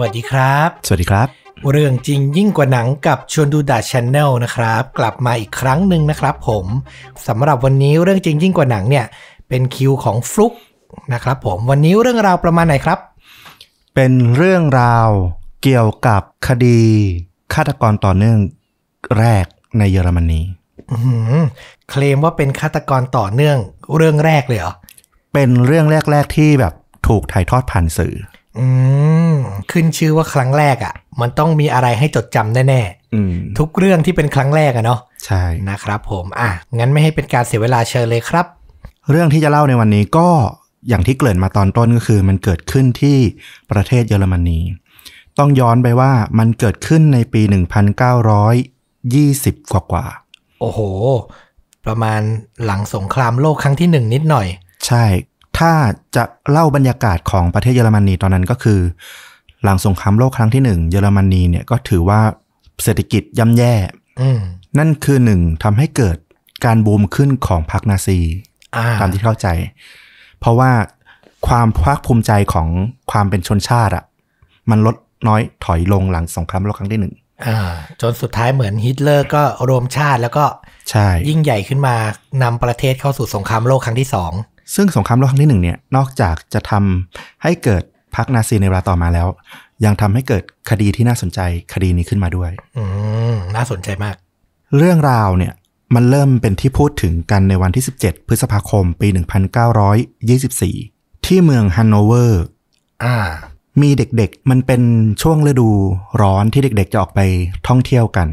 วัสดีครับ สวัสดีครับ เรื่องจริงยิ่งกว่าหนังกับชวนดูดาชแนลนะครับ กลับมาอีกครั้งหนึ่งนะครับ ผมสำหรับวันนี้เรื่องจริงยิ่งกว่าหนังเนี่ย เป็นคิวของฟลุกนะครับผมวันนี้เรื่องราวประมาณไหนครับ เป็นเรื่องราวเกี่ยวกับคดีฆาตกรต่อเนื่องแรกในเยอรมนีอื้อหือเคลมว่าเป็นฆาตกรต่อเนื่องเรื่องแรกเลยเหรอ เป็นเรื่องแรก ๆ ที่แบบถูกถ่ายทอดผ่านสื่อ อืมขึ้นชื่อว่าครั้งแรกอะ่ะ มันต้องมีอะไรให้จดจำแน่อืมๆทุกเรื่องที่เป็นครั้งแรกอะเนาะใช่นะครับ ผมอะงั้นไม่ให้เป็นการเสียเวลาเชิญเลยครับ เรื่องที่จะเล่าในวันนี้ก็อย่างที่เกริ่นมาตอนต้นก็คือ มันเกิดขึ้นที่ประเทศเยอรมนีต้องย้อนไปว่ามันเกิดขึ้นในปี 1920 กว่ากว่า โอ้โห ประมาณหลังสงครามโลกครั้งที่หนึ่งนิดหน่อยๆใช่ ถ้าจะเล่าบรรยากาศของประเทศเยอรมนีตอนนั้นก็คือ หลังสงครามโลกครั้งที่หนึ่งเยอรมนีเนี่ยก็ถือว่าเศรษฐกิจย่ำแย่อืมนั่นคือหนึ่งทำให้เกิดการบูมขึ้นของพรรคนาซีอ่าตามที่เข้าใจ เพราะว่าความภาคภูมิใจของความเป็นชนชาติอะมันลดน้อยถอยลงหลังสงครามโลกครั้งที่หนึ่งอ่าจนสุดท้ายเหมือนฮิตเลอร์ก็รวมชาติแล้วก็ใช่ยิ่งใหญ่ขึ้นมานำประเทศเข้าสู่สงครามโลกครั้งที่สอง ซึ่งสงครามโลกครั้งที่หนึ่งเนี่ยนอกจากจะทำให้เกิดพรรคนาซีในเวลาต่อมาแล้ว ยังทำให้เกิดคดีที่น่าสนใจคดีนี้ขึ้นมาด้วย อืมน่าสนใจมาก เรื่องราวเนี่ยมันเริ่มเป็นที่พูดถึงกันในวันที่ 17 พฤษภาคม ปี 1924 ที่เมืองฮันโนเวอร์อ่ามีเด็กๆ มันเป็นช่วงฤดูร้อนที่เด็กๆ จะออกไปท่องเที่ยวกัน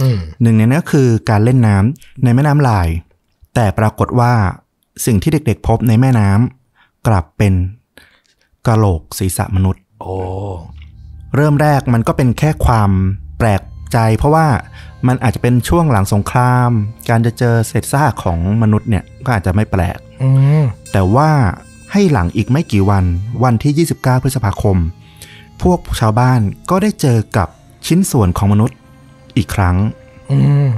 อืมหนึ่งในนั้นก็คือการเล่นน้ำในแม่น้ำลาย แต่ปรากฏว่า สิ่งที่เด็กๆพบในแม่น้ำกลับเป็นกะโหลกศีรษะมนุษย์ โอ้ เริ่มแรกมันก็เป็นแค่ความแปลกใจเพราะว่ามันอาจจะเป็นช่วงหลังสงคราม การจะเจอเศษซากของมนุษย์เนี่ยก็อาจจะไม่แปลกอืมแต่ว่าให้หลังอีกไม่กี่วันวันที่ 29 พฤษภาคม พวกชาวบ้านก็ได้เจอกับชิ้นส่วนของมนุษย์อีกครั้งอืม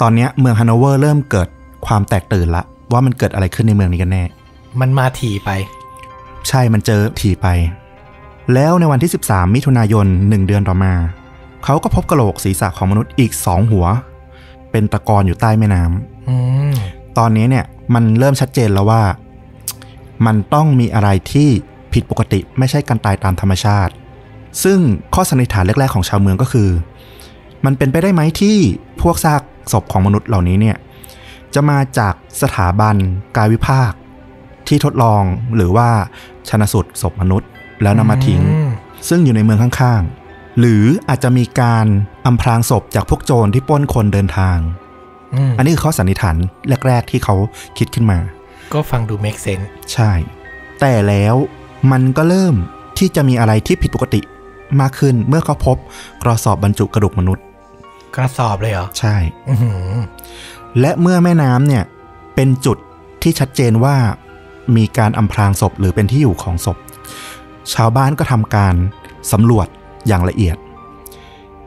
ตอนเนี้ยเมืองฮันโนเวอร์เริ่มเกิดความแตกตื่นละ ว่ามันเกิดอะไรขึ้นในเมืองนี้กันแน่ มันมาถี่ไป ใช่มันเจอถี่ไป แล้วในวันที่ 13 มิถุนายน1เดือนต่อมา เขาก็พบกระโหลกศีรษะของมนุษย์อีกสองหัว เป็นตะกอนอยู่ใต้แม่น้ำอืมตอนนี้เนี่ยมันเริ่มชัดเจนแล้วว่า มันต้องมีอะไรที่ผิดปกติไม่ใช่การตายตามธรรมชาติ ซึ่งข้อสันนิษฐานแรก ๆ ของชาวเมืองก็คือ มันเป็นไปได้ไหมที่พวกซากศพของมนุษย์เหล่านี้เนี่ย จะมาจากสถาบันกายวิภาค ที่ทดลองหรือว่าชนสูตรศพมนุษย์ แล้วนำมาทิ้งอืมซึ่งอยู่ในเมืองข้างๆ หรืออาจจะมีการอำพรางศพจากพวกโจรที่ปล้นคนเดินทางอืมอันนี้คือข้อสันนิษฐานแรก ๆ ที่เขาคิดขึ้นมา ก็ฟังดู make sense ใช่ แต่แล้วมันก็เริ่มที่จะมีอะไรที่ผิดปกติมากขึ้นเมื่อเขาพบกระสอบบรรจุกระดูกมนุษย์ กระสอบเลยเหรอ ใช่อือหือและเมื่อแม่น้ำเนี่ยเป็นจุดที่ชัดเจนว่ามีการอำพรางศพหรือเป็นที่อยู่ของศพ ชาวบ้านก็ทำการสำรวจอย่างละเอียด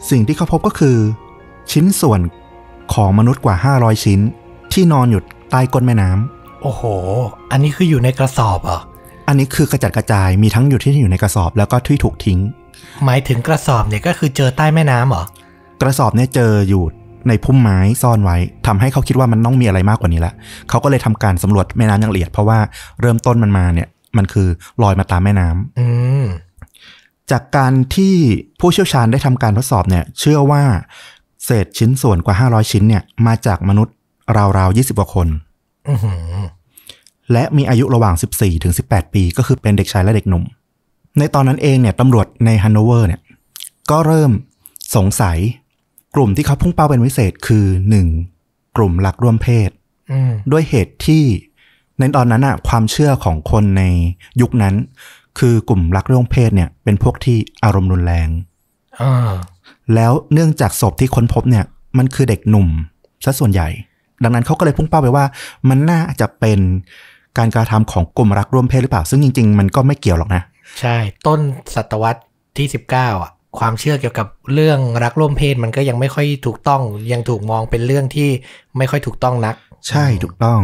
สิ่งที่เขาพบก็คือ ชิ้นส่วนของมนุษย์กว่า 500 ชิ้น ที่นอนอยู่ใต้ก้นแม่น้ำโอ้โห อันนี้คืออยู่ในกระสอบเหรออันนี้คือกระจัดกระจายมีทั้งอยู่ที่อยู่ในกระสอบแล้วก็ที่ถูกทิ้ง หมายถึงกระสอบเนี่ยก็คือเจอใต้แม่น้ำเหรอกระสอบเนี่ยเจออยู่ ในพุ่มไม้ซ่อนไว้ทำให้เขาคิดว่ามันต้องมีอะไรมากกว่านี้ละเขาก็เลยทำการสำรวจแม่น้ำอย่างละเอียด เพราะว่าเริ่มต้นมันมาเนี่ย มันคือลอยมาตามแม่น้ำอืมจากการที่ผู้เชี่ยวชาญได้ทำการทดสอบเนี่ย เชื่อว่าเศษชิ้นส่วนกว่า 500 ชิ้นเนี่ย มาจากมนุษย์ราวๆ 20 กว่าคนอือหือและมีอายุระหว่าง 14 ถึง 18 ปี ก็คือเป็นเด็กชายและเด็กหนุ่ม ในตอนนั้นเองเนี่ยตำรวจในฮันโนเวอร์เนี่ย ก็เริ่มสงสัย กลุ่มที่เขาพุ่งเป้าเป็นพิเศษคือ 1. กลุ่มรักร่วมเพศอืมด้วยเหตุที่ในตอนนั้นอะความเชื่อของคนในยุคนั้น คือกลุ่มรักร่วมเพศเนี่ย เป็นพวกที่อารมณ์รุนแรงอ่าแล้วเนื่องจากศพที่ค้นพบเนี่ย มันคือเด็กหนุ่มซะส่วนใหญ่ ดังนั้นเขาก็เลยพุ่งเป้าไปว่า มันน่าจะเป็นการกระทำของกลุ่มรักร่วมเพศหรือเปล่า ซึ่งจริง ๆ มันก็ไม่เกี่ยวหรอกนะ ใช่ ต้นศตวรรษที่สิบเก้าอะ ความเชื่อเกี่ยวกับเรื่องรักร่วมเพศมันก็ยังไม่ค่อยถูกต้องยังถูกมองเป็นเรื่องที่ไม่ค่อยถูกต้องนัก ใช่ถูกต้อง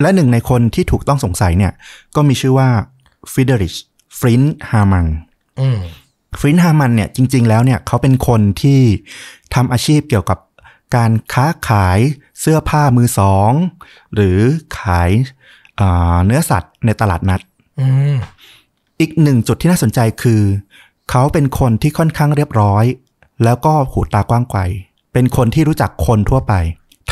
และหนึ่งในคนที่ถูกต้องสงสัยเนี่ย ก็มีชื่อว่าฟิเดริชฟรินฮามังอืมฟรินฮามันเนี่ยจริง ๆ แล้วเนี่ยเขาเป็นคนที่ทำอาชีพเกี่ยวกับการค้าขายเสื้อผ้ามือสอง หรือขายอ่าเนื้อสัตว์ในตลาดนัดอืมอีกหนึ่งจุดที่น่าสนใจคือ เขาเป็นคนที่ค่อนข้างเรียบร้อย แล้วก็หูตากว้างไกวเป็นคนที่รู้จักคนทั่วไป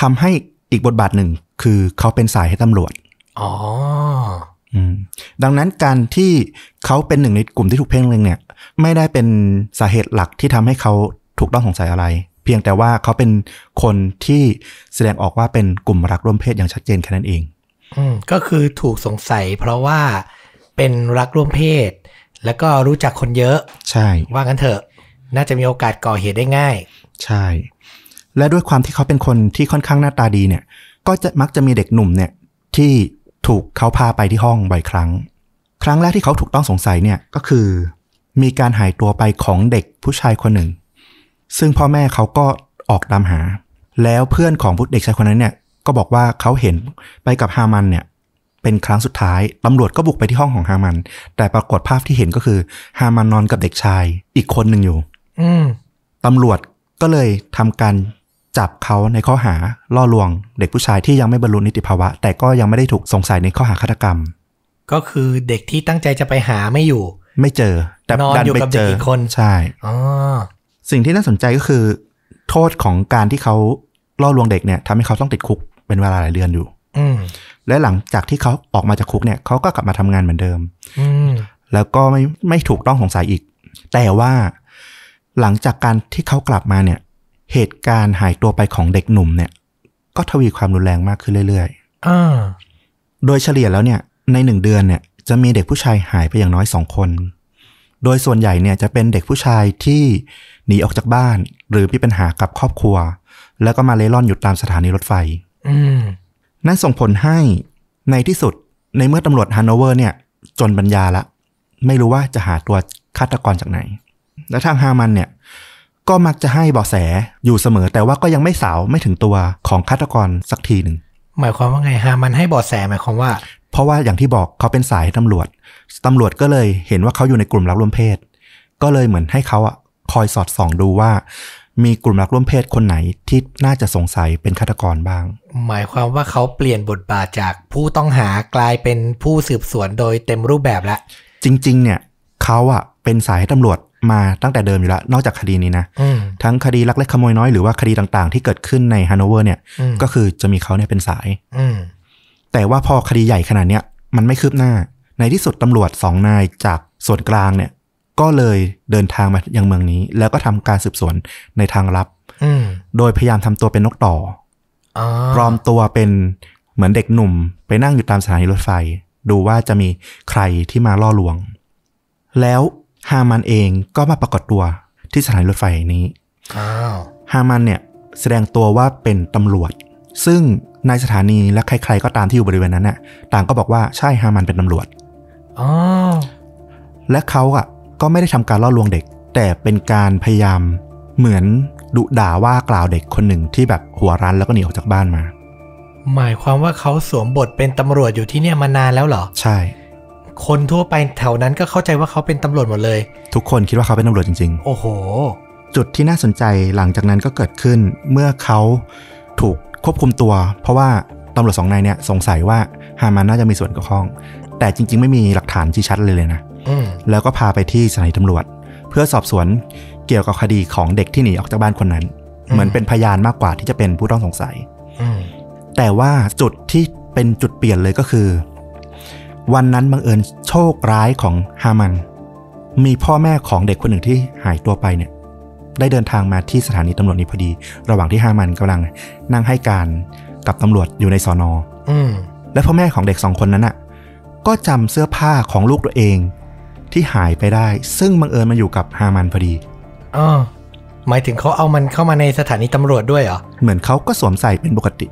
ทำให้อีกบทบาทหนึ่ง คือเขาเป็นสายให้ตำรวจอ๋ออืมดังนั้นการที่เขาเป็นหนึ่งในกลุ่มที่ถูกเพ่งเล็งเนี่ย ไม่ได้เป็นสาเหตุหลักที่ทำให้เขาถูกต้องสงสัยอะไร เพียงแต่ว่าเขาเป็นคนที่แสดงออกว่าเป็นกลุ่มรักร่วมเพศอย่างชัดเจนแค่นั้นเอง อืมก็คือถูกสงสัยเพราะว่าเป็นรักร่วมเพศ แล้วก็รู้จักคนเยอะ ใช่ ว่างั้นเถอะ น่าจะมีโอกาสก่อเหตุได้ง่าย ใช่ และด้วยความที่เขาเป็นคนที่ค่อนข้างหน้าตาดีเนี่ย ก็จะมักจะมีเด็กหนุ่มเนี่ยที่ถูกเขาพาไปที่ห้องบ่อยครั้ง ครั้งแรกที่เขาถูกต้องสงสัยเนี่ยก็คือ มีการหายตัวไปของเด็กผู้ชายคนหนึ่ง ซึ่งพ่อแม่เขาก็ออกตามหา แล้วเพื่อนของผู้เด็กชายคนนั้นเนี่ยก็บอกว่าเขาเห็นไปกับฮามันเนี่ย เป็นครั้งสุดท้าย ตำรวจก็บุกไปที่ห้องของฮามัน แต่ปรากฏภาพที่เห็นก็คือฮามันนอนกับเด็กชายอีกคนหนึ่งอยู่ อืมตำรวจก็เลยทำการจับเขาในข้อหาล่อลวง เด็กผู้ชายที่ยังไม่บรรลุนิติภาวะ แต่ก็ยังไม่ได้ถูกสงสัยในข้อหาฆาตกรรม ก็คือเด็กที่ตั้งใจจะไปหาไม่อยู่ ไม่เจอ แต่นอนดันอยู่ไปกับเจเด็กออีกคนใช่อ๋อสิ่งที่น่าสนใจก็คือ โทษของการที่เขาล่อลวงเด็กเนี่ยทำให้เขาต้องติดคุกเป็นเวลาหลายเดือนอยู่ อืม และหลังจากที่เขาออกมาจากคุกเนี่ยเขาก็กลับมาทำงานเหมือนเดิมอืมแล้วก็ไม่ไม่ถูกต้องสงสัยอีก แต่ว่าหลังจากการที่เขากลับมาเนี่ย เหตุการณ์หายตัวไปของเด็กหนุ่มเนี่ย ก็ทวีความรุนแรงมากขึ้นเรื่อยอ่าๆโดยเฉลี่ยแล้วเนี่ย ในหนึ่งเดือนเนี่ย จะมีเด็กผู้ชายหายไปอย่างน้อยสองคน โดยส่วนใหญ่เนี่ยจะเป็นเด็กผู้ชายที่หนีออกจากบ้าน หรือมีปัญหากับครอบครัว แล้วก็มาเล่ร่อนอยู่ตามสถานีรถไฟ อืม นั่นส่งผลให้ในที่สุดในเมื่อตำรวจฮันโนเวอร์เนี่ย จนปัญญาละ ไม่รู้ว่าจะหาตัวฆาตกรจากไหน และทางฮามันเนี่ย ก็มักจะให้เบาะแสอยู่เสมอ แต่ว่าก็ยังไม่สาวไม่ถึงตัวของฆาตกรสักทีหนึ่งหมายความว่าไงฮะมันให้เบาะแสหมายความว่า เพราะว่าอย่างที่บอกเขาเป็นสายตำรวจตำรวจก็เลยเห็นว่าเขาอยู่ในกลุ่มรักร่วมเพศ ก็เลยเหมือนให้เขาอะคอยสอดส่องดูว่า มีกลุ่มรักร่วมเพศคนไหนที่น่าจะสงสัยเป็นฆาตกรบ้าง หมายความว่าเขาเปลี่ยนบทบาทจากผู้ต้องหากลายเป็นผู้สืบสวนโดยเต็มรูปแบบแล้ว จริง ๆ เนี่ยเขาอะเป็นสายให้ตำรวจมาตั้งแต่เดิมอยู่แล้ว นอกจากคดีนี้นะอืมทั้งคดีลักเล็กขโมยน้อยหรือว่าคดีต่างๆ ที่เกิดขึ้นในฮันโนเวอร์เนี่ยอืมก็คือจะมีเขาเนี่ยเป็นสายอืมแต่ว่าพอคดีใหญ่ขนาดเนี้ยมันไม่คืบหน้า ในที่สุดตำรวจสองนายจากส่วนกลางเนี่ย ก็เลยเดินทางมายังเมืองนี้ แล้วก็ทำการสืบสวนในทางลับอืมโดยพยายามทำตัวเป็นนกต่ออ๋อปลอมตัวเป็นเหมือนเด็กหนุ่ม ไปนั่งอยู่ตามสถานีรถไฟ ดูว่าจะมีใครที่มาล่อลวง แล้วฮามันเองก็มาปรากฏตัวที่สถานีรถไฟนี้อ้าวฮามันเนี่ยแสดงตัวว่าเป็นตำรวจ ซึ่งในสถานีและใคร ๆ ก็ตามที่อยู่บริเวณนั้นน่ะ ต่างก็บอกว่าใช่ฮามันเป็นตำรวจอ๋อและเขาอะ ก็ไม่ได้ทำการล่อลวงเด็ก แต่เป็นการพยายามเหมือนดุด่าว่ากล่าวเด็กคนหนึ่งที่แบบหัวรั้นแล้วก็หนีออกจากบ้านมา หมายความว่าเขาสวมบทเป็นตำรวจอยู่ที่เนี่ยมานานแล้วเหรอ ใช่ คนทั่วไปแถวนั้นก็เข้าใจว่าเขาเป็นตำรวจหมดเลย ทุกคนคิดว่าเขาเป็นตำรวจจริงโอ้โหๆจุดที่น่าสนใจหลังจากนั้นก็เกิดขึ้น เมื่อเขาถูกควบคุมตัว เพราะว่าตำรวจสองนายเนี่ยสงสัยว่าฮามันน่าจะมีส่วนเกี่ยวข้อง แต่จริง ๆ ไม่มีหลักฐานชี้ชัดเลยเลยนะอืม แล้วก็พาไปที่สถานีตำรวจ เพื่อสอบสวนเกี่ยวกับคดีของเด็กที่หนีออกจากบ้านคนนั้นอืมเหมือนเป็นพยานมากกว่าที่จะเป็นผู้ต้องสงสัยอืมแต่ว่าจุดที่เป็นจุดเปลี่ยนเลยก็คือ วันนั้นบังเอิญโชคร้ายของฮามัน มีพ่อแม่ของเด็กคนหนึ่งที่หายตัวไปเนี่ย ได้เดินทางมาที่สถานีตำรวจนี้พอดี ระหว่างที่ฮามันกำลังนั่งให้การกับตำรวจอยู่ในสอนออืมและพ่อแม่ของเด็กสองคนนั้นน่ะ ก็จำเสื้อผ้าของลูกตัวเอง ที่หายไปได้ ซึ่งบังเอิญมาอยู่กับฮามันพอดีอ๋อหมายถึงเขาเอามันเข้ามาในสถานีตำรวจด้วยเหรอ เหมือนเขาก็สวมใส่เป็นปกติ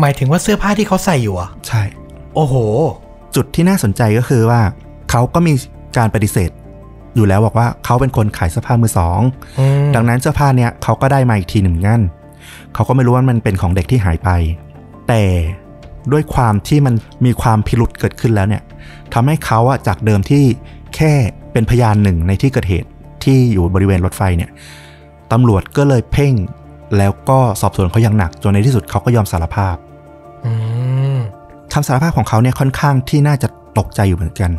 หมายถึงว่าเสื้อผ้าที่เขาใส่อยู่เหรอะ ใช่ โอ้โห จุดที่น่าสนใจก็คือว่า เขาก็มีการปฏิเสธ อยู่แล้วบอกว่าเขาเป็นคนขายเสื้อผ้ามือสองอืมดังนั้นเสื้อผ้าเนี้ยเขาก็ได้มาอีกทีหนึ่งงั้นเขาก็ไม่รู้ว่ามันเป็นของเด็กที่หายไป แต่ด้วยความที่มันมีความพิรุษเกิดขึ้นแล้วเนี่ยทำให้เขาอะจากเดิมที่ แค่เป็นพยานหนึ่งในที่เกิดเหตุที่อยู่บริเวณรถไฟเนี่ยตำรวจก็เลยเพ่ง แล้วก็สอบสวนเขาอย่างหนักจนในที่สุดเขาก็ยอมสารภาพอืมคำสารภาพของเขาเนี่ยค่อนข้างที่น่าจะตกใจอยู่เหมือนกัน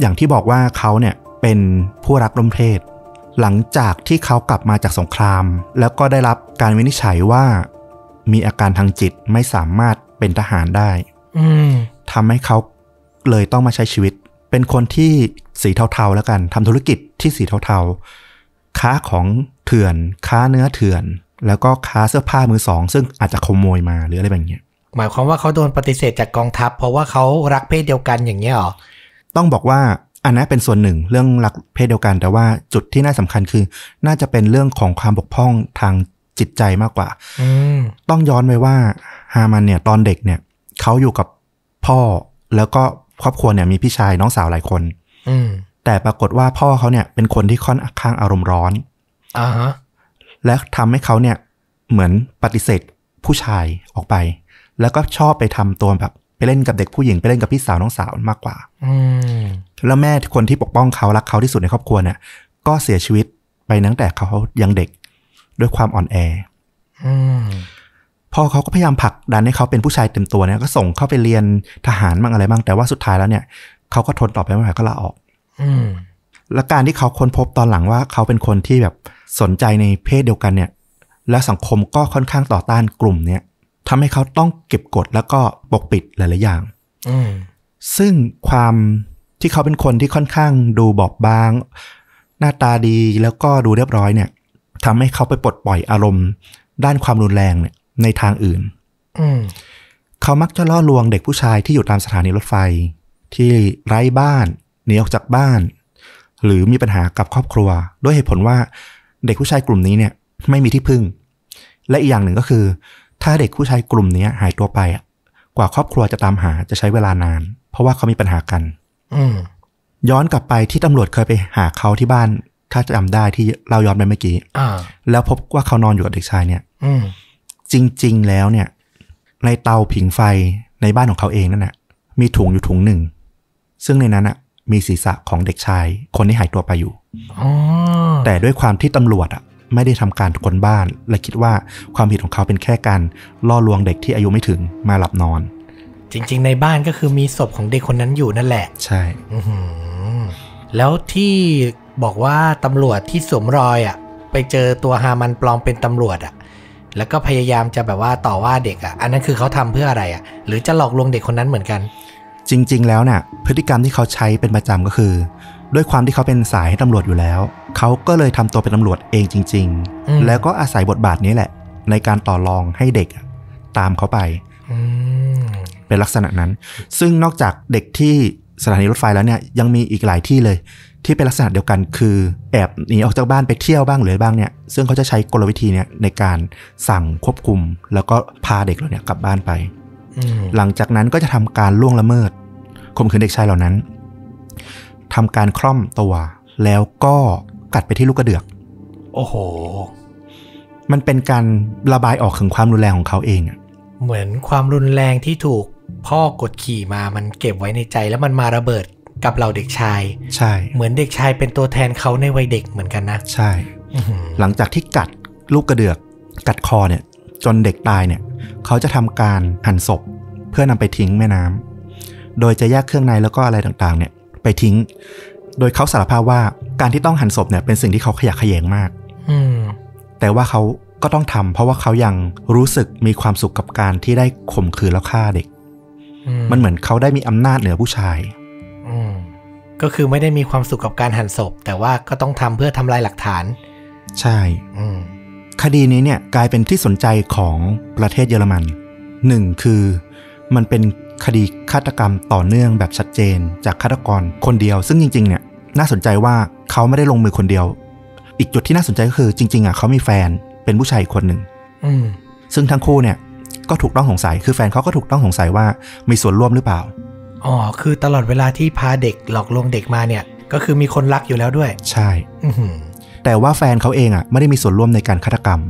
อย่างที่บอกว่าเขาเนี่ยเป็นผู้รักร่วมเพศ หลังจากที่เขากลับมาจากสงคราม แล้วก็ได้รับการวินิจฉัยว่า มีอาการทางจิตไม่สามารถเป็นทหารได้อืมทำให้เขาเลยต้องมาใช้ชีวิต เป็นคนที่ สีเทาๆแล้วกันทำธุรกิจที่สีเทาๆ ค้าของเถื่อน ค้าเนื้อเถื่อน แล้วก็ค้าเสื้อผ้ามือสอง ซึ่งอาจจะขโมยมาหรืออะไรแบบเนี้ยหมายความว่าเขาโดนปฏิเสธจากกองทัพ เพราะว่าเขารักเพศเดียวกันอย่างเงี้ยเหรอต้องบอกว่าอันนั้นเป็นส่วนหนึ่งเรื่องรักเพศเดียวกัน แต่ว่าจุดที่น่าสำคัญคือ น่าจะเป็นเรื่องของความบกพร่องทางจิตใจมากกว่าอืมต้องย้อนไปว่าฮามันเนี่ยตอนเด็กเนี่ยเขาอยู่กับพ่อแล้วก็ครอบครัวเนี่ยมีพี่ชายน้องสาวหลายคนอืม แต่ปรากฏว่าพ่อเขาเนี่ยเป็นคนที่ค่อนข้างอารมณ์ร้อนอ่าฮะและทำให้เขาเนี่ยเหมือนปฏิเสธผู้ชายออกไป แล้วก็ชอบไปทำตัวแบบไปเล่นกับเด็กผู้หญิงไปเล่นกับพี่สาวน้องสาวมากกว่าอืมแล้วแม่คนที่ปกป้องเขารักเขาที่สุดในครอบครัวเนี่ย ก็เสียชีวิตไปตั้งแต่เขายังเด็กด้วยความอ่อนแออืมพ่อเขาก็พยายามผลักดันให้เขาเป็นผู้ชายเต็มตัวเนี่ยก็ส่งเข้าไปเรียนทหารบ้างอะไรบ้างแต่ว่าสุดท้ายแล้วเนี่ย เขาก็ทนต่อไปไม่ไหวก็ลาออกอืมและการที่เขาค้นพบตอนหลังว่าเขาเป็นคนที่แบบสนใจในเพศเดียวกันเนี่ย และสังคมก็ค่อนข้างต่อต้านกลุ่มเนี่ยทำให้เขาต้องเก็บกดแล้วก็ปกปิดหลาย ๆ อย่างอืมซึ่งความที่เขาเป็นคนที่ค่อนข้างดูบอบบาง หน้าตาดีแล้วก็ดูเรียบร้อยเนี่ยทำให้เขาไปปลดปล่อยอารมณ์ ด้านความรุนแรงเนี่ยในทางอื่นอืมเขามักจะล่อลวงเด็กผู้ชายที่อยู่ตามสถานีรถไฟ ที่ไร้บ้านหนีออกจากบ้าน หรือมีปัญหากับครอบครัว ด้วยเหตุผลว่าเด็กผู้ชายกลุ่มนี้เนี่ยไม่มีที่พึ่ง และอีกอย่างหนึ่งก็คือ ถ้าเด็กผู้ชายกลุ่มนี้หายตัวไปอะกว่าครอบครัวจะตามหาจะใช้เวลานาน เพราะว่าเขามีปัญหากันอืมย้อนกลับไปที่ตำรวจเคยไปหาเขาที่บ้าน ถ้าจำได้ที่เราย้อนไปเมื่อกี้อ่าแล้วพบว่าเขานอนอยู่กับเด็กชายเนี่ยอืมจริง ๆ แล้วเนี่ย ในเตาผิงไฟในบ้านของเขาเองนั่นน่ะมีถุงอยู่ถุงหนึ่ง ซึ่งในนั้นอะมีศีรษะของเด็กชาย คนที่หายตัวไปอยู่อ๋อแต่ด้วยความที่ตำรวจอะไม่ได้ทำการค้นบ้าน และคิดว่าความผิดของเขาเป็นแค่การล่อลวงเด็กที่อายุไม่ถึงมาหลับนอน จริง ๆ ในบ้านก็คือมีศพของเด็กคนนั้นอยู่นั่นแหละ ใช่อือหือแล้วที่บอกว่าตำรวจที่สวมรอยอะ ไปเจอตัวฮามันปลอมเป็นตำรวจอะ แล้วก็พยายามจะแบบว่าต่อว่าเด็กอะ อันนั้นคือเขาทำเพื่ออะไรอะ หรือจะหลอกลวงเด็กคนนั้นเหมือนกัน จริง ๆ แล้วน่ะพฤติกรรมที่เขาใช้เป็นประจำก็คือ ด้วยความที่เขาเป็นสายให้ตำรวจอยู่แล้ว เขาก็เลยทำตัวเป็นตำรวจเองจริงอืมๆแล้วก็อาศัยบทบาทนี้แหละ ในการต่อรองให้เด็กอะตามเขาไปอืมเป็นลักษณะนั้น ซึ่งนอกจากเด็กที่สถานีรถไฟแล้วเนี่ยยังมีอีกหลายที่เลย ที่เป็นลักษณะเดียวกันคือแอบหนีออกจากบ้านไปเที่ยวบ้างหรือบ้างเนี่ย ซึ่งเขาจะใช้กลวิธีเนี่ยในการสั่งควบคุม แล้วก็พาเด็กเหล่าเนี้กลับบ้านไปอืม หลังจากนั้นก็จะทำการล่วงละเมิดข่มขืนเด็กชายเหล่านั้นทำการคล่อมตัว แล้วก็กัดไปที่ลูกกระเดือก โอ้โห มันเป็นการระบายออกถึงความรุนแรงของเขาเองอะเหมือนความรุนแรงที่ถูกพ่อกดขี่มามันเก็บไว้ในใจแล้วมันมาระเบิดกับเราเด็กชาย ใช่ เหมือนเด็กชายเป็นตัวแทนเขาในวัยเด็กเหมือนกันนะ ใช่อื้อหือหลังจากที่กัดลูกกระเดือก กัดคอเนี่ย จนเด็กตายเนี่ย เขาจะทำการหั่นศพเพื่อนำไปทิ้งแม่น้ำโดยจะแยกเครื่องในแล้วก็อะไรต่างๆ เนี่ยไปทิ้ง โดยเขาสารภาพว่าการที่ต้องหั่นศพเนี่ยเป็นสิ่งที่เขาขยะแขยงมาก อืมแต่ว่าเขาก็ต้องทำเพราะว่าเขายังรู้สึกมีความสุขกับการที่ได้ข่มขืนแล้วฆ่าเด็กอืมันเหมือนเขาได้มีอำนาจเหนือผู้ชายอืมก็คือไม่ได้มีความสุขกับการหั่นศพ แต่ว่าก็ต้องทำเพื่อทำลายหลักฐาน ใช่ อืม คดีนี้เนี่ยกลายเป็นที่สนใจของประเทศเยอรมันหนึ่งคือมันเป็นคดีฆาตกรรมต่อเนื่องแบบชัดเจน จากฆาตกรคนเดียว ซึ่งจริงๆเนี่ยน่าสนใจว่าเขาไม่ได้ลงมือคนเดียว อีกจุดที่น่าสนใจก็คือจริง ๆอะเขามีแฟนเป็นผู้ชายอีกคนหนึ่งอืมซึ่งทั้งคู่เนี่ยก็ถูกต้องสงสัย คือแฟนเขาก็ถูกต้องสงสัยว่ามีส่วนร่วมหรือเปล่า อ๋อ คือตลอดเวลาที่พาเด็กหลอกลวงเด็กมาเนี่ย ก็คือมีคนรักอยู่แล้วด้วย ใช่อือหือ แต่ว่าแฟนเขาเองอะไม่ได้มีส่วนร่วมในการฆาตกรรม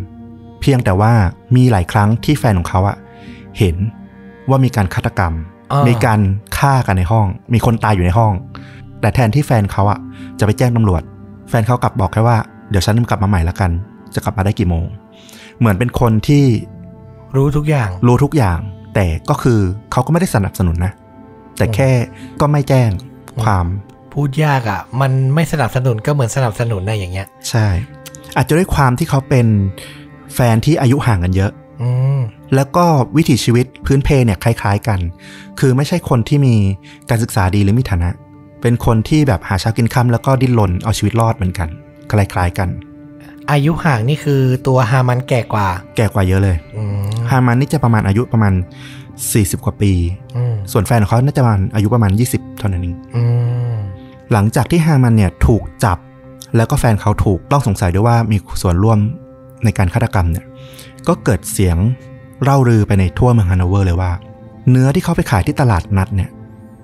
เพียงแต่ว่ามีหลายครั้งที่แฟนของเขาอะเห็นว่ามีการฆาตกรรมอ่ามีการฆ่ากันในห้อง มีคนตายอยู่ในห้อง แต่แทนที่แฟนเขาอะจะไปแจ้งตำรวจแฟฟนเขากลับบอกแค่ว่าเดี๋ยวฉันกลับมาใหม่ละกัน จะกลับมาได้กี่โมง เหมือนเป็นคนที่รู้ทุกอย่าง รู้ทุกอย่าง แต่ก็คือเขาก็ไม่ได้สนับสนุนนะ แต่แค่ก็ไม่แจ้งความ พูดยากอะ่ะ มันไม่สนับสนุนก็เหมือนสนับสนุนนะอย่างเงี้ย ใช่ อาจจะด้วยความที่เขาเป็นแฟนที่อายุห่างกันเยอะอืมแล้วก็วิถีชีวิตพื้นเพเนี่ยคล้าย ๆกัน คือไม่ใช่คนที่มีการศึกษาดีหรือมีฐานะ เป็นคนที่แบบหาเช้ากินค่ำแล้วก็ดิ้นรนเอาชีวิตรอดเหมือนกัน คล้ายๆกัน อายุห่างนี่คือตัวฮามันแก่กว่า แก่กว่าเยอะเลยอืมฮามันนี่จะประมาณอายุประมาณ 40 กว่าปีอืมส่วนแฟนของเขาน่าจะประมาณอายุประมาณ 20 เท่านั้นเองอืม หลังจากที่ฮามันเนี่ยถูกจับ แล้วก็แฟนเขาถูกต้องสงสัยด้วยว่ามีส่วนร่วมในการฆาตกรรมเนี่ยก็เกิดเสียงเล่าลือไปในทั่วเมืองฮันโนเวอร์เลยว่า เนื้อที่เขาไปขายที่ตลาดนัดเนี่ย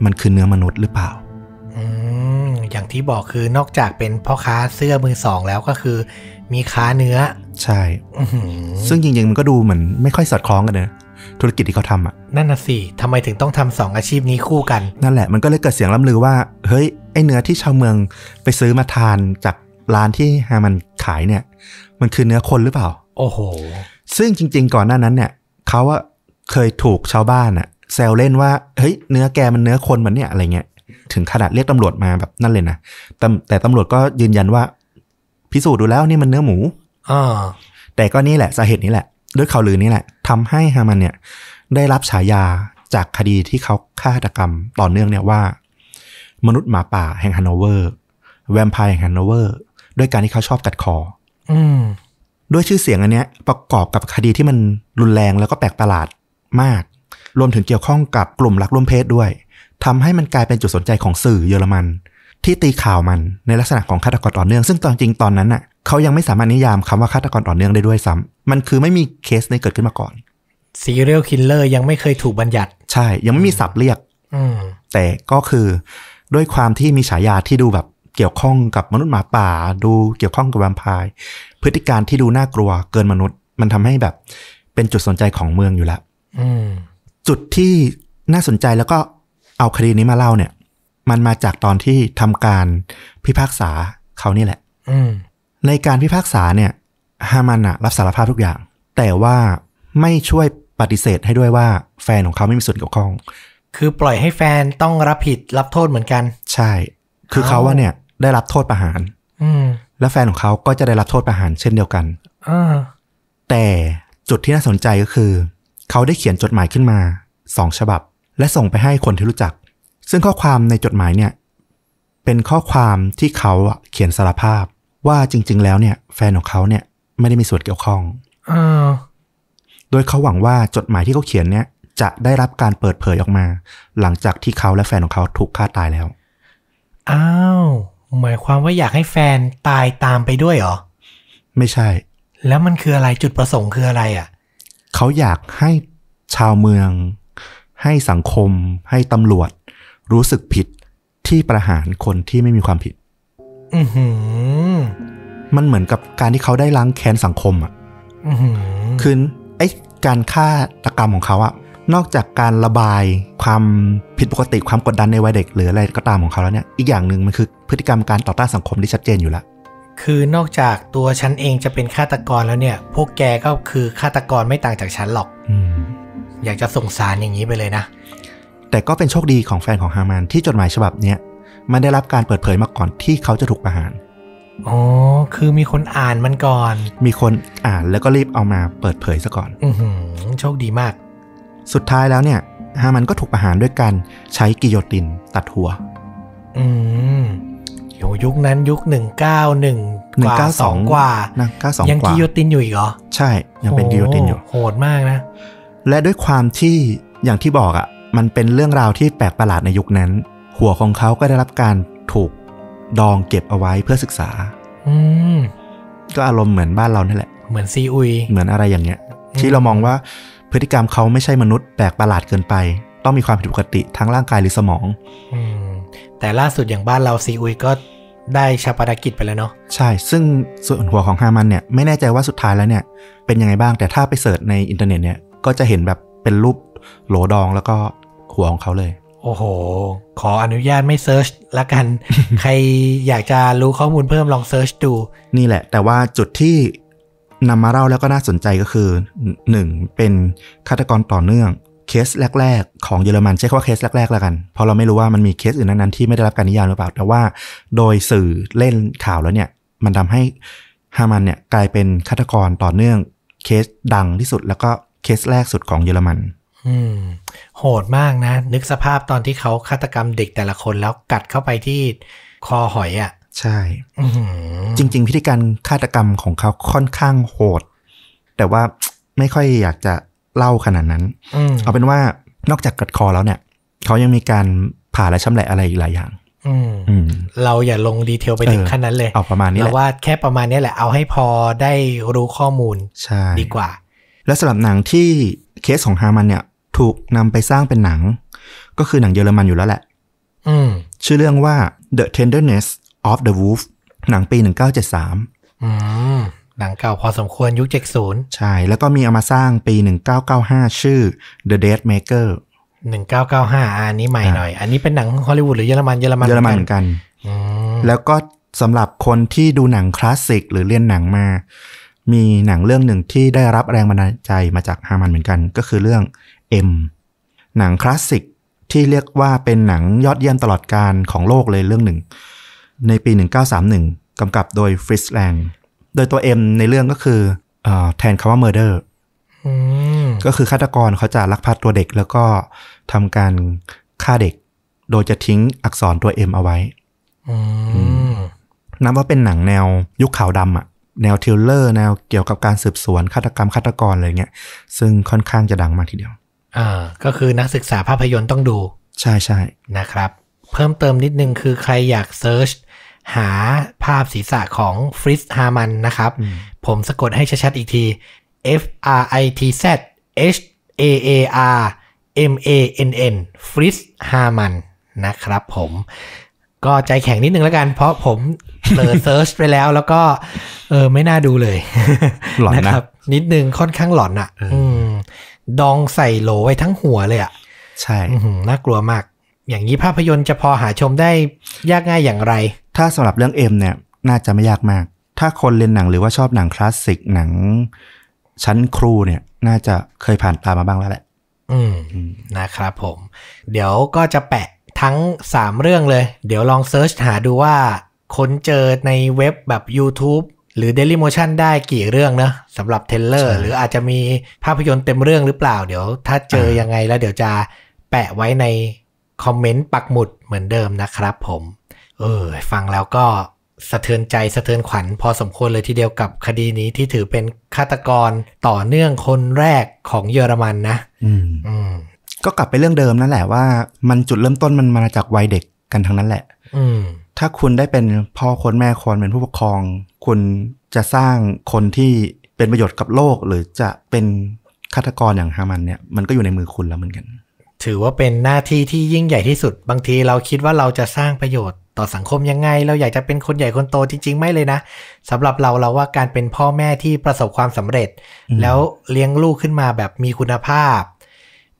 มันคือเนื้อมนุษย์หรือเปล่าอืมอย่างที่บอกคือนอกจากเป็นพ่อค้าเสื้อมือสองแล้วก็คือ มีค้าเนื้อ ใช่อื้อหือซึ่งจริงๆมันก็ดูเหมือนไม่ค่อยสอดคล้องกันนะ ธุรกิจที่เขาทำอะ นั่นน่ะสิทำไมถึงต้องทำสองอาชีพนี้คู่กัน นั่นแหละมันก็เลยเกิดเสียงล่ำลือว่า เฮ้ย ไอเนื้อที่ชาวเมืองไปซื้อมาทานจากร้านที่ฮามันขายเนี่ย มันคือเนื้อคนหรือเปล่า โอ้โห ซึ่งจริง ๆ ก่อนหน้านั้นเนี่ยเขาอะเคยถูกชาวบ้านอะแซวเล่นว่า เฮ้ย เนื้อแกมันเนื้อคนมันเนี่ยอะไรเงี้ย ถึงขนาดเรียกตำรวจมาแบบนั่นเลยนะแต่แต่ตำรวจก็ยืนยันว่า พิสูจน์ดูแล้วนี่มันเนื้อหมู อ่า แต่ก็นี่แหละสาเหตุนี้แหละด้วยข่าวลือนี้แหละ ทำให้ฮามันเนี่ยได้รับฉายาจากคดีที่เขาฆาตกรรมต่อเนื่องเนี่ยว่า มนุษย์หมาป่าแห่งฮันโนเวอร์ แวมไพร์แห่งฮันโนเวอร์ ด้วยการที่เขาชอบกัดคอ อืมด้วยชื่อเสียงอันเนี้ยประกอบกับคดีที่มันรุนแรงแล้วก็แปลกประหลาดมาก รวมถึงเกี่ยวข้องกับกลุ่มรักร่วมเพศด้วยทำให้มันกลายเป็นจุดสนใจของสื่อเยอรมัน ที่ตีข่าวมันในลักษณะของฆาตกรต่อเนื่อง ซึ่งตอนจริงตอนนั้นน่ะเขายังไม่สามารถนิยามคำว่าฆาตกรต่อเนื่องได้ด้วยซ้ำมันคือไม่มีเคสนี้เกิดขึ้นมาก่อน serial killer ยังไม่เคยถูกบัญญัติ ใช่ ยังไม่มีศัพท์เรียกอืมแต่ก็คือด้วยความที่มีฉายาที่ดูแบบเกี่ยวข้องกับมนุษย์หมาป่า ดูเกี่ยวข้องกับแวมไพร์พฤติการณ์ที่ดูน่ากลัวเกินมนุษย์ มันทำให้แบบเป็นจุดสนใจของเมืองอยู่แล้วอืมจุดที่น่าสนใจแล้วก็เอาคดีนี้มาเล่าเนี่ย มันมาจากตอนที่ทำการพิพากษาเขานี่แหละอืมในการพิพากษาเนี่ยฮามันอะรับสารภาพทุกอย่าง แต่ว่าไม่ช่วย ปฏิเสธให้ด้วยว่าแฟนของเขาไม่มีส่วนเกี่ยวข้อง คือปล่อยให้แฟนต้องรับผิดรับโทษเหมือนกัน ใช่ คือเขาว่าเนี่ยได้รับโทษประหาร อืมและแฟนของเขาก็จะได้รับโทษประหารเช่นเดียวกันอ่าแต่จุดที่น่าสนใจก็คือ เขาได้เขียนจดหมายขึ้นมาสองฉบับ และส่งไปให้คนที่รู้จัก ซึ่งข้อความในจดหมายเนี่ย เป็นข้อความที่เขาอะเขียนสารภาพ ว่าจริง ๆ แล้วเนี่ย แฟนของเขาเนี่ยไม่ได้มีส่วนเกี่ยวข้องอ่า โดยเขาหวังว่าจดหมายที่เขาเขียนเนี่ยจะได้รับการเปิดเผยออกมา หลังจากที่เขาและแฟนของเขาถูกฆ่าตายแล้ว อ้าว หมายความว่าอยากให้แฟนตายตามไปด้วยเหรอ ไม่ใช่ แล้วมันคืออะไรจุดประสงค์คืออะไรอะ เขาอยากให้ชาวเมือง ให้สังคม ให้ตำรวจ รู้สึกผิดที่ประหารคนที่ไม่มีความผิด อือหือ มันเหมือนกับการที่เขาได้ล้างแค้นสังคมอะ อือหือคือ ไอ้การฆ่าตกรรมของเขาอะนอกจากการระบายความผิดปกติความกดดันในวัยเด็ก หรืออะไรก็ตามของเขาแล้วเนี่ยอีกอย่างหนึ่งมันคือพฤติกรรมการต่อต้านสังคมที่ชัดเจนอยู่แล้วคือนอกจากตัวฉันเองจะเป็นฆาตกรแล้วเนี่ย พวกแกก็คือฆาตกรไม่ต่างจากฉันหรอกอืมอยากจะส่งสารอย่างนี้ไปเลยนะ แต่ก็เป็นโชคดีของแฟนของฮามานที่จดหมายฉบับเนี้ยมันได้รับการเปิดเผยมาก่อนที่เขาจะถูกประหาร อ๋อ คือมีคนอ่านมันก่อน มีคนอ่านแล้วก็รีบเอามาเปิดเผยซะก่อน อือหือโชคดีมาก สุดท้ายแล้วเนี่ยฮามันก็ถูกประหารด้วยการใช้กิโยตินตัดหัว อืมโหยุคนั้นยุคหนึ่งเก้าหนึ่งกว่าสอง192กว่านะ92ยังกว่ากิโยตินอยู่อีกเหรอ ใช่ ยังเป็นกิโยตินอยู่โโหดมากนะ และด้วยความที่อย่างที่บอกอะ่ะ มันเป็นเรื่องราวที่แปลกประหลาดในยุคนั้น หัวของเขาก็ได้รับการถูก ดองเก็บเอาไว้เพื่อศึกษา อืมก็อารมณ์เหมือนบ้านเรานั่นแหละ เหมือนซีอุย เหมือนอะไรอย่างเงี้ยอืมที่เรามองว่าพฤติกรรมเขาไม่ใช่มนุษย์แปลกประหลาดเกินไป ต้องมีความผิดปกติทั้งร่างกายหรือสมองอืมแต่ล่าสุดอย่างบ้านเราซีอุยก็ได้ฌาปนกิจไปแล้วเนาะใช่ ซึ่งส่วนหัวของฮามันเนี่ยไม่แน่ใจว่าสุดท้ายแล้วเนี่ย เป็นยังไงบ้างแต่ถ้าไป search ในอินเทอร์เน็ตเนี่ยก็จะเห็นแบบเป็นรูปโหลดองแล้วก็หัวของเขาเลย โอ้โห ขออนุญาตไม่ searchละกัน ใครอยากจะรู้ข้อมูลเพิ่มลอง search ดู นี่แหละ แต่ว่าจุดที่นำมาเล่าแล้วก็น่าสนใจก็คือหนึ่งเป็นฆาตกรต่อเนื่อง เคสแรก ๆ ของเยอรมันใช้คำว่าเคสแรกๆแล้วกัน เพราะเราไม่รู้ว่ามันมีเคสอื่นนั้นๆที่ไม่ได้รับการนิยามหรือเปล่า แต่ว่าโดยสื่อเล่นข่าวแล้วเนี่ย มันทำให้ฮามันเนี่ยกลายเป็นฆาตกรต่อเนื่องเคสดังที่สุดแล้วก็เคสแรกสุดของเยอรมัน อืมโหดมากนะ นึกสภาพตอนที่เขาฆาตกรรมเด็กแต่ละคนแล้วกัดเข้าไปที่คอหอยอะ่ะ ใช่อื้อหือจริง ๆ พิธีการฆาตกรรมของเขาค่อนข้างโหด แต่ว่าไม่ค่อยอยากจะเล่าขนาดนั้นอืมเอาเป็นว่านอกจากกัดคอแล้วเนี่ยเขายังมีการผ่าและชำแหละอะไรอีกหลายอย่างอืมอืมเราอย่าลงดีเทลไปถึงเออขั้นนั้นเลยเอาประมาณนี้แหเราละว่าแค่ประมาณนี้แหละเอาให้พอได้รู้ข้อมูลใช่ดีกว่า และสำหรับหนังที่เคสของฮามันเนี่ย ถูกนำไปสร้างเป็นหนัง ก็คือหนังเยอรมันอยู่แล้วแหละอืมชื่อเรื่องว่า The Tenderness of the Wolf หนังปี 1973อืมหนังเก่าพอสมควรยุคเจ็ดศูนย์ใช่ แล้วก็มีเอามาสร้างปี 1995 ชื่อ The Dead Maker หนึ่งเก้าเก้าห้าอันนี้ใหม่หน่อย อันนี้เป็นหนังฮอลลีวูดหรือเยอรมันเยอรมันเยอรมันเหมือนกันอืมแล้วก็สำหรับคนที่ดูหนังคลาสสิกหรือเรียนหนังมา มีหนังเรื่องหนึ่งที่ได้รับแรงบันดาลใจมาจากฮามันเหมือนกัน ก็คือเรื่อง M หนังคลาสสิกที่เรียกว่าเป็นหนังยอดเยี่ยมตลอดการของโลกเลยเรื่องหนึ่ง ในปี 1931กำกับโดยฟริสแลงโดยตัว M ในเรื่องก็คือเออแทนคำว่า murder อืมก็คือฆาตกรเขาจะลักพาตัวเด็กแล้วก็ทำการฆ่าเด็ก โดยจะทิ้งอักษรตัว M เอาไว้อืมนับว่าเป็นหนังแนวยุคขาวดำอะ แนว thriller แนวเกี่ยวกับการสืบสวนฆาตกรรมฆาตกรอะไรเงี้ยซึ่งค่อนข้างจะดังมากทีเดียว อ่า ก็คือนักศึกษาภาพยนตร์ต้องดู ใช่ใช่นะครับ เพิ่มเติมนิดนึงคือใครอยาก search หาภาพศีรษะของฟริตซ์ ฮามันนะครับ ผมสะกดให้ชัดๆอีกที F R I T Z H A A R M A N N ฟริสฮามันนะครับผม ก็ใจแข็งนิดนึงแล้วกัน เพราะผมเปิดเซิร์ชไปแล้ว แล้วก็เออไม่น่าดูเลย หลอนนะครับ นิดนึงค่อนข้างหลอนอะอืมดองใส่โหลไว้ทั้งหัวเลยอะ ใช่อื้อหือน่ากลัวมาก อย่างนี้ภาพยนตร์จะพอหาชมได้ยากง่ายอย่างไร ถ้าสำหรับเรื่อง M เนี่ย น่าจะไม่ยากมาก ถ้าคนเรียนหนังหรือว่าชอบหนังคลาสสิกหนัง ชั้นครูเนี่ย น่าจะเคยผ่านตามมาบ้างแล้วแหละ อืมนะครับผม เดี๋ยวก็จะแปะ ทั้ง 3 เรื่องเลย เดี๋ยวลอง search หาดูว่า ค้นเจอในเว็บแบบ YouTube หรือ Dailymotion ได้กี่เรื่องนะสำหรับ trailer ใช่หรืออาจจะมีภาพยนตร์เต็มเรื่องหรือเปล่า เดี๋ยวถ้าเจอยังไงแล้วเดี๋ยวจะแปะไว้ในคอมเมนต์ปักหมุดเหมือนเดิมนะครับผม เออ ฟังแล้วก็สะเทือนใจสะเทือนขวัญพอสมควรเลยทีเดียวกับคดีนี้ที่ถือเป็นฆาตกรต่อเนื่องคนแรกของเยอรมันนะ อืมอืม ก็กลับไปเรื่องเดิมนั่นแหละว่า มันจุดเริ่มต้นมันมาจากวัยเด็กกันทั้งนั้นแหละ อืมถ้าคุณได้เป็นพ่อคนแม่คนเป็นผู้ปกครอง คุณจะสร้างคนที่เป็นประโยชน์กับโลก หรือจะเป็นฆาตกรอย่างฮามันเนี่ยมันก็อยู่ในมือคุณแล้วเหมือนกัน ถือว่าเป็นหน้าที่ที่ยิ่งใหญ่ที่สุด บางทีเราคิดว่าเราจะสร้างประโยชน์ต่อสังคมยังไง เราอยากจะเป็นคนใหญ่คนโตจริง ๆ ไม่เลยนะสำหรับเราเราว่าการเป็นพ่อแม่ที่ประสบความสำเร็จ แล้วเลี้ยงลูกขึ้นมาแบบมีคุณภาพ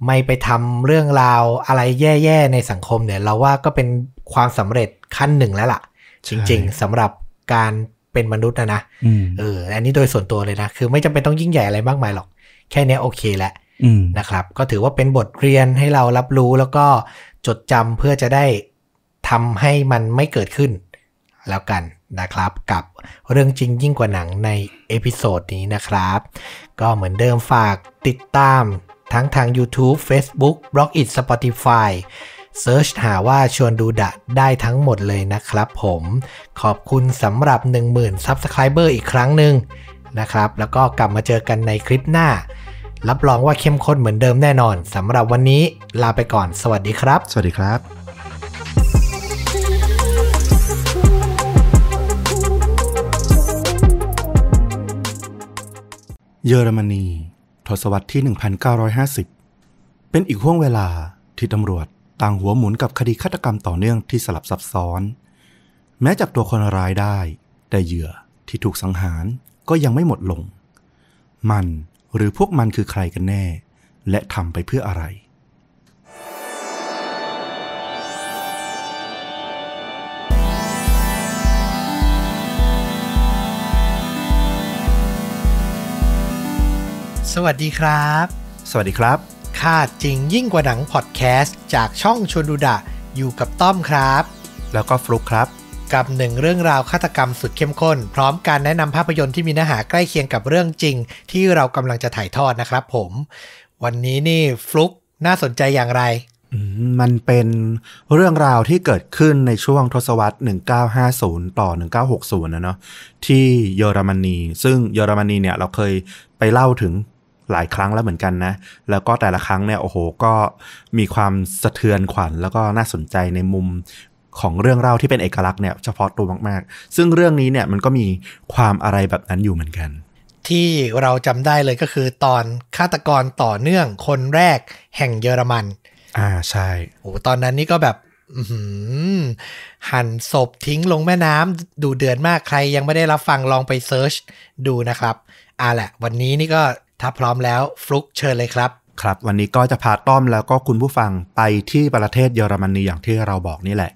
ไม่ไปทำเรื่องราวอะไรแย่ๆในสังคมเนี่ยเราว่าก็เป็นความสำเร็จขั้นหนึ่งแล้วล่ะ จริง ๆสำหรับการเป็นมนุษย์นะนะอืมเอออันนี้โดยส่วนตัวเลยนะ คือไม่จำเป็นต้องยิ่งใหญ่อะไรมากมายหรอก แค่เนี้ยโอเคแหละอืมนะครับ ก็ถือว่าเป็นบทเรียนให้เรารับรู้แล้วก็จดจำเพื่อจะได้ทำให้มันไม่เกิดขึ้นแล้วกันนะครับ กับเรื่องจริงยิ่งกว่าหนังใน episode นี้นะครับ ก็เหมือนเดิมฝากติดตาม ทั้งทาง YouTube Facebook b l o g i t Spotify search หาว่าชวนดูดะได้ทั้งหมดเลยนะครับผม ขอบคุณสำหรับ 10,000 Subscriber อีกครั้งหนึ่งนะครับ แล้วก็กลับมาเจอกันในคลิปหน้า รับรองว่าเข้มข้นเหมือนเดิมแน่นอนสำหรับวันนี้ลาไปก่อน สวัสดีครับ สวัสดีครับเยอรมนี ทศวรรษที่ 1950 เป็นอีกห่วงเวลาที่ตำรวจต่างหัวหมุนกับคดีฆาตกรรมต่อเนื่องที่สลับซับซ้อน แม้จับตัวคนร้ายได้ แต่เหยื่อที่ถูกสังหารก็ยังไม่หมดลง มันหรือพวกมันคือใครกันแน่ และทำไปเพื่ออะไร สวัสดีครับ สวัสดีครับค่าจริงยิ่งกว่าหนังพอดแคสต์จากช่องชวนดูดะอยู่กับต้อมครับ แล้วก็ฟลุกครับ กับหนึ่งเรื่องราวฆาตกรรมสุดเข้มข้น พร้อมการแนะนำภาพยนตร์ที่มีเนื้อหาใกล้เคียงกับเรื่องจริง ที่เรากำลังจะถ่ายทอดนะครับผม วันนี้นี่ฟลุกน่าสนใจอย่างไรอื มันเป็นเรื่องราวที่เกิดขึ้นในช่วงทศวรรษ 1950 ต่อ 1960 นะเนาะที่เยอรมนี ซึ่งเยอรมนีเนี่ยเราเคยไปเล่าถึงหลายครั้งแล้วเหมือนกันนะ แล้วก็แต่ละครั้งเนี่ยโอ้โหก็มีความสะเทือนขวัญ แล้วก็น่าสนใจในมุมของเรื่องเล่าที่เป็นเอกลักษณ์เนี่ยเฉพาะตัวมากๆ ซึ่งเรื่องนี้เนี่ยมันก็มีความอะไรแบบนั้นอยู่เหมือนกัน ที่เราจำได้เลยก็คือตอนฆาตกรต่อเนื่องคนแรกแห่งเยอรมัน อ่าใช่โอ้ตอนนั้นนี่ก็แบบอื้อหือหั่นศพทิ้งลงแม่น้ำดูเดือดมากใครยังไม่ได้รับฟังลองไปเซิร์ชดูนะครับอ่าแหละ วันนี้นี่ก็ถ้าพร้อมแล้วฟลุกเชิญเลยครับครับ วันนี้ก็จะพาต้อมแล้วก็คุณผู้ฟังไปที่ประเทศเยอรมนีอย่างที่เราบอกนี่แหละ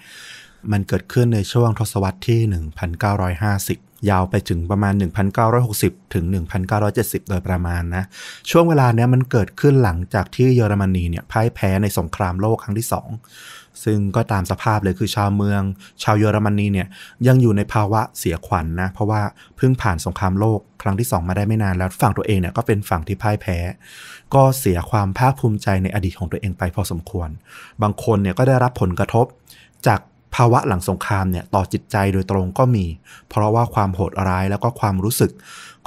มันเกิดขึ้นในช่วงทศวรรษที่ 1950 ยาวไปถึงประมาณ 1960 ถึง 1970 โดยประมาณนะ ช่วงเวลาเนี้ยมันเกิดขึ้นหลังจากที่เยอรมนีเนี่ยพ่ายแพ้ในสงครามโลกครั้งที่สองซึ่งก็ตามสภาพเลยคือชาวเมือง ชาวเยอรมนีเนี่ยยังอยู่ในภาวะเสียขวัญนนะ เพราะว่าเพิ่งผ่านสงครามโลกครั้งที่สองมาได้ไม่นานแล้วฝั่งตัวเองเนี่ยก็เป็นฝั่งที่พ่ายแพ้ ก็เสียความภาคภูมิใจในอดีตของตัวเองไปพอสมควร บางคนเนี่ยก็ได้รับผลกระทบจาก ภาวะหลังสงครามเนี่ยต่อจิตใจโดยตรงก็มี เพราะว่าความโหดร้ายแล้วก็ความรู้สึก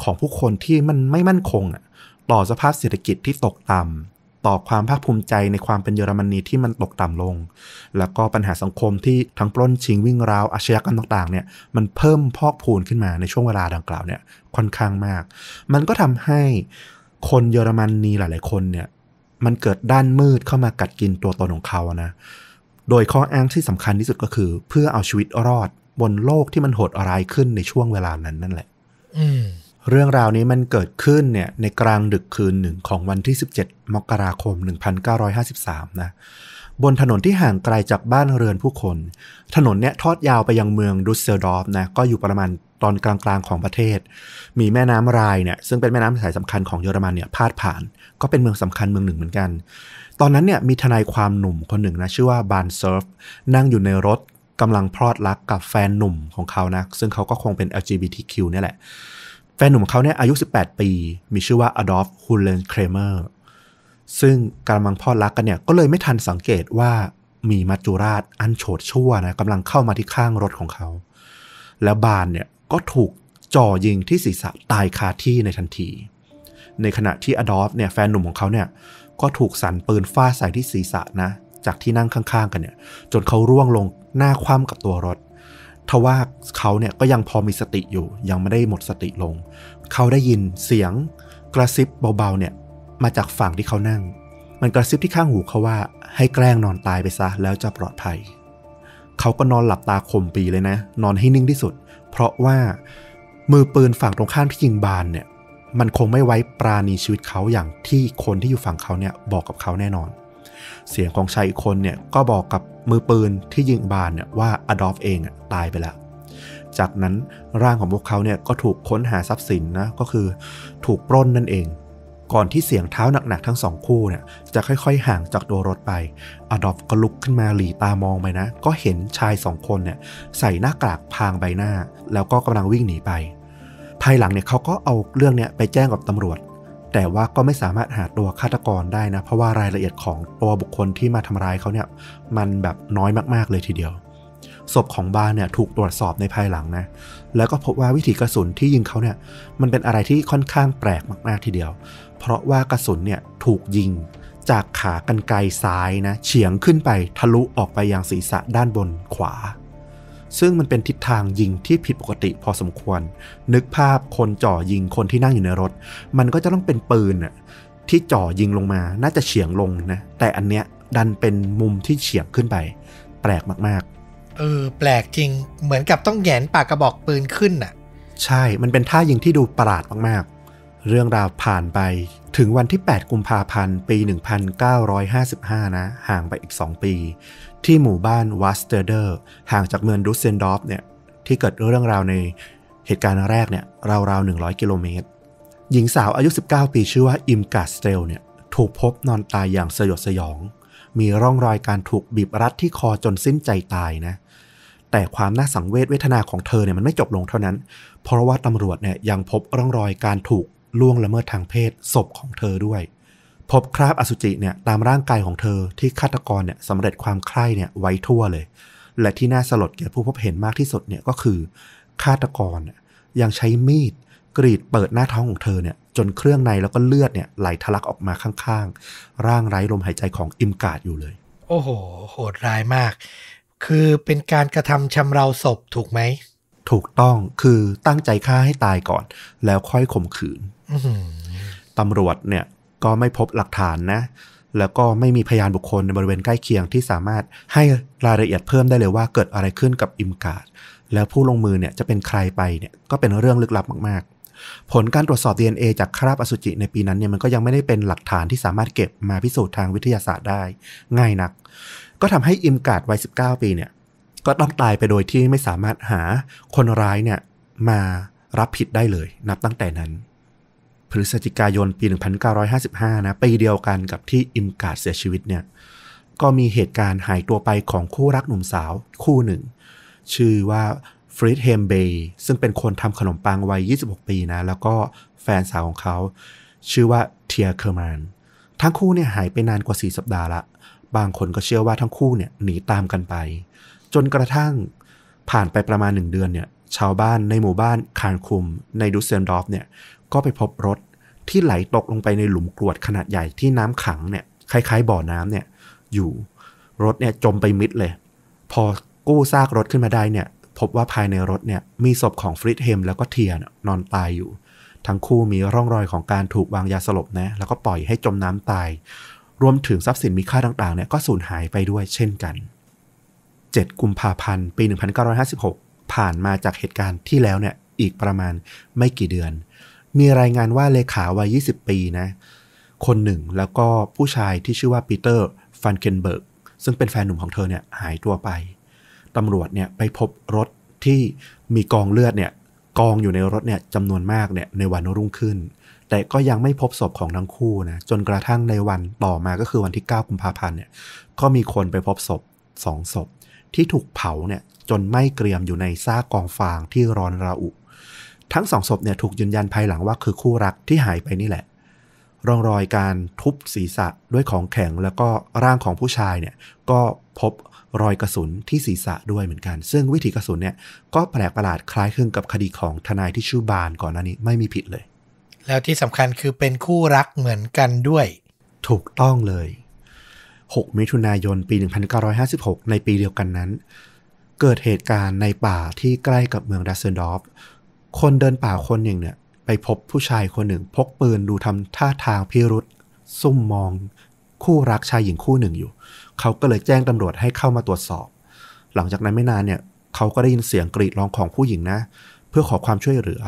ของผู้คนที่มันไม่มั่นคงต่อสภาพเศรษฐกิจที่ตกต่ำต่อความภาคภูมิใจในความเป็นเยอรมนีที่มันตกต่ำลง แล้วก็ปัญหาสังคมที่ทั้งปล้นชิงวิ่งราวอาชญากรรมต่างๆเนี่ยมันเพิ่มพอกพูนขึ้นมาในช่วงเวลาดังกล่าวเนี่ยค่อนข้างมาก มันก็ทำให้คนเยอรมนีหลาย ๆ คนเนี่ยมันเกิดด้านมืดเข้ามากัดกินตัวตนของเขานะ โดยข้ออ้างที่สำคัญที่สุดก็คือ เพื่อเอาชีวิตรอดบนโลกที่มันโหดร้ายขึ้นในช่วงเวลานั้นนั่นแหละอืมเรื่องราวนี้มันเกิดขึ้นเนี่ยในกลางดึกคืนหนึ่งของวันที่ 17 มกราคม 1953 นะ บนถนนที่ห่างไกลจากบ้านเรือนผู้คน ถนนเนี่ยทอดยาวไปยังเมืองดุสเซลดอร์ฟนะ ก็อยู่ประมาณตอนกลางๆของประเทศ มีแม่น้ำไรน์เนี่ยซึ่งเป็นแม่น้ำสายสำคัญของเยอรมันเนี่ยพาดผ่าน ก็เป็นเมืองสำคัญเมืองหนึ่งเหมือนกัน ตอนนั้นเนี่ยมีทนายความหนุ่มคนหนึ่งนะชื่อว่าบานเซิร์ฟนั่งอยู่ในรถกำลังพลอดรักกับแฟนหนุ่มของเขานะ ซึ่งเขาก็คงเป็น LGBTQ เนี่ยแหละ แฟนหนุ่มของเขาเนี่ยอายุ 18 ปี มีชื่อว่าอดอล์ฟฮูเลนเครเมอร์ซึ่งกำลังพลอดรักกันเนี่ยก็เลยไม่ทันสังเกตว่ามีมัจจุราชอันโฉดชั่วนะกำลังเข้ามาที่ข้างรถของเขา แล้วบานเนี่ยก็ถูกจ่อยิงที่ศีรษะตายคาที่ในทันที ในขณะที่อดอล์ฟเนี่ยแฟนหนุ่มของเขาเนี่ย ก็ถูกสันปืนฟาดใส่ที่ศีรษะนะ จากที่นั่งข้างๆ กันเนี่ย จนเขาร่วงลงหน้าคว่ำกับตัวรถทว่าเขาเนี่ยก็ยังพอมีสติอยู่ ยังไม่ได้หมดสติลง เขาได้ยินเสียงกระซิบเบาๆเนี่ยมาจากฝั่งที่เขานั่ง มันกระซิบที่ข้างหูเขาว่าให้แกล้งนอนตายไปซะแล้วจะปลอดภัย เขาก็นอนหลับตาข่มปีเลยนะ นอนให้นิ่งที่สุด เพราะว่ามือปืนฝั่งตรงข้ามที่ยิงบานเนี่ย มันคงไม่ไว้ปราณีชีวิตเขาอย่างที่คนที่อยู่ฝั่งเขาเนี่ยบอกกับเขาแน่นอน เสียงของชายอีกคนเนี่ยก็บอกกับมือปืนที่ยิงบานเนี่ยว่าอดอล์ฟเองอะตายไปแล้ว จากนั้นร่างของพวกเขาเนี่ยก็ถูกค้นหาทรัพย์สินนะก็คือถูกปล้นนั่นเอง ก่อนที่เสียงเท้าหนักๆทั้งสองคู่เนี่ยจะค่อยๆห่างจากตัวรถไป อดอล์ฟก็ลุกขึ้นมาหลีตามองไปนะ ก็เห็นชายสองคนเนี่ยใส่หน้ากากพรางใบหน้า แล้วก็กำลังวิ่งหนีไป ภายหลังเนี่ยเขาก็เอาเรื่องเนี่ยไปแจ้งกับตำรวจ แต่ว่าก็ไม่สามารถหาตัวฆาตกรได้นะ เพราะว่ารายละเอียดของตัวบุคคลที่มาทำร้ายเขาเนี่ยมันแบบน้อยมากๆเลยทีเดียว ศพของบาร์เนี่ยถูกตรวจสอบในภายหลังนะ แล้วก็พบว่าวิถีกระสุนที่ยิงเขาเนี่ยมันเป็นอะไรที่ค่อนข้างแปลกมากๆทีเดียว เพราะว่ากระสุนเนี่ยถูกยิงจากขากรรไกรซ้ายนะเฉียงขึ้นไปทะลุออกไปยังศีรษะด้านบนขวา ซึ่งมันเป็นทิศทางยิงที่ผิดปกติพอสมควร นึกภาพคนจ่อยิงคนที่นั่งอยู่ในรถ มันก็จะต้องเป็นปืนน่ะที่จ่อยิงลงมา น่าจะเฉียงลงนะ แต่อันเนี้ยดันเป็นมุมที่เฉียงขึ้นไป แปลกมากเออ แปลกจริง เหมือนกับต้องแหงนปากกระบอกปืนขึ้นน่ะๆใช่ มันเป็นท่ายิงที่ดูประหลาดมากๆ เรื่องราวผ่านไปถึงวันที่ 8 กุมภาพันธ์ ปี 1955 นะ ห่างไปอีก 2 ปี ที่หมู่บ้านวัสเตอร์เดอร์ห่างจากเมืองดุสเซลดอร์ฟเนี่ยที่เกิดเรื่องราวในเหตุการณ์แรกเนี่ยราวๆ 100 กิโลเมตร หญิงสาวอายุ 19 ปีชื่อว่าอิมกาสเตลเนี่ยถูกพบนอนตายอย่างสยดสยอง มีร่องรอยการถูกบีบรัดที่คอจนสิ้นใจตายนะแต่ความน่าสังเวชเวทนาของเธอเนี่ยมันไม่จบลงเท่านั้น เพราะว่าตำรวจเนี่ยยังพบร่องรอยการถูกล่วงละเมิดทางเพศศพของเธอด้วย พบคราบอสุจิเนี่ยตามร่างกายของเธอที่ฆาตกรเนี่ยสำเร็จความใคร่เนี่ยไว้ทั่วเลย และที่น่าสลดแก่ผู้พบเห็นมากที่สุดเนี่ยก็คือฆาตกรเนี่ยยังใช้มีดกรีดเปิดหน้าท้องของเธอเนี่ยจนเครื่องในแล้วก็เลือดเนี่ยไหลทะลักออกมาข้างๆ ร่างไร้ลมหายใจของอิมกาดอยู่เลย โอ้โห โหดร้ายมาก คือเป็นการกระทำชำเราศพถูกไหม ถูกต้องคือตั้งใจฆ่าให้ตายก่อน แล้วค่อยข่มขืนอื้อหือตำรวจเนี่ย ก็ไม่พบหลักฐานนะ แล้วก็ไม่มีพยานบุคคลในบริเวณใกล้เคียงที่สามารถให้รายละเอียดเพิ่มได้เลยว่าเกิดอะไรขึ้นกับอิมการ์ดแล้วผู้ลงมือเนี่ยจะเป็นใครไปเนี่ยก็เป็นเรื่องลึกลับมากๆ ผลการตรวจสอบ DNA จากคราบอสุจิในปีนั้นเนี่ยมันก็ยังไม่ได้เป็นหลักฐานที่สามารถเก็บมาพิสูจน์ทางวิทยาศาสตร์ได้ ง่ายนัก ก็ทำให้อิมการ์ดวัย19 ปีเนี่ยก็ต้องตายไปโดยที่ไม่สามารถหาคนร้ายเนี่ยมารับผิดได้เลย นับตั้งแต่นั้น พฤศจิกายนปี 1955 นะปีเดียวกันกับที่อิมการ์ดเสียชีวิตเนี่ยก็มีเหตุการณ์หายตัวไปของคู่รักหนุ่มสาวคู่หนึ่ง ชื่อว่าฟริดเฮมเบย์ซึ่งเป็นคนทำขนมปังวัย 26 ปีนะ แล้วก็แฟนสาวของเขา ชื่อว่าเทียเคอร์มานทั้งคู่เนี่ยหายไปนานกว่า 4 สัปดาห์ละ บางคนก็เชื่อว่าทั้งคู่เนี่ยหนีตามกันไป จนกระทั่งผ่านไปประมาณหนึ่งเดือนเนี่ยชาวบ้านในหมู่บ้านคานคุมในดุสเซนดอฟเนี่ย ก็ไปพบรถที่ไหลตกลงไปในหลุมกรวดขนาดใหญ่ที่น้ำขังเนี่ยคล้ายๆ บ่อน้ำเนี่ยอยู่รถเนี่ยจมไปมิดเลย พอกู้ซากรถขึ้นมาได้เนี่ยพบว่าภายในรถเนี่ยมีศพของฟริดเฮมแล้วก็เทียนนอนตายอยู่ ทั้งคู่มีร่องรอยของการถูกวางยาสลบนะแล้วก็ปล่อยให้จมน้ำตาย รวมถึงทรัพย์สินมีค่าต่างๆเนี่ยก็สูญหายไปด้วยเช่นกัน 7 กุมภาพันธ์ปี 1956 ผ่านมาจากเหตุการณ์ที่แล้วเนี่ยอีกประมาณไม่กี่เดือน มีรายงานว่าเลขาวัย 20 ปีนะ คนหนึ่งแล้วก็ผู้ชายที่ชื่อว่าปีเตอร์ฟันเคนเบิร์กซึ่งเป็นแฟนหนุ่มของเธอเนี่ยหายตัวไป ตำรวจเนี่ยไปพบรถที่มีกองเลือดเนี่ยกองอยู่ในรถเนี่ยจำนวนมากเนี่ยในวันรุ่งขึ้น แต่ก็ยังไม่พบศพของทั้งคู่นะจนกระทั่งในวันต่อมาก็คือวันที่ 9 กุมภาพันธ์เนี่ยก็มีคนไปพบศพสองศพ ที่ถูกเผาเนี่ยจนไหม้เกรียมอยู่ในซากกองฟางที่ร้อนระอุ ทั้งสองศพเนี่ยถูกยืนยันภายหลังว่าคือคู่รักที่หายไปนี่แหละ ร่องรอยการทุบศีรษะด้วยของแข็งแล้วก็ร่างของผู้ชายเนี่ยก็พบรอยกระสุนที่ศีรษะด้วยเหมือนกัน ซึ่งวิธีกระสุนเนี่ยก็แปลกประหลาดคล้ายคลึงกับคดีของทนายที่ชื่อบานก่อนหน้านี้ไม่มีผิดเลย แล้วที่สำคัญคือเป็นคู่รักเหมือนกันด้วย ถูกต้องเลย 6 มิถุนายนปี 1956 ในปีเดียวกันนั้น เกิดเหตุการณ์ในป่าที่ใกล้กับเมืองดัสเซนดอร์ฟ คนเดินป่าคนหนึ่งเนี่ย ไปพบผู้ชายคนหนึ่ง พกปืนดูทำท่าทางพิรุษซุ่มมอง คู่รักชายหญิงคู่หนึ่งอยู่ เขาก็เลยแจ้งตำรวจให้เข้ามาตรวจสอบ หลังจากนั้นไม่นานเนี่ย เขาก็ได้ยินเสียงกรีดร้องของผู้หญิงนะ เพื่อขอความช่วยเหลือ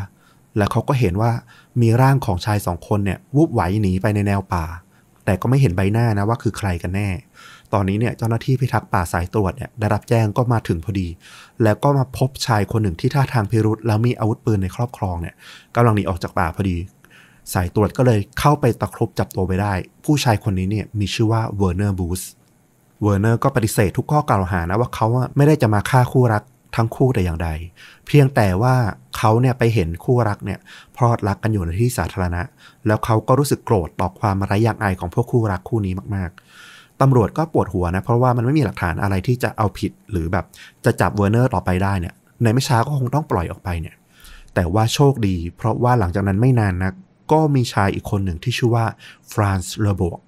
และเขาก็เห็นว่ามีร่างของชายสองคนเนี่ยวูบไหวหนีไปในแนวป่า แต่ก็ไม่เห็นใบหน้านะว่าคือใครกันแน่ ตอนนี้เนี่ยเจ้าหน้าที่พิทักษ์ป่าสายตรวจเนี่ยได้รับแจ้งก็มาถึงพอดี แล้วก็มาพบชายคนหนึ่งที่ท่าทางพิรุธแล้วมีอาวุธปืนในครอบครองเนี่ยกำลังหนีออกจากป่าพอดี สายตรวจก็เลยเข้าไปตะครุบจับตัวไปได้ ผู้ชายคนนี้เนี่ยมีชื่อว่าเวอร์เนอร์บูสเวอร์เนอร์ก็ปฏิเสธทุกข้อกล่าวหานะว่าเขาไม่ได้จะมาฆ่าคู่รักทั้งคู่แต่อย่างใด เพียงแต่ว่าเขาเนี่ยไปเห็นคู่รักเนี่ยพลอดรักกันอยู่ในที่สาธารณะ แล้วเขาก็รู้สึกโกรธต่อความไร้ยางอายของพวกคู่รักคู่นี้มากๆ ตำรวจก็ปวดหัวนะ เพราะว่ามันไม่มีหลักฐานอะไรที่จะเอาผิดหรือแบบจะจับเวอร์เนอร์ต่อไปได้เนี่ย ในไม่ช้าก็คงต้องปล่อยออกไปเนี่ย แต่ว่าโชคดี เพราะว่าหลังจากนั้นไม่นานนะก็มีชายอีกคนหนึ่งที่ชื่อว่าฟรานซ์เลบวก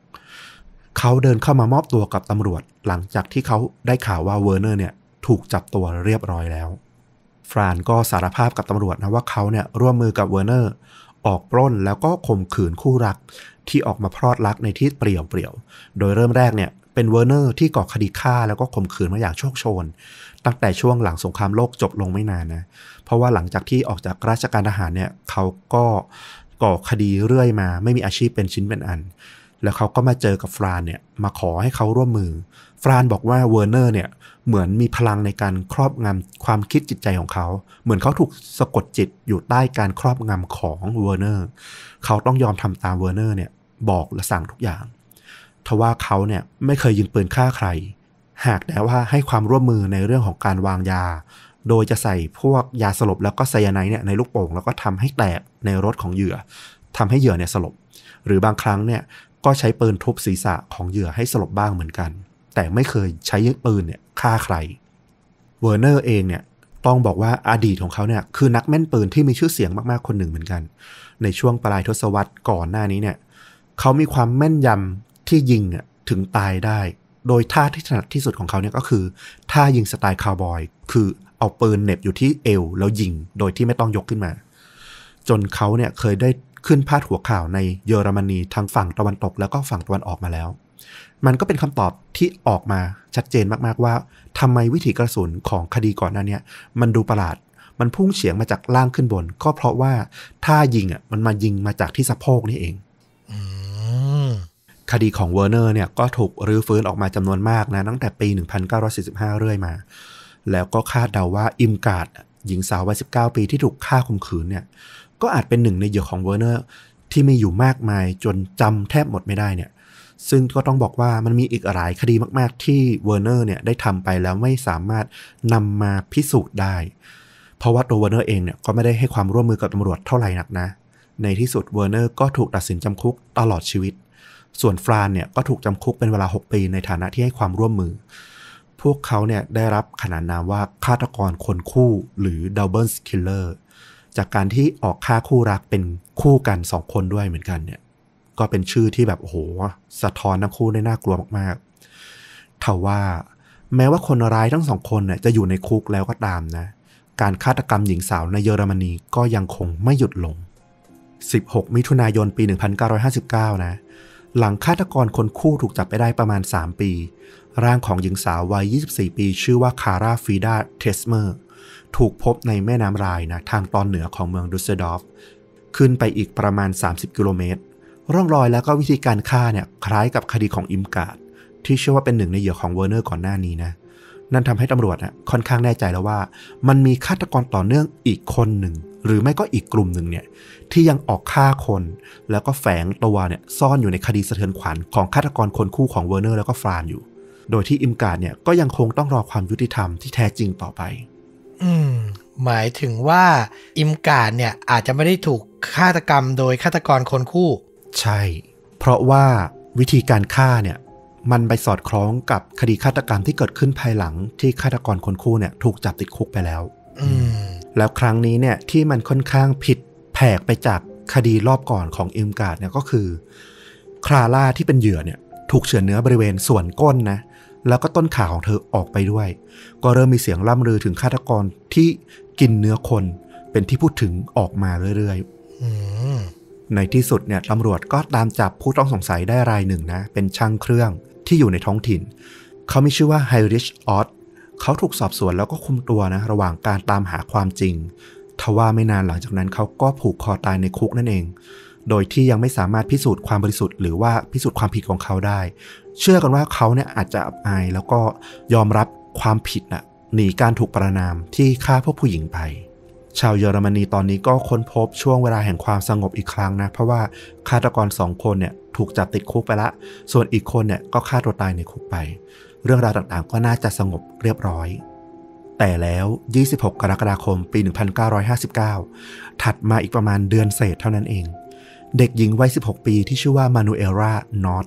เขาเดินเข้ามามอบตัวกับตำรวจ หลังจากที่เขาได้ข่าวว่าเวอร์เนอร์เนี่ยถูกจับตัวเรียบร้อยแล้ว ฟรานก็สารภาพกับตำรวจนะว่าเขาเนี่ยร่วมมือกับเวอร์เนอร์ออกปล้นแล้วก็ข่มขืนคู่รัก ที่ออกมาพลอดรักในที่เปลี่ยวเปลี่ยวๆ โดยเริ่มแรกเนี่ยเป็นเวอร์เนอร์ที่ก่อคดีฆ่าแล้วก็ข่มขืนมาอย่างโชกโชน ตั้งแต่ช่วงหลังสงครามโลกจบลงไม่นานนะ เพราะว่าหลังจากที่ออกจากราชการทหารเนี่ยเขาก็ก่อคดีเรื่อยมา ไม่มีอาชีพเป็นชิ้นเป็นอัน แล้วเขาก็มาเจอกับฟรานเนี่ยมาขอให้เขาร่วมมือ ฟรานบอกว่าเวอร์เนอร์เนี่ย เหมือนมีพลังในการครอบงำความคิดจิตใจของเขา เหมือนเขาถูกสะกดจิตอยู่ใต้การครอบงำของเวอร์เนอร์เขาต้องยอมทำตามเวอร์เนอร์เนี่ยบอกและสั่งทุกอย่าง ทว่าเขาเนี่ยไม่เคยยิงปืนฆ่าใคร หากแต่ว่าให้ความร่วมมือในเรื่องของการวางยา โดยจะใส่พวกยาสลบแล้วก็ไซยาไนด์เนี่ยในลูกโป่งแล้วก็ทำให้แตกในรถของเหยื่อทำให้เหยื่อเนี่ยสลบ หรือบางครั้งเนี่ยก็ใช้ปืนทุบศีรษะของเหยื่อให้สลบบ้างเหมือนกัน แต่ไม่เคยใช้ปืนเนี่ยฆ่าใคร เวอร์เนอร์เองเนี่ยต้องบอกว่าอดีตของเขาเนี่ยคือนักแม่นปืนที่มีชื่อเสียงมากๆคนหนึ่งเหมือนกัน ในช่วงปลายทศวรรษก่อนหน้านี้เนี่ยเขามีความแม่นยำที่ยิงถึงตายได้ โดยท่าที่ถนัดที่สุดของเขาเนี่ยก็คือท่ายิงสไตล์คาวบอย คือเอาปืนเหน็บอยู่ที่เอวแล้วยิงโดยที่ไม่ต้องยกขึ้นมา จนเขาเนี่ยเคยได้ขึ้นพาดหัวข่าวในเยอรมนีทางฝั่งตะวันตกแล้วก็ฝั่งตะวันออกมาแล้ว มันก็เป็นคำตอบที่ออกมาชัดเจนมากๆว่าทำไมวิถีกระสุนของคดีก่อนหน้านี้มันดูประหลาด มันพุ่งเฉียงมาจากล่างขึ้นบน ก็เพราะว่าถ้ายิงอะมันมายิงมาจากที่สะโพกนี่เองอืมคดีของเวอร์เนอร์เนี่ยก็ถูกรื้อฟื้นออกมาจำนวนมากนะ ตั้งแต่ปี 1945 เรื่อยมา แล้วก็คาดเดาว่าอิมการ์ดหญิงสาววัย 19 ปีที่ถูกฆ่าข่มขืนเนี่ยก็อาจเป็นหนึ่งในเหยื่อของเวอร์เนอร์ที่มีอยู่มากมายจนจำแทบหมดไม่ได้เนี่ย ซึ่งก็ต้องบอกว่ามันมีอีกหลายคดีมาก ๆ ที่เวอร์เนอร์เนี่ยได้ทำไปแล้วไม่สามารถนำมาพิสูจน์ได้ เพราะว่าตัวเวอร์เนอร์เองเนี่ยก็ไม่ได้ให้ความร่วมมือกับตำรวจเท่าไหร่นักนะ ในที่สุดเวอร์เนอร์ก็ถูกตัดสินจำคุกตลอดชีวิต ส่วนฟรานเนี่ยก็ถูกจำคุกเป็นเวลา 6 ปีในฐานะที่ให้ความร่วมมือ พวกเขาเนี่ยได้รับขนานนามว่าฆาตกรคนคู่หรือ double killer จากการที่ออกฆ่าคู่รักเป็นคู่กันสองคนด้วยเหมือนกันเนี่ย ก็เป็นชื่อที่แบบโอ้โหสะท้อนทั้งคู่ได้น่ากลัวมากๆทว่าแม้ว่าคนร้ายทั้งสองคนเนี่ยจะอยู่ในคุกแล้วก็ตามนะ การฆาตกรรมหญิงสาวในเยอรมนีก็ยังคงไม่หยุดลง 16 มิถุนายนปี 1959 นะ หลังฆาตกรคนคู่ถูกจับไปได้ประมาณ 3 ปี ร่างของหญิงสาววัย 24 ปี ชื่อว่าคาร่าฟีดาเทสเมอร์ ถูกพบในแม่น้ำไรน์นะ ทางตอนเหนือของเมืองดุสเซลดอร์ฟขึ้นไปอีกประมาณ 30 กิโลเมตร ร่องรอยแล้วก็วิธีการฆ่าเนี่ยคล้ายกับคดีของอิมการ์ดที่เชื่อว่าเป็นหนึ่งในเหยื่อของเวอร์เนอร์ก่อนหน้านี้นะ นั่นทำให้ตำรวจนะค่อนข้างแน่ใจแล้วว่า มันมีฆาตกรต่อเนื่องอีกคนหนึ่ง หรือไม่ก็อีกกลุ่มหนึ่งเนี่ยที่ยังออกฆ่าคน แล้วก็แฝงตัวเนี่ยซ่อนอยู่ในคดีสะเทือนขวัญของฆาตกรคนคู่ของเวอร์เนอร์แล้วก็ฟรานอยู่ โดยที่อิมการ์ดเนี่ยก็ยังคงต้องรอความยุติธรรมที่แท้จริงต่อไป อืมหมหมายถึงว่าอิมการ์ดเนี่ยอาจจะไม่ได้ถูกฆาตกรรมโดยฆาตกรคนคู่ ใช่ เพราะว่าวิธีการฆ่าเนี่ยมันไปสอดคล้องกับคดีฆาตกรรมที่เกิดขึ้นภายหลังที่ฆาตกรคนคู่เนี่ยถูกจับติดคุกไปแล้วอืมแล้วครั้งนี้เนี่ยที่มันค่อนข้างผิดแผกไปจากคดีรอบก่อนของอิมการ์ดเนี่ยก็คือ คลาร่าที่เป็นเหยื่อเนี่ย ถูกเฉือนเนื้อบริเวณส่วนก้นนะ แล้วก็ต้นขาของเธอออกไปด้วย ก็เริ่มมีเสียงล่ำลือถึงฆาตกรที่กินเนื้อคน เป็นที่พูดถึงออกมาเรื่อยๆอืม ในที่สุดเนี่ยตำรวจก็ตามจับผู้ต้องสงสัยได้รายหนึ่งนะ เป็นช่างเครื่องที่อยู่ในท้องถิ่น เขามีชื่อว่าไฮริชออสเขาถูกสอบสวนแล้วก็คุมตัวนะ ระหว่างการตามหาความจริง ทว่าไม่นานหลังจากนั้นเขาก็ผูกคอตายในคุกนั่นเอง โดยที่ยังไม่สามารถพิสูจน์ความบริสุทธิ์หรือว่าพิสูจน์ความผิดของเขาได้ เชื่อกันว่าเขาเนี่ยอาจจะอับอายแล้วก็ยอมรับความผิดน่ะหนีการถูกประนามที่ฆ่าพวกผู้หญิงไป ชาวเยอรมนีตอนนี้ก็ค้นพบช่วงเวลาแห่งความสงบอีกครั้งนะ เพราะว่าฆาตกรสองคนเนี่ยถูกจับติดคุกไปละ ส่วนอีกคนเนี่ยก็ฆ่าตัวตายในคุกไป เรื่องราวต่างๆ ก็น่าจะสงบเรียบร้อย แต่แล้ว 26 กรกฎาคม ปี 1959 ถัดมาอีกประมาณเดือนเศษเท่านั้นเอง เด็กหญิงวัย 16 ปีที่ชื่อว่ามานูเอลรานอต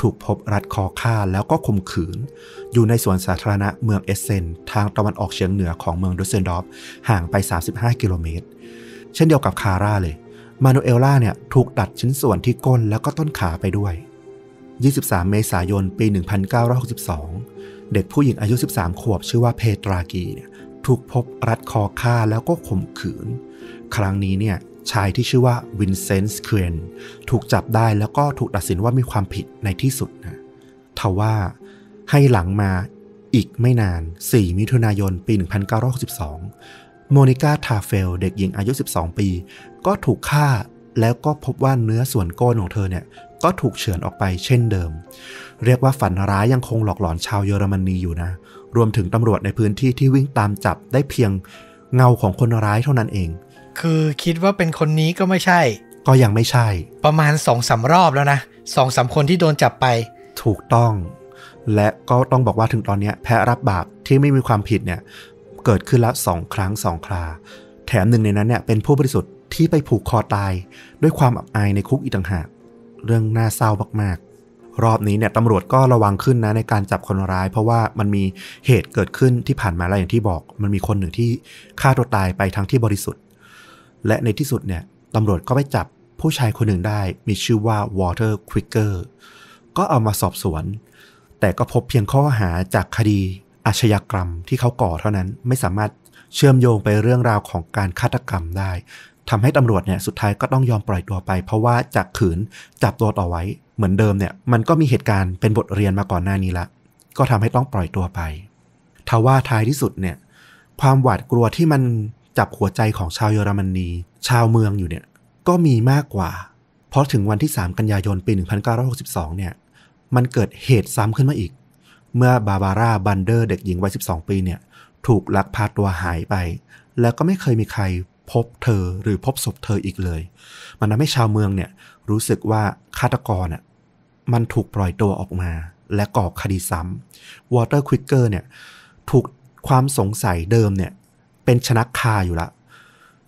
ถูกพบรัดคอฆ่าแล้วก็ข่มขืน อยู่ในสวนสาธารณะเมืองเอสเซน ทางตะวันออกเฉียงเหนือของเมืองดุสเซนดอฟห่างไป 35 กิโลเมตร เช่นเดียวกับคาร่าเลย มานูเอลล่าเนี่ยถูกตัดชิ้นส่วนที่ก้นแล้วก็ต้นขาไปด้วย 23 เมษายนปี 1962 เด็กผู้หญิงอายุ 13 ขวบชื่อว่าเพตรากีเนี่ยถูกพบรัดคอฆ่าแล้วก็ข่มขืน ครั้งนี้เนี่ย ชายที่ชื่อว่าวินเซนต์เครนถูกจับได้แล้วก็ถูกตัดสินว่ามีความผิดในที่สุดนะทว่าให้หลังมาอีกไม่นาน 4 มิถุนายน ปี 1962 โมนิกาทาเฟล เด็กหญิงอายุ 12 ปี ก็ถูกฆ่าแล้วก็พบว่าเนื้อส่วนก้นของเธอเนี่ย ก็ถูกเฉือนออกไปเช่นเดิม เรียกว่าฝันร้ายยังคงหลอกหลอนชาวเยอรมนีอยู่นะ รวมถึงตำรวจในพื้นที่ที่วิ่งตามจับได้เพียงเงาของคนร้ายเท่านั้นเอง คือคิดว่าเป็นคนนี้ก็ไม่ใช่ ก็ยังไม่ใช่ ประมาณสองสารอบแล้วนะสองสามคนที่โดนจับไป ถูกต้อง และก็ต้องบอกว่าถึงตอนเนี้ยแพ้รับบาปที่ไม่มีความผิดเนี่ยเกิดขึ้นละสองครั้งสองครา แถมหนึ่งในนั้นเนี่ยเป็นผู้บริสุทธิ์ที่ไปผูกคอตาย ด้วยความอับอายในคุกอีกต่างหาก เรื่องน่าเศร้ามากๆ รอบนี้เนี่ยตำรวจก็ระวังขึ้นนะในการจับคนร้าย เพราะว่ามันมีเหตุเกิดขึ้นที่ผ่านมาแล้วอย่างที่บอก มันมีคนหนึ่งที่ฆ่าตัวตายไปทั้งที่บริสุทธิ์ และในที่สุดเนี่ยตำรวจก็ไปจับผู้ชายคนหนึ่งได้มีชื่อว่าวอเตอร์ควิกเกอร์ก็เอามาสอบสวน แต่ก็พบเพียงข้อหาจากคดีอาชญากรรมที่เขาก่อเท่านั้นไม่สามารถเชื่อมโยงไปเรื่องราวของการฆาตกรรมได้ทำให้ตำรวจเนี่ยสุดท้ายก็ต้องยอมปล่อยตัวไป เพราะว่าจากขืนจับตัวต่อไว้เหมือนเดิมเนี่ยมันก็มีเหตุการณ์เป็นบทเรียนมาก่อนหน้านี้ละ ก็ทำให้ต้องปล่อยตัวไปทว่าท้ายที่สุดเนี่ยความหวาดกลัวที่มัน จับหัวใจของชาวเยอรมนี ชาวเมืองอยู่เนี่ยก็มีมากกว่า เพราะถึงวันที่ 3 กันยายนปี 1962 เนี่ย มันเกิดเหตุซ้ำขึ้นมาอีก เมื่อบาบาร่าบันเดอร์เด็กหญิงวัย 12 ปีเนี่ย ถูกลักพาตัวหายไป แล้วก็ไม่เคยมีใครพบเธอหรือพบศพเธออีกเลย มันทำให้ชาวเมืองเนี่ยรู้สึกว่าฆาตกรอะมันถูกปล่อยตัวออกมา และก่อคดีซ้ำวอเตอร์ควิกเกอร์เนี่ยถูกความสงสัยเดิมเนี่ย เป็นชนักคาอยู่ละ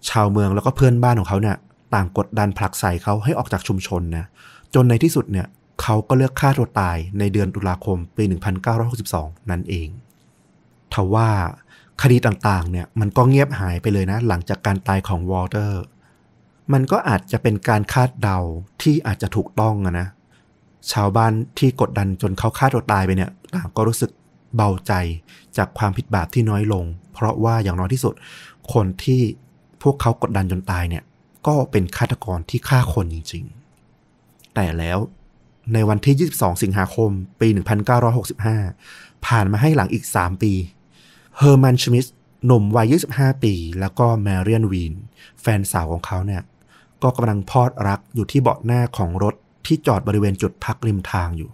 ชาวเมืองแล้วก็เพื่อนบ้านของเขาเนี่ย ต่างกดดันผลักใส่เขาให้ออกจากชุมชนนะจนในที่สุดเนี่ยเขาก็เลือกฆ่าตัวตายในเดือนตุลาคมปี 1962 นั่นเองทว่าคดีต่างๆ เนี่ยมันก็เงียบหายไปเลยนะ หลังจากการตายของวอลเตอร์ มันก็อาจจะเป็นการคาดเดาที่อาจจะถูกต้องนะ ชาวบ้านที่กดดันจนเขาฆ่าตัวตายไปเนี่ยต่างก็รู้สึก เบาใจจากความผิดบาปที่น้อยลง เพราะว่าอย่างน้อยที่สุด คนที่พวกเขากดดันจนตายเนี่ย ก็เป็นฆาตกรที่ฆ่าคนจริง ๆ แต่แล้วในวันที่ 22 สิงหาคม ปี 1965 ผ่านมาให้หลังอีก 3 ปีเฮอร์มันชมิสหนุ่มวัย 25 ปี แล้วก็แมเรียนวีน แฟนสาวของเขาเนี่ย ก็กำลังพอดรักอยู่ที่เบาะหน้าของรถที่จอดบริเวณจุดพักริมทางอยู่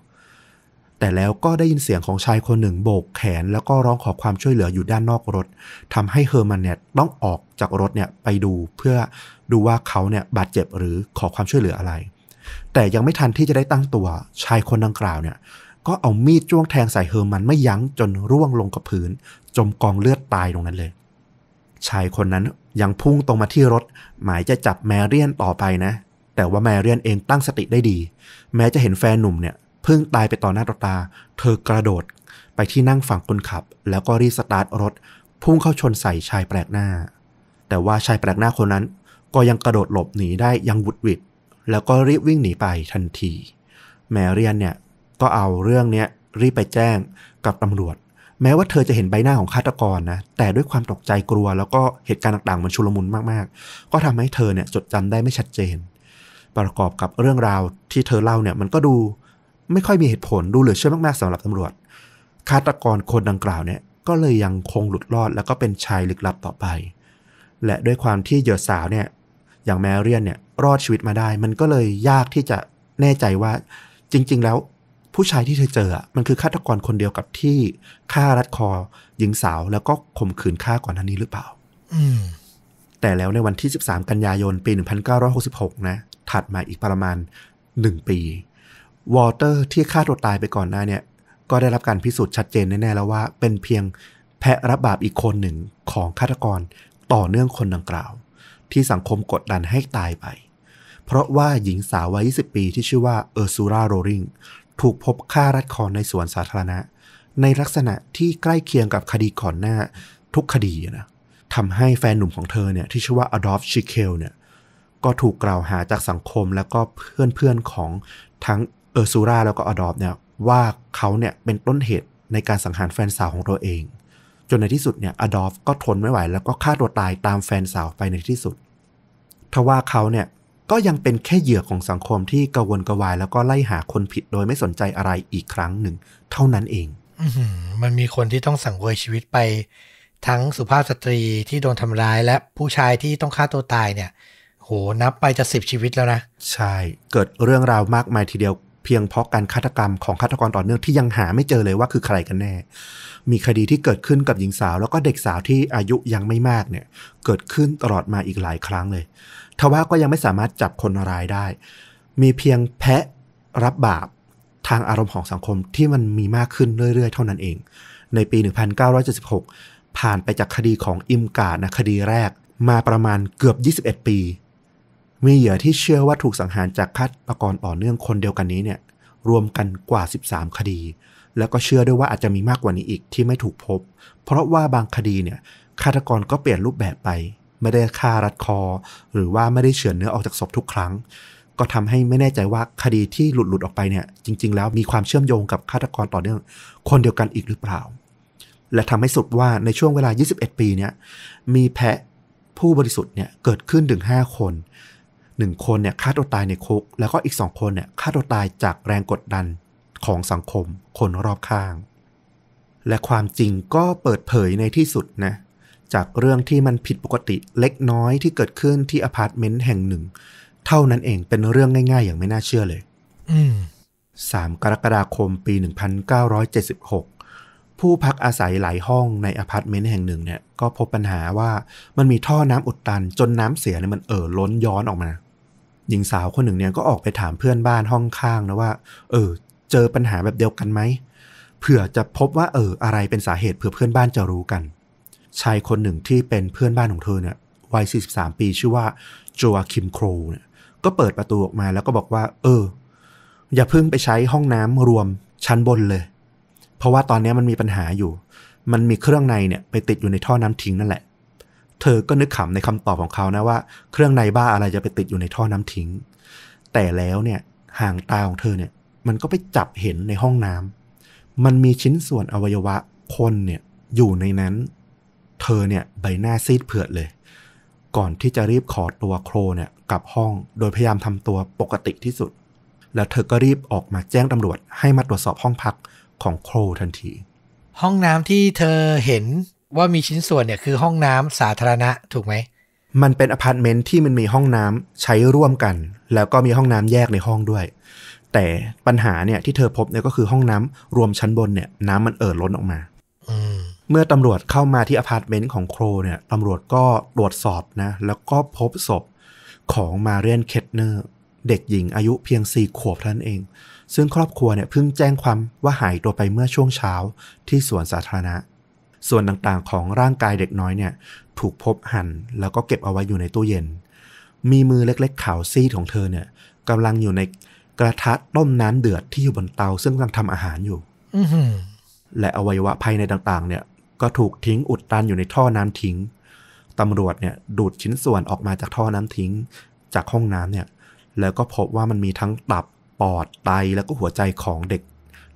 แต่แล้วก็ได้ยินเสียงของชายคนหนึ่งโบกแขน แล้วก็ร้องขอความช่วยเหลืออยู่ด้านนอกรถทำให้เฮอร์มันเนี่ยต้องออกจากรถเนี่ยไปดูเพื่อดูว่าเขาเนี่ยบาดเจ็บหรือขอความช่วยเหลืออะไร แต่ยังไม่ทันที่จะได้ตั้งตัวชายคนดังกล่าวเนี่ยก็เอามีดจ้วงแทงใส่เฮอร์มันไม่ยั้งจนร่วงลงกับพื้น จมกองเลือดตายตรงนั้นเลย ชายคนนั้นยังพุ่งตรงมาที่รถ หมายจะจับแมเรียนต่อไปนะ แต่ว่าแมเรียนเองตั้งสติได้ดี แม้จะเห็นแฟนหนุ่มเนี่ย พิ่งตายไปต่อหน้าต่อตา เธอกระโดดไปที่นั่งฝั่งคนขับ แล้วก็รีสตาร์ทรถ พุ่งเข้าชนใส่ชายแปลกหน้า แต่ว่าชายแปลกหน้าคนนั้น ก็ยังกระโดดหลบหนีได้ยังบุดหวิดแล้วก็รีบวิ่งหนีไปทันที แมเรียนเนี่ยก็เอาเรื่องเนี้ยรีบไปแจ้งกับตำรวจ แม้ว่าเธอจะเห็นใบหน้าของฆาตกรนะแต่ด้วยความตกใจกลัว แล้วก็เหตุการณ์ต่างๆมันชุลมุนมากๆ ก็ทำให้เธอเนี่ยจดจำได้ไม่ชัดเจน ประกอบกับเรื่องราวที่เธอเล่าเนี่ยมันก็ดู ไม่ค่อยมีเหตุผลดูเหลือเชื่อมากๆสำหรับตำรวจฆาตกรคนดังกล่าวเนี่ยก็เลยยังคงหลุดรอดแล้วก็เป็นชายลึกลับต่อไป และด้วยความที่เหยื่อสาวเนี่ยอย่างแมเรียนเนี่ยรอดชีวิตมาได้ มันก็เลยยากที่จะแน่ใจว่าจริง ๆ แล้วผู้ชายที่เธอเจอ มันคือฆาตกรคนเดียวกับที่ฆ่ารัดคอหญิงสาวแล้วก็ข่มขืนฆ่าก่อนหน้านี้หรือเปล่าอืมแต่แล้วในวันที่ 13 กันยายน ปี 1966 นะ ถัดมาอีกประมาณ 1 ปี วอลเตอร์ที่ฆ่าตัวตายไปก่อนหน้าเนี่ย ก็ได้รับการพิสูจน์ชัดเจนแน่ๆแล้วว่า เป็นเพียงแพะรับบาปอีกคนหนึ่งของฆาตกรต่อเนื่องคนดังกล่าว ที่สังคมกดดันให้ตายไป เพราะว่าหญิงสาววัย 20 ปีที่ชื่อว่าเออร์ซูราโรริงถูกพบฆ่ารัดคอในสวนสาธารณะ ในลักษณะที่ใกล้เคียงกับคดีก่อนหน้าทุกคดีนะทำให้แฟนหนุ่มของเธอเนี่ยที่ชื่อว่าอดอล์ฟชิเคลเนี่ยก็ถูกกล่าวหาจากสังคมแล้วก็เพื่อนๆของทั้ง เออร์ซูราแล้วก็อดอล์ฟเนี่ยว่าเขาเนี่ยเป็นต้นเหตุในการสังหารแฟนสาวของตัวเอง จนในที่สุดเนี่ยอดอล์ฟก็ทนไม่ไหว แล้วก็ฆ่าตัวตายตามแฟนสาวไปในที่สุดทว่าเขาเนี่ยก็ยังเป็นแค่เหยื่อของสังคมที่กระวนกระวาย แล้วก็ไล่หาคนผิดโดยไม่สนใจอะไรอีกครั้งหนึ่ง เท่านั้นเองอื้อหือมันมีคนที่ต้องสังเวยชีวิตไป ทั้งสุภาพสตรีที่โดนทำร้ายและผู้ชายที่ต้องฆ่าตัวตายเนี่ย โหโหนับไปจะสิบชีวิตแล้วนะ ใช่ เกิดเรื่องราวมากมายทีเดียวเพียงเพราะการฆาตกรรมของฆาตกรต่อเนื่องที่ยังหาไม่เจอเลยว่าคือใครกันแน่ มีคดีที่เกิดขึ้นกับหญิงสาว แล้วก็เด็กสาวที่อายุยังไม่มากเนี่ย เกิดขึ้นตลอดมาอีกหลายครั้งเลย ทว่าก็ยังไม่สามารถจับคนร้ายได้ มีเพียงแพะรับบาปทางอารมณ์ของสังคมที่มันมีมากขึ้นเรื่อยๆ เท่านั้นเอง ในปี 1976 ผ่านไปจากคดีของอิมกาดนะคดีแรกมาประมาณเกือบ 21 ปี มีเหยื่อที่เชื่อว่าถูกสังหารจากฆาตกรต่อเนื่องคนเดียวกันนี้เนี่ยรวมกันกว่า 13 คดี แล้วก็เชื่อด้วยว่าอาจจะมีมากกว่านี้อีกที่ไม่ถูกพบ เพราะว่าบางคดีเนี่ยฆาตกรก็เปลี่ยนรูปแบบไป ไม่ได้ฆ่ารัดคอ หรือว่าไม่ได้เฉือนเนื้อออกจากศพทุกครั้ง ก็ทำให้ไม่แน่ใจว่าคดีที่หลุดหลุดๆออกไปเนี่ยจริง ๆ แล้วมีความเชื่อมโยงกับฆาตกรต่อเนื่องคนเดียวกันอีกหรือเปล่า และทำให้สุดว่าในช่วงเวลา 21 ปีเนี่ยมีแพะผู้บริสุทธิ์เนี่ยเกิดขึ้นถึง 5 คน 1คนเนี่ยฆ่าตัวตายในคุก แล้วก็อีก2คนเนี่ยฆ่าตัวตายจากแรงกดดันของสังคมคนรอบข้าง และความจริงก็เปิดเผยในที่สุดนะจากเรื่องที่มันผิดปกติเล็กน้อยที่เกิดขึ้นที่อพาร์ตเมนต์แห่งหนึ่ง เท่านั้นเองเป็นเรื่องง่ายๆ อย่างไม่น่าเชื่อเลยอืม3กรกฎาคมปี 1976 ผู้พักอาศัยหลายห้องในอพาร์ตเมนต์แห่งหนึ่งเนี่ย ก็พบปัญหาว่ามันมีท่อน้ำอุดตันจนน้ำเสียเนี่ยมันเอ่อล้นย้อนออกมา หญิงสาวคนหนึ่งเนี่ยก็ออกไปถามเพื่อนบ้านห้องข้างนะว่า เออ เจอปัญหาแบบเดียวกันไหมเผื่อจะพบว่าเอออะไรเป็นสาเหตุเผื่อเพื่อนบ้านจะรู้กัน ชายคนหนึ่งที่เป็นเพื่อนบ้านของเธอเนี่ยวัย 43 ปีชื่อว่าโจอาคิมโครเนี่ยก็เปิดประตูออกมาแล้วก็บอกว่า เออ อย่าเพิ่งไปใช้ห้องน้ำรวมชั้นบนเลย เพราะว่าตอนนี้มันมีปัญหาอยู่ มันมีเครื่องในเนี่ยไปติดอยู่ในท่อน้ำทิ้งนั่นแหละ เธอก็นึกขำในคำตอบของเขานะว่า เครื่องในบ้าอะไรจะไปติดอยู่ในท่อน้ำทิ้ง แต่แล้วเนี่ยห่างตาของเธอเนี่ย มันก็ไปจับเห็นในห้องน้ำมันมีชิ้นส่วนอวัยวะคนเนี่ยอยู่ในนั้น เธอเนี่ยใบหน้าซีดเผือดเลย ก่อนที่จะรีบขอตัวโครเนี่ยกลับห้องโดยพยายามทำตัวปกติที่สุด แล้วเธอก็รีบออกมาแจ้งตำรวจให้มาตรวจสอบห้องพักของโครทันที ห้องน้ำที่เธอเห็น ว่ามีชิ้นส่วนเนี่ยคือห้องน้ำสาธารณะถูกไหม มันเป็นอพาร์ตเมนต์ที่มันมีห้องน้ำใช้ร่วมกัน แล้วก็มีห้องน้ำแยกในห้องด้วย แต่ปัญหาเนี่ยที่เธอพบเนี่ยก็คือห้องน้ำรวมชั้นบนเนี่ยน้ำมันเอ่อล้นออกมาอืมเมื่อตำรวจเข้ามาที่อพาร์ตเมนต์ของโครเนี่ยตำรวจก็ตรวจสอบนะ แล้วก็พบศพของมาเรียนเคทเนอร์เด็กหญิงอายุเพียง4ขวบเท่านั้นเอง ซึ่งครอบครัวเนี่ยเพิ่งแจ้งความว่าหายตัวไปเมื่อช่วงเช้าที่สวนสาธารณะ ส่วนต่างๆ ของร่างกายเด็กน้อยเนี่ย ถูกพบหั่นแล้วก็เก็บเอาไว้อยู่ในตู้เย็น มีมือเล็กๆขาวซีดของเธอเนี่ยกำลังอยู่ในกระทะต้มน้ำเดือดที่อยู่บนเตาซึ่งกำลังทำอาหารอยู่อือหือและอวัยวะภายในต่างๆ เนี่ย ก็ถูกทิ้งอุดตันอยู่ในท่อน้ำทิ้งตำรวจเนี่ยดูดชิ้นส่วนออกมาจากท่อน้ำทิ้ง จากห้องน้ำเนี่ย แล้วก็พบว่ามันมีทั้งตับปอดไตแล้วก็หัวใจของเด็ก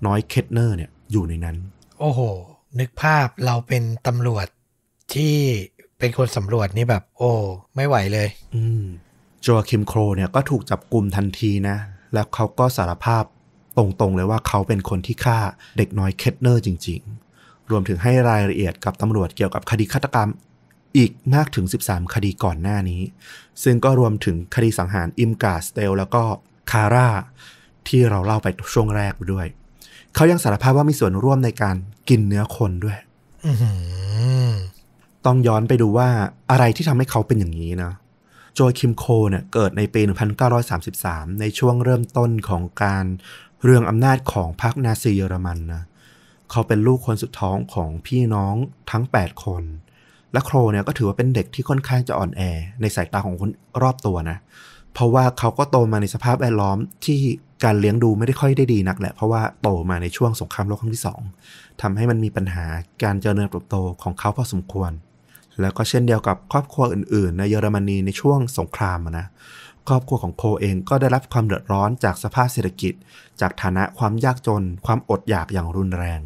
น้อยเคทเนอร์เนี่ยอยู่ในนั้น โอ้โห นึกภาพเราเป็นตำรวจที่เป็นคนสำรวจนี่แบบ โอ้ ไม่ไหวเลย อืมโจอาคิมโครเนี่ยก็ถูกจับกลุ่มทันทีนะ แล้วเขาก็สารภาพตรงๆเลยว่าเขาเป็นคนที่ฆ่าเด็กน้อยเคทเนอร์จริง ๆ รวมถึงให้รายละเอียดกับตำรวจเกี่ยวกับคดีฆาตกรรมอีกมากถึง 13 คดีก่อนหน้านี้ ซึ่งก็รวมถึงคดีสังหารอิมกาสเตลแล้วก็คาร่าที่เราเล่าไปช่วงแรกด้วย เขายังสารภาพว่ามีส่วนร่วมในการกินเนื้อคนด้วยอือหือต้องย้อนไปดูว่าอะไรที่ทำให้เขาเป็นอย่างนี้นะโจยคิมโคเนี่ยเกิดในปี 1933 ในช่วงเริ่มต้นของการเรืองอำนาจของพรรคนาซีเยอรมันนะเขาเป็นลูกคนสุดท้องของพี่น้องทั้ง 8 คน และโครเนี่ยก็ถือว่าเป็นเด็กที่ค่อนข้างจะอ่อนแอ ในสายตาของคนรอบตัวนะ เพราะว่าเขาก็โตมาในสภาพแวดล้อมที่ การเลี้ยงดูไม่ได้ค่อยได้ดีนักแหละ เพราะว่าโตมาในช่วงสงครามโลกครั้งที่สองทำให้มันมีปัญหาการเจริญเติบโตของเขาพอสมควร แล้วก็เช่นเดียวกับครอบครัวอื่นๆ ในเยอรมนีในช่วงสงครามนะครอบครัวของโคเองก็ได้รับความเดือดร้อนจากสภาพเศรษฐกิจ จากฐานะความยากจน ความอดอยากอย่างรุนแรง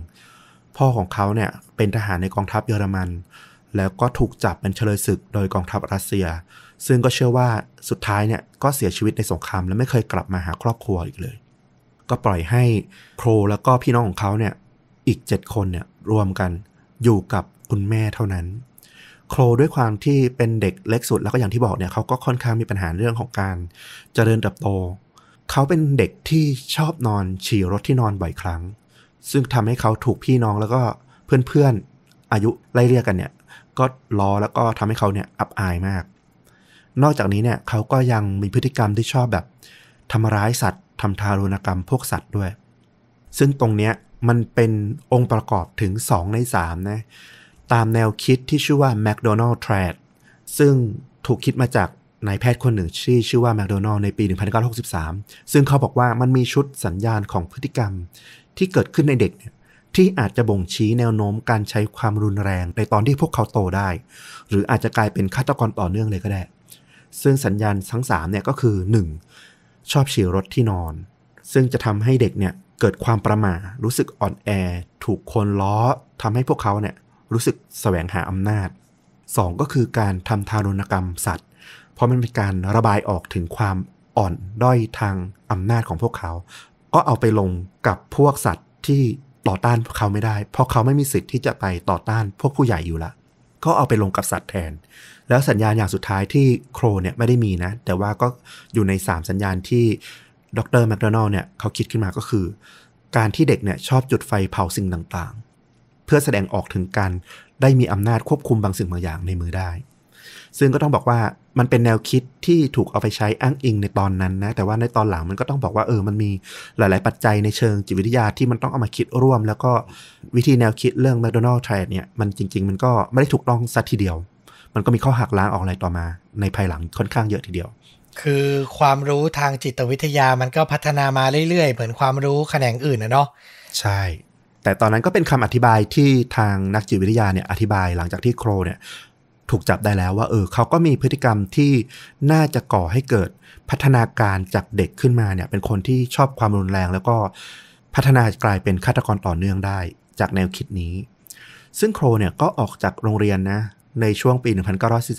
พ่อของเขาเนี่ยเป็นทหารในกองทัพเยอรมัน แล้วก็ถูกจับเป็นเฉลยศึกโดยกองทัพรัสเซีย ซึ่งก็เชื่อว่าสุดท้ายเนี่ยก็เสียชีวิตในสงครามและไม่เคยกลับมาหาครอบครัวอีกเลย ก็ปล่อยให้โครแล้วก็พี่น้องของเขาเนี่ยอีกเจ็ดคนเนี่ยรวมกันอยู่กับคุณแม่เท่านั้น โครด้วยความที่เป็นเด็กเล็กสุดแล้วก็อย่างที่บอกเนี่ยเขาก็ค่อนข้างมีปัญหาเรื่องของการเจริญเติบโต เขาเป็นเด็กที่ชอบนอนฉี่รถที่นอนบ่อยครั้ง ซึ่งทำให้เขาถูกพี่น้องแล้วก็เพื่อนๆอายุไล่เรียกกันเนี่ยก็ล้อแล้วก็ทำให้เขาเนี่ยอับอายมาก นอกจากนี้เนี่ยเขาก็ยังมีพฤติกรรมที่ชอบแบบทำร้ายสัตว์ทำทารุณกรรมพวกสัตว์ด้วย ซึ่งตรงเนี้ยมันเป็นองค์ประกอบถึง 2 ใน3นะตามแนวคิดที่ชื่อว่า McDonald t r a d ซึ่งถูกคิดมาจากนายแพทย์คนหนึ่งที่อชื่อว่า McDonald ในปี 1963 ซึ่งเขาบอกว่ามันมีชุดสัญญาณของพฤติกรรมที่เกิดขึ้นในเด็กเนี่ยที่อาจจะบ่งชี้แนวโน้มการใช้ความรุนแรงในตอนที่พวกเขาโตได้ หรืออาจจะกลายเป็นฆาตกรต่อเนื่องเลยก็ได้ ซึ่งสัญญาณทั้ง3เนี่ยก็คือ 1. ชอบฉี่รถที่นอน ซึ่งจะทำให้เด็กเนี่ยเกิดความประหม่ารู้สึกอ่อนแอ ถูกคนล้อทำให้พวกเขาเนี่ยรู้สึกแสวงหาอำนาจ 2. ก็คือการทำทารุณกรรมสัตว์ เพราะมันเป็นการระบายออกถึงความอ่อนด้อยทางอำนาจของพวกเขา ก็เอาไปลงกับพวกสัตว์ที่ต่อต้านพวกเขาไม่ได้ เพราะเขาไม่มีสิทธิ์ที่จะไปต่อต้านพวกผู้ใหญ่อยู่ละ ก็เอาไปลงกับสัตว์แทน แล้วสัญญาณอย่างสุดท้ายที่โครเนี่ยไม่ได้มีนะ แต่ว่าก็อยู่ใน 3 สัญญาณที่ดรแมคโดนัลเนี่ยเขาคิดขึ้นมาก็คือ การที่เด็กเนี่ยชอบจุดไฟเผาสิ่งต่างๆ เพื่อแสดงออกถึงการได้มีอำนาจควบคุมบางสิ่งบางอย่างในมือได้ ซึ่งก็ต้องบอกว่ามันเป็นแนวคิดที่ถูกเอาไปใช้อ้างอิงในตอนนั้นนะ แต่ว่าในตอนหลังมันก็ต้องบอกว่าเออ มันมีหลาย ๆ ปัจจัยในเชิงจิตวิทยาที่มันต้องเอามาคิดร่วม แล้วก็วิธีแนวคิดเรื่อง McDonald t r a d เนี่ย มันจริง ๆ มันก็ไม่ได้ถูกต้องสัทีเดียว มันก็มีข้อหักล้างออกอะไรต่อมา ในภายหลังค่อนข้างเยอะทีเดียว คือความรู้ทางจิตวิทยามันก็พัฒนามาเรื่อยๆ เหมือนความรู้แขนงอื่นนะเนาะใช่ แต่ตอนนั้นก็เป็นคำอธิบายที่ทางนักจิตวิทยาเนี่ยอธิบายหลังจากที่โครเนี่ยถูกจับได้แล้วว่าเออเขาก็มีพฤติกรรมที่น่าจะก่อให้เกิดพัฒนาการจากเด็กขึ้นมาเนี่ยเป็นคนที่ชอบความรุนแรง แล้วก็พัฒนากลายเป็นฆาตกรต่อเนื่องได้ จากแนวคิดนี้ ซึ่งโครเนี่ยก็ออกจากโรงเรียนนะ ในช่วงปี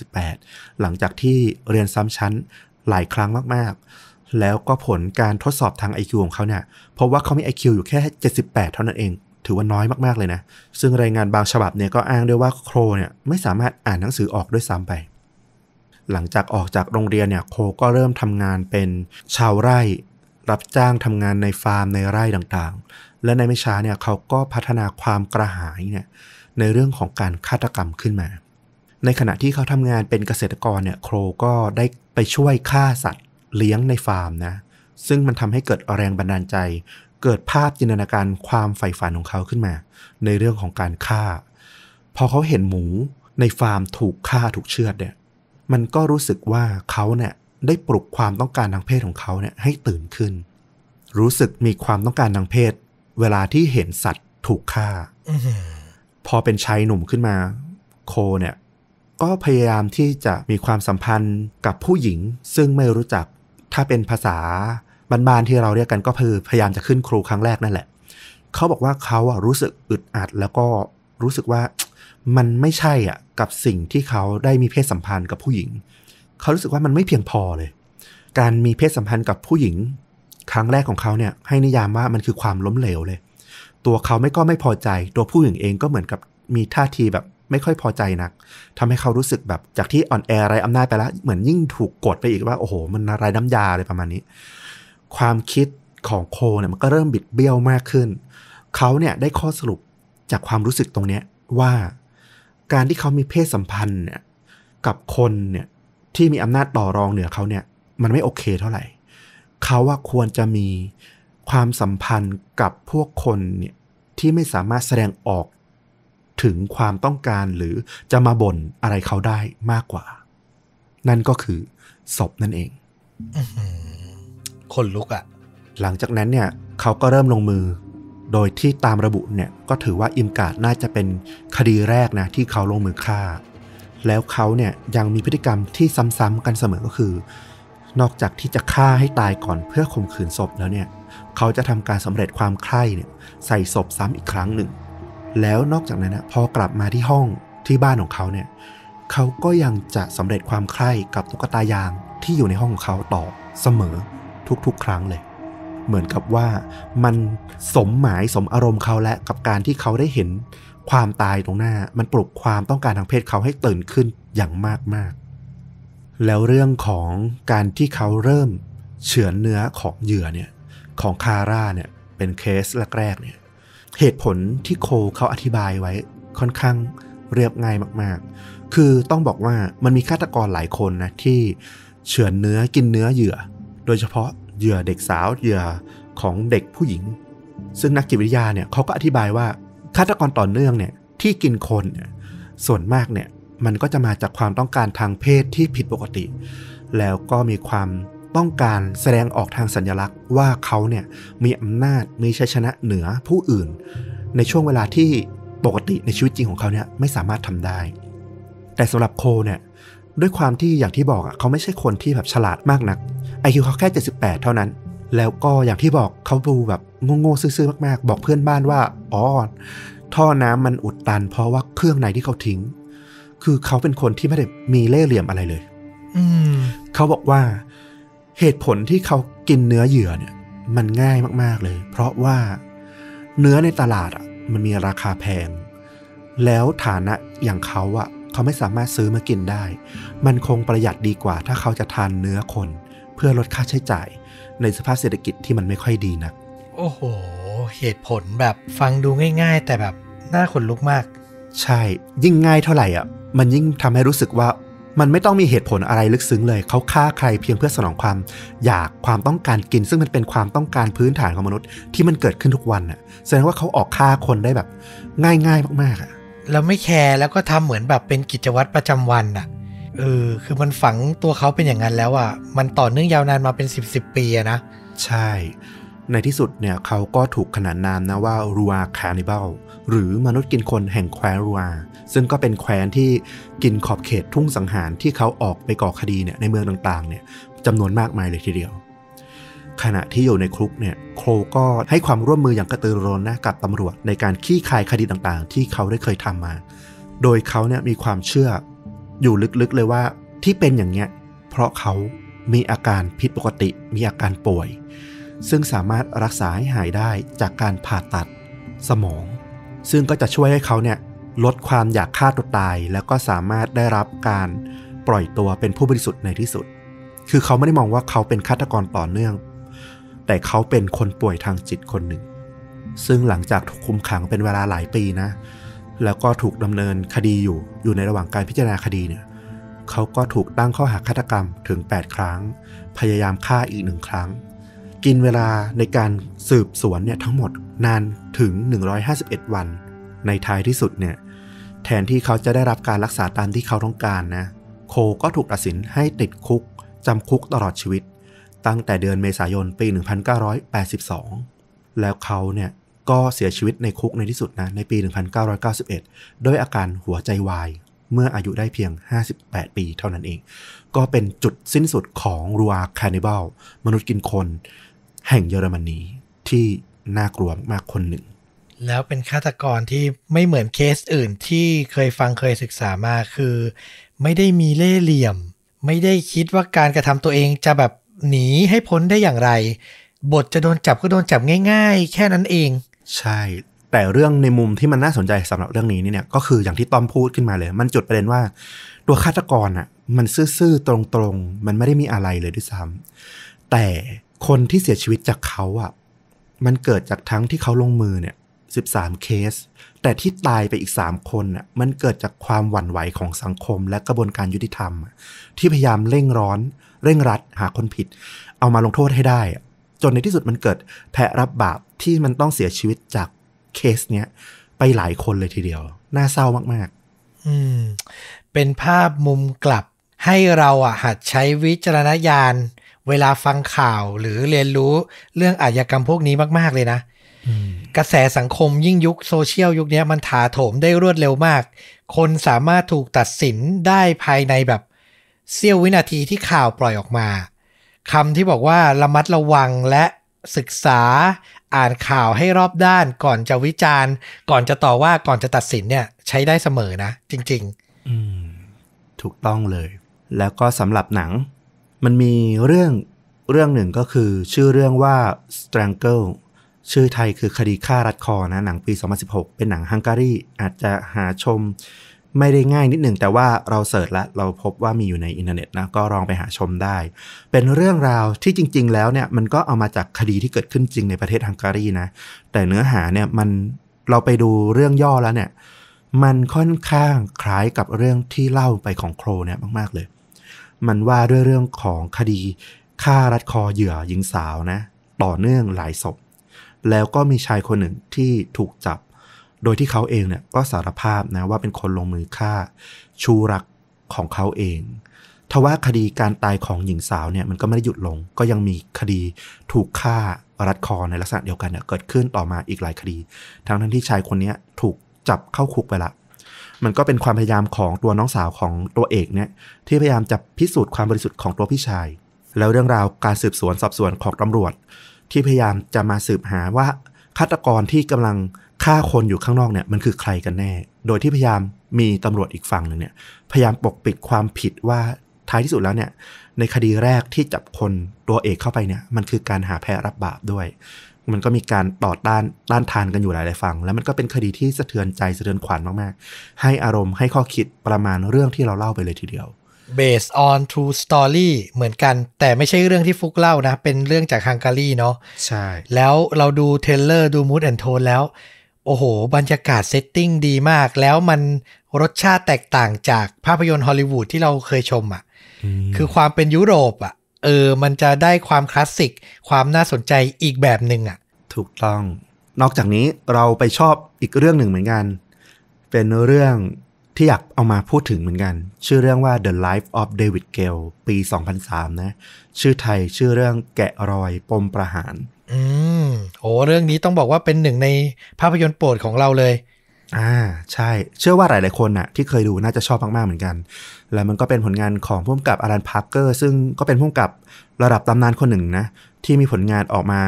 1948 หลังจากที่เรียนซ้ำชั้นหลายครั้งมากๆ แล้วก็ผลการทดสอบทาง IQ ของเขาเนี่ยพบว่าเขามี IQ อยู่แค่ 78 เท่านั้นเอง ถือว่าน้อยมากๆเลยนะ ซึ่งรายงานบางฉบับเนี่ยก็อ้างด้วยว่าโครเนี่ยไม่สามารถอ่านหนังสือออกด้วยซ้ำไป หลังจากออกจากโรงเรียนเนี่ยโคก็เริ่มทำงานเป็นชาวไร่ รับจ้างทำงานในฟาร์มในไร่ต่างๆ และในไม่ช้าเนี่ยเขาก็พัฒนาความกระหายเนี่ยในเรื่องของการฆาตกรรมขึ้นมา ในขณะที่เขาทำงานเป็นเกษตรกรเนี่ยโครก็ได้ไปช่วยฆ่าสัตว์เลี้ยงในฟาร์มนะ ซึ่งมันทำให้เกิดแรงบันดาลใจ เกิดภาพจินตนาการความใฝ่ฝันของเขาขึ้นมา ในเรื่องของการฆ่า พอเขาเห็นหมูในฟาร์มถูกฆ่าถูกเชือดเนี่ย มันก็รู้สึกว่าเขาเนี่ยได้ปลุกความต้องการทางเพศของเขาเนี่ยให้ตื่นขึ้น รู้สึกมีความต้องการทางเพศ เวลาที่เห็นสัตว์ถูกฆ่า พอเป็นชายหนุ่มขึ้นมา โคเนี่ย ก็พยายามที่จะมีความสัมพันธ์กับผู้หญิง ซึ่งไม่รู้จักถ้าเป็นภาษาบ้านๆที่เราเรียกกันก็คือพยายามจะขึ้นครูครั้งแรกนั่นแหละ เขาบอกว่าเขาอะรู้สึกอึดอัด แล้วก็รู้สึกว่ามันไม่ใช่อะกับสิ่งที่เขาได้มีเพศสัมพันธ์กับผู้หญิง เขารู้สึกว่ามันไม่เพียงพอเลย การมีเพศสัมพันธ์กับผู้หญิง ครั้งแรกของเขาเนี่ยให้นิยามว่ามันคือความล้มเหลวเลย ตัวเขาไม่ก็ไม่พอใจ ตัวผู้หญิงเองก็เหมือนกับมีท่าทีแบบ ไม่ค่อยพอใจนักทำให้เขารู้สึกแบบจากที่อ่อนแอไรอำนาจไปแล้ว เหมือนยิ่งถูกกดไปอีกว่าโอ้โห มันอะไรน้ำยาอะไรประมาณนี้ ความคิดของโคเนี่ยมันก็เริ่มบิดเบี้ยวมากขึ้น เขาเนี่ยได้ข้อสรุปจากความรู้สึกตรงเนี้ยว่าการที่เขามีเพศสัมพันธ์เนี่ยกับคนเนี่ยที่มีอำนาจต่อรองเหนือเขาเนี่ย มันไม่โอเคเท่าไหร่ เขาว่าควรจะมีความสัมพันธ์กับพวกคนเนี่ยที่ไม่สามารถแสดงออก ถึงความต้องการหรือจะมาบ่นอะไรเขาได้มากกว่า นั่นก็คือศพนั่นเองคนลุกอะ่ะหลังจากนั้นเนี่ยเขาก็เริ่มลงมือ โดยที่ตามระบุเนี่ยก็ถือว่าอิมกาดน่าจะเป็นคดีแรกนะที่เขาลงมือฆ่า แล้วเขาเนี่ยยังมีพฤติกรรมที่ซ้ำๆกันเสมอก็คือ นอกจากที่จะฆ่าให้ตายก่อนเพื่อข่มขืนศพแล้วเนี่ย เขาจะทำการสำเร็จความใคร่เนี่ยใส่ศพซ้ำอีกครั้งหนึ่ง แล้วนอกจากนั้นนะพอกลับมาที่ห้องที่บ้านของเขาเนี่ยเขาก็ยังจะสำเร็จความใคร่กับตุ๊กตายางที่อยู่ในห้องของเขาต่อเสมอทุกๆ ครั้งเลย เหมือนกับว่ามันสมหมายสมอารมณ์เขาและกับการที่เขาได้เห็นความตายตรงหน้า มันปลุกความต้องการทางเพศเขาให้ตื่นขึ้นอย่างมากมากๆแล้วเรื่องของการที่เขาเริ่มเฉือนเนื้อของเหยื่อเนี่ยของคาร่าเนี่ยเป็นเคสแรกๆเนี่ย เหตุผลที่โคเขาอธิบายไว้ค่อนข้างเรียบง่ายมาก ๆ คือต้องบอกว่ามันมีฆาตกรหลายคนนะที่เฉือนเนื้อกินเนื้อเหยื่อ โดยเฉพาะเหยื่อเด็กสาวเหยื่อของเด็กผู้หญิง ซึ่งนักจิตวิทยาเนี่ยเขาก็อธิบายว่าฆาตกรต่อเนื่องเนี่ยที่กินคนเนี่ยส่วนมากเนี่ยมันก็จะมาจากความต้องการทางเพศที่ผิดปกติ แล้วก็มีความ ต้องการแสดงออกทางสัญลักษณ์ว่าเขาเนี่ยมีอำนาจมีชัยชนะเหนือผู้อื่น ในช่วงเวลาที่ปกติในชีวิตจริงของเขาเนี่ยไม่สามารถทำได้ แต่สำหรับโคเนี่ยด้วยความที่อย่างที่บอกอะเขาไม่ใช่คนที่แบบฉลาดมากนักไอคิวเขาแค่ 78 เท่านั้น แล้วก็อย่างที่บอกเขาดูแบบโง่ๆซื่อๆมากๆ บอกเพื่อนบ้านว่าอ๋อท่อน้ำมันอุดตัน เพราะว่าเครื่องในที่เขาทิ้ง คือเขาเป็นคนที่ไม่ได้มีเล่ห์เหลี่ยมอะไรเลย อืมเขาบอกว่า เหตุผลที่เขากินเนื้อเหยื่อเนี่ย มันง่ายมากๆเลย เพราะว่าเนื้อในตลาดอะ มันมีราคาแพง แล้วฐานะอย่างเขาอะ เขาไม่สามารถซื้อมากินได้ มันคงประหยัดดีกว่า ถ้าเขาจะทานเนื้อคน เพื่อลดค่าใช้จ่าย ในสภาพเศรษฐกิจที่มันไม่ค่อยดีนัก โอ้โห เหตุผลแบบฟังดูง่าย ๆ แต่แบบน่าขนลุกมาก ใช่ ยิ่งง่ายเท่าไหร่อะ มันยิ่งทำให้รู้สึกว่า มันไม่ต้องมีเหตุผลอะไรลึกซึ้งเลย เขาฆ่าใครเพียงเพื่อสนองความอยากความต้องการกิน ซึ่งมันเป็นความต้องการพื้นฐานของมนุษย์ที่มันเกิดขึ้นทุกวันอะแสดงว่าเขาออกฆ่าคนได้แบบ ง่ายๆมากๆอะแล้วไม่แคร์แล้วก็ทำเหมือนแบบเป็นกิจวัตรประจำวันอะเออคือมันฝังตัวเขาเป็นอย่างนั้นแล้วอะมันต่อเนื่องยาวนานมาเป็นสิบสิบปีอะนะใช่ ในที่สุดเนี่ยเขาก็ถูกขนานนามนะว่ารัวคานิบาล หรือมนุษย์กินคนแห่งแคว้นรัวซึ่งก็เป็นแคว้นที่กินขอบเขตทุ่งสังหารที่เขาออกไปก่อคดีเนี่ยในเมืองต่างๆเนี่ยจำนวนมากมายเลยทีเดียว ขณะที่อยู่ในคุกเนี่ยโครก็ให้ความร่วมมืออย่างกระตือรือร้นนะกับตำรวจในการขี้คายคดีต่างๆ ที่เขาได้เคยทำมา โดยเขาเนี่ยมีความเชื่ออยู่ลึกๆเลยว่าที่เป็นอย่างเนี้ยเพราะเขามีอาการผิดปกติมีอาการป่วย ซึ่งสามารถรักษาให้หายได้จากการผ่าตัดสมอง ซึ่งก็จะช่วยให้เขาเนี่ยลดความอยากฆ่าตัวตาย แล้วก็สามารถได้รับการปล่อยตัวเป็นผู้บริสุทธิ์ในที่สุด คือเขาไม่ได้มองว่าเขาเป็นฆาตกรต่อเนื่อง แต่เขาเป็นคนป่วยทางจิตคนหนึ่ง ซึ่งหลังจากถูกคุมขังเป็นเวลาหลายปีนะ แล้วก็ถูกดำเนินคดีอยู่ อยู่ในระหว่างการพิจารณาคดีเนี่ย เขาก็ถูกตั้งข้อหาฆาตกรรมถึง 8 ครั้ง พยายามฆ่าอีกหนึ่งครั้ง กินเวลาในการสืบสวนเนี่ยทั้งหมดนานถึง 151 วัน ในท้ายที่สุดเนี่ยแทนที่เขาจะได้รับการรักษาตามที่เขาต้องการนะ โคก็ถูกตัดสินให้ติดคุก จำคุกตลอดชีวิต ตั้งแต่เดือนเมษายนปี 1982 แล้วเขาเนี่ยก็เสียชีวิตในคุกในที่สุดนะในปี 1991 ด้วยอาการหัวใจวาย เมื่ออายุได้เพียง 58 ปีเท่านั้นเอง ก็เป็นจุดสิ้นสุดของรัวคานิบาลมนุษย์กินคน แห่งเยอรมนีที่น่ากลัวมากๆคนหนึ่ง แล้วเป็นฆาตกรที่ไม่เหมือนเคสอื่นที่เคยฟังเคยศึกษามาคือ ไม่ได้มีเล่ห์เหลี่ยม ไม่ได้คิดว่าการกระทำตัวเองจะแบบหนีให้พ้นได้อย่างไร บทจะโดนจับก็โดนจับง่าย ๆ แค่นั้นเอง ใช่ แต่เรื่องในมุมที่มันน่าสนใจสำหรับเรื่องนี้เนี่ยก็คืออย่างที่ต้อมพูดขึ้นมาเลย มันจุดประเด็นว่า ตัวฆาตกรอะมันซื่อๆตรงๆ มันไม่ได้มีอะไรเลยด้วยซ้ำแต่ คนที่เสียชีวิตจากเขาอะมันเกิดจากทั้งที่เขาลงมือเนี่ย13เคส แต่ที่ตายไปอีก3คนอะมันเกิดจากความหวั่นไหวของสังคม และกระบวนการยุติธรรม ที่พยายามเร่งร้อน เร่งรัดหาคนผิด เอามาลงโทษให้ได้ จนในที่สุดมันเกิดแพะรับบาปที่มันต้องเสียชีวิตจากเคสเนี้ยไปหลายคนเลยทีเดียว น่าเศร้ามากอืม เป็นภาพมุมกลับให้เราอะหัดใช้วิจารณญาณ เวลาฟังข่าวหรือเรียนรู้เรื่องอาชญากรรมพวกนี้มาก ๆ เลยนะกระแสสังคมยิ่งยุคโซเชียลยุคเนี้ยมันถาโถมได้รวดเร็วมาก คนสามารถถูกตัดสินได้ภายในแบบเสี้ยววินาทีที่ข่าวปล่อยออกมาคำที่บอกว่าระมัดระวังและศึกษาอ่านข่าวให้รอบด้านก่อนจะวิจารณ์ ก่อนจะต่อว่าก่อนจะตัดสินเนี่ย ใช้ได้เสมอนะ จริง ๆ อืม ถูกต้องเลย แล้วก็สำหรับหนัง มันมีเรื่องเรื่องหนึ่งก็คือชื่อเรื่องว่า Strangle ชื่อไทยคือคดีฆ่ารัดคอนะ หนังปี 2016 เป็นหนังฮังการีอาจจะหาชมไม่ได้ง่ายนิดหนึ่ง แต่ว่าเราเสิร์ชแล้วเราพบว่ามีอยู่ในอินเทอร์เน็ตนะ ก็ลองไปหาชมได้ เป็นเรื่องราวที่จริง ๆ แล้วเนี่ย มันก็เอามาจากคดีที่เกิดขึ้นจริงในประเทศฮังการีนะ แต่เนื้อหาเนี่ยมันเราไปดูเรื่องย่อแล้วเนี่ย มันค่อนข้างคล้ายกับเรื่องที่เล่าไปของโครเนี่ยมาก ๆเลย มันว่าด้วยเรื่องของคดีฆ่ารัดคอเหยื่อหญิงสาวนะ ต่อเนื่องหลายศพ แล้วก็มีชายคนหนึ่งที่ถูกจับ โดยที่เขาเองเนี่ยก็สารภาพนะว่าเป็นคนลงมือฆ่าชูรักของเขาเองทว่าคดีการตายของหญิงสาวเนี่ยมันก็ไม่ได้หยุดลง ก็ยังมีคดีถูกฆ่ารัดคอในลักษณะเดียวกันเนี่ยเกิดขึ้นต่อมาอีกหลายคดี ทั้งทั้งที่ชายคนนี้ถูกจับเข้าคุกไปละ มันก็เป็นความพยายามของตัวน้องสาวของตัวเอกเนี่ยที่พยายามจะพิสูจน์ความบริสุทธิ์ของตัวพี่ชาย แล้วเรื่องราวการสืบสวนสอบสวนของตำรวจ ที่พยายามจะมาสืบหาว่าฆาตกรที่กำลังฆ่าคนอยู่ข้างนอกเนี่ยมันคือใครกันแน่ โดยที่พยายามมีตำรวจอีกฝั่งหนึ่งเนี่ยพยายามปกปิดความผิดว่าท้ายที่สุดแล้วเนี่ยในคดีแรกที่จับคนตัวเอกเข้าไปเนี่ยมันคือการหาแพ้รับบาปด้วย มันก็มีการต่อต้านต้านทานกันอยู่หลายๆฝั่งแล้วมันก็เป็นคดีที่สะเทือนใจสะเทือนขวัญมากๆ ให้อารมณ์ให้ข้อคิดประมาณเรื่องที่เราเล่าไปเลยทีเดียว based on true story เหมือนกัน แต่ไม่ใช่เรื่องที่ฟลุ๊กเล่านะ เป็นเรื่องจากฮังการีเนาะใช่ แล้วเราดู trailer ดู mood and tone แล้ว โอ้โห บรรยากาศ setting ดีมาก แล้วมันรสชาติแตกต่างจากภาพยนตร์ฮอลลีวูดที่เราเคยชมอะ่ะ คือความเป็นยุโรปอะ่ะ เออ มันจะได้ความคลาสสิก ความน่าสนใจอีกแบบหนึ่งอะ ถูกต้อง นอกจากนี้เราไปชอบอีกเรื่องหนึ่งเหมือนกัน เป็นเรื่องที่อยากเอามาพูดถึงเหมือนกัน ชื่อเรื่องว่า The Life of David Gale ปี 2003 นะ ชื่อไทยชื่อเรื่องแกะรอยปมประหาร อืม โอ้เรื่องนี้ต้องบอกว่าเป็นหนึ่งในภาพยนตร์โปรดของเราเลย อ่าใช่ เชื่อว่าหลาย ๆ คนน่ะที่เคยดูน่าจะชอบมาก ๆ เหมือนกัน แล้วมันก็เป็นผลงานของผู้กำกับอลันพาร์กเกอร์ซึ่งก็เป็นผู้กำกับระดับตำนานคนหนึ่งนะ ที่มีผลงานออกมา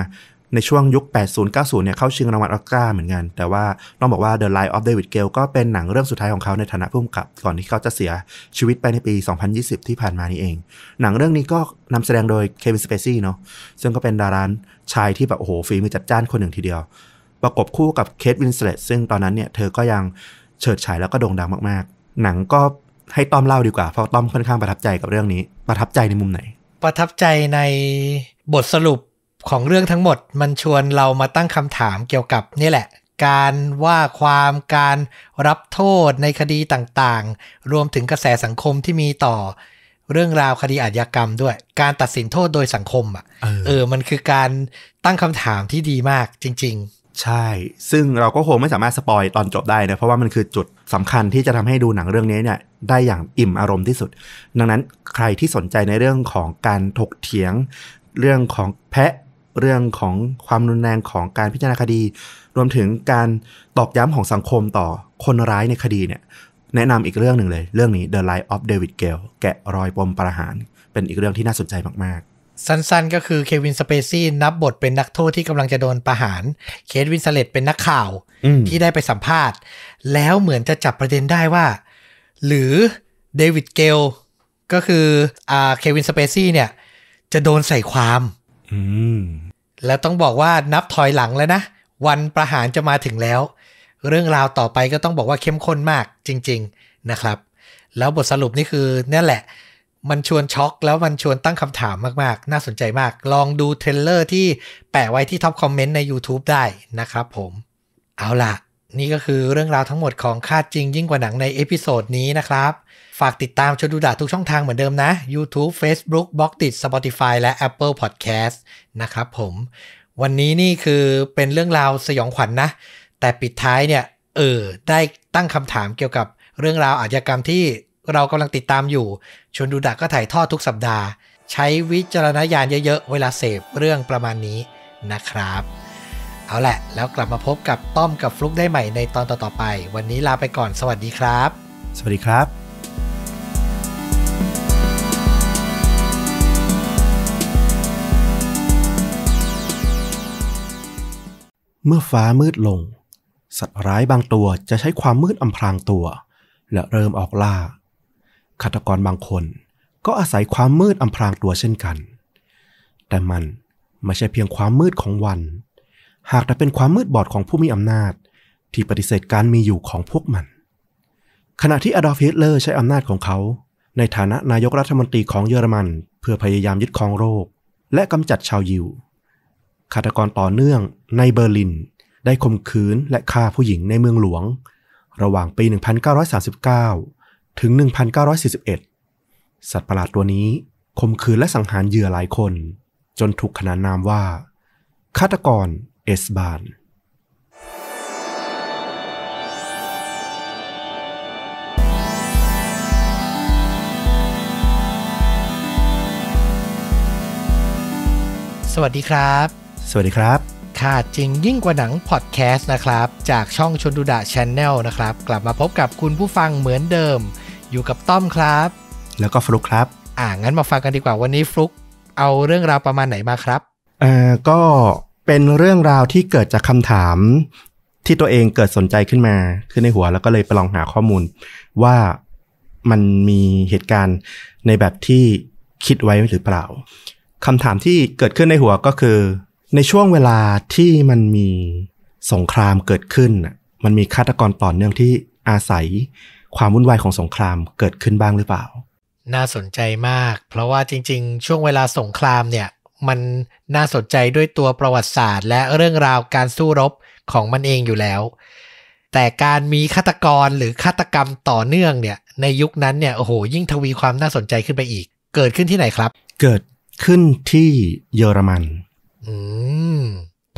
ในช่วงยุค 80-90 เนี่ยเข้าชิงรางวัลออสการ์เหมือนกัน แต่ว่าต้องบอกว่า The Life of David Gale ก็เป็นหนังเรื่องสุดท้ายของเขาในฐานะผู้กำกับ ก่อนที่เขาจะเสียชีวิตไปในปี 2020 ที่ผ่านมานี้เอง หนังเรื่องนี้ก็นำแสดงโดยเควินสเปซี่เนาะซึ่งก็เป็นดาราชายที่แบบโอ้โหฝีมือจัดจ้านคนหนึ่งทีเดียว ประกบคู่กับเคทวินสเลตซึ่งตอนนั้นเนี่ยเธอก็ยังเฉิดฉายแล้วก็โด่งดังมากๆ หนังก็ให้ต้อมเล่าดีกว่า เพราะต้อมค่อนข้างประทับใจกับเรื่องนี้ ประทับใจในมุมไหน ประทับใจในบทสรุปของเรื่องทั้งหมด มันชวนเรามาตั้งคำถามเกี่ยวกับนี่แหละ การว่าความการรับโทษในคดีต่างๆ รวมถึงกระแสสังคมที่มีต่อเรื่องราวคดีอาชญากรรมด้วย การตัดสินโทษโดยสังคมอะเออเออมันคือการตั้งคำถามที่ดีมากจริง ใช่ ซึ่งเราก็คงไม่สามารถสปอยตอนจบได้นะ เพราะว่ามันคือจุดสำคัญที่จะทำให้ดูหนังเรื่องนี้เนี่ยได้อย่างอิ่มอารมณ์ที่สุด ดังนั้นใครที่สนใจในเรื่องของการถกเถียง เรื่องของแพะเรื่องของความรุนแรงของการพิจารณาคดี รวมถึงการตอกย้ำของสังคมต่อคนร้ายในคดีเนี่ยแนะนำอีกเรื่องหนึ่งเลย เรื่องนี้ The Life of David Gale แกะรอยปมประหาร เป็นอีกเรื่องที่น่าสนใจมากๆ สั้นๆ ก็คือเควินสเปซี่รับบทเป็นนักโทษที่กำลังจะโดนประหาร เคทวินสเลตเป็นนักข่าวอืมที่ได้ไปสัมภาษณ์ แล้วเหมือนจะจับประเด็นได้ว่า หรือเดวิดเกลก็คืออ่าเควินสเปซี่เนี่ย จะโดนใส่ความๆอืมแล้วต้องบอกว่านับถอยหลังแล้วนะ วันประหารจะมาถึงแล้ว เรื่องราวต่อไปก็ต้องบอกว่าเข้มข้นมากจริง ๆนะครับ แล้วบทสรุปนี่คือนั่นแหละ มันชวนช็อกแล้วมันชวนตั้งคำถามมากๆ น่าสนใจมาก ลองดู trailer ที่แปะไว้ที่ top comment ใน YouTube ได้นะครับผม เอาล่ะ นี่ก็คือเรื่องราวทั้งหมดของฆ่าจริงยิ่งกว่าหนังใน episode นี้นะครับ ฝากติดตามชวนดูดะทุกช่องทางเหมือนเดิมนะ YouTube Facebook b l o g d i t Spotify และ Apple Podcast นะครับผม วันนี้นี่คือเป็นเรื่องราวสยองขวัญนะ แต่ปิดท้ายเนี่ย เออ ได้ตั้งคำถามเกี่ยวกับเรื่องราวอาชญากรรมที่ เรากำลังติดตามอยู่ ชวนดูดะก็ถ่ายทอดทุกสัปดาห์ ใช้วิจารณญาณเยอะๆ เวลาเสพเรื่องประมาณนี้นะครับ เอาแหละ แล้วกลับมาพบกับต้อมกับฟลุกได้ใหม่ในตอนต่อๆไป วันนี้ลาไปก่อนสวัสดีครับ สวัสดีครับเมื่อฟ้ามืดลง สัตว์ร้ายบางตัวจะใช้ความมืดอำพรางตัว และเริ่มออกล่า ฆาตกรบางคน ก็อาศัยความมืดอำพรางตัวเช่นกัน แต่มันไม่ใช่เพียงความมืดของวัน หากแต่เป็นความมืดบอดของผู้มีอำนาจ ที่ปฏิเสธการมีอยู่ของพวกมัน ขณะที่อดอล์ฟฮิตเลอร์ใช้อำนาจของเขา ในฐานะนายกรัฐมนตรีของเยอรมัน เพื่อพยายามยึดครองโลกและกำจัดชาวยิวฆาตกรต่อเนื่องในเบอร์ลิน ได้ข่มขืนและฆ่าผู้หญิงในเมืองหลวง ระหว่างปี 1939 ถึง 1941 สัตว์ประหลาดตัวนี้ข่มขืนและสังหารเหยื่อหลายคน จนถูกขนานนามว่า ฆาตกรเอสบานสวัสดีครับ สวัสดีครับ ค่ะจริงยิ่งกว่าหนังพอดแคสต์นะครับ จากช่องชนดูดะช n แนลนะครับ กลับมาพบกับคุณผู้ฟังเหมือนเดิม อยู่กับต้อมครับ แล้วก็ฟลุกครับ อ่างั้นมาฟังกันดีกว่าวันนี้ฟลุกเอาเรื่องราวประมาณไหนมาครับเอ่อก็เป็นเรื่องราวที่เกิดจากคำถามที่ตัวเองเกิดสนใจขึ้นมาขึ้นในหัว แล้วก็เลยไปลองหาข้อมูล ว่ามันมีเหตุการณ์ในแบบที่คิดไว้หรือเปล่าคำถามที่เกิดขึ้นในหัวก็คือ ในช่วงเวลาที่มันมีสงครามเกิดขึ้นน่ะมันมีฆาตกรต่อเนื่องที่อาศัย ความวุ่นวายของสงครามเกิดขึ้นบ้างหรือเปล่า น่าสนใจมาก เพราะว่าจริง ๆ ช่วงเวลาสงครามเนี่ยมันน่าสนใจด้วยตัวประวัติศาสตร์ และเรื่องราวการสู้รบของมันเองอยู่แล้ว แต่การมีฆาตกรหรือฆาตกรรมต่อเนื่องเนี่ย ในยุคนั้นเนี่ยโอ้โหยิ่งทวีความน่าสนใจขึ้นไปอีก เกิดขึ้นที่ไหนครับ เกิดขึ้นที่เยอรมัน อืม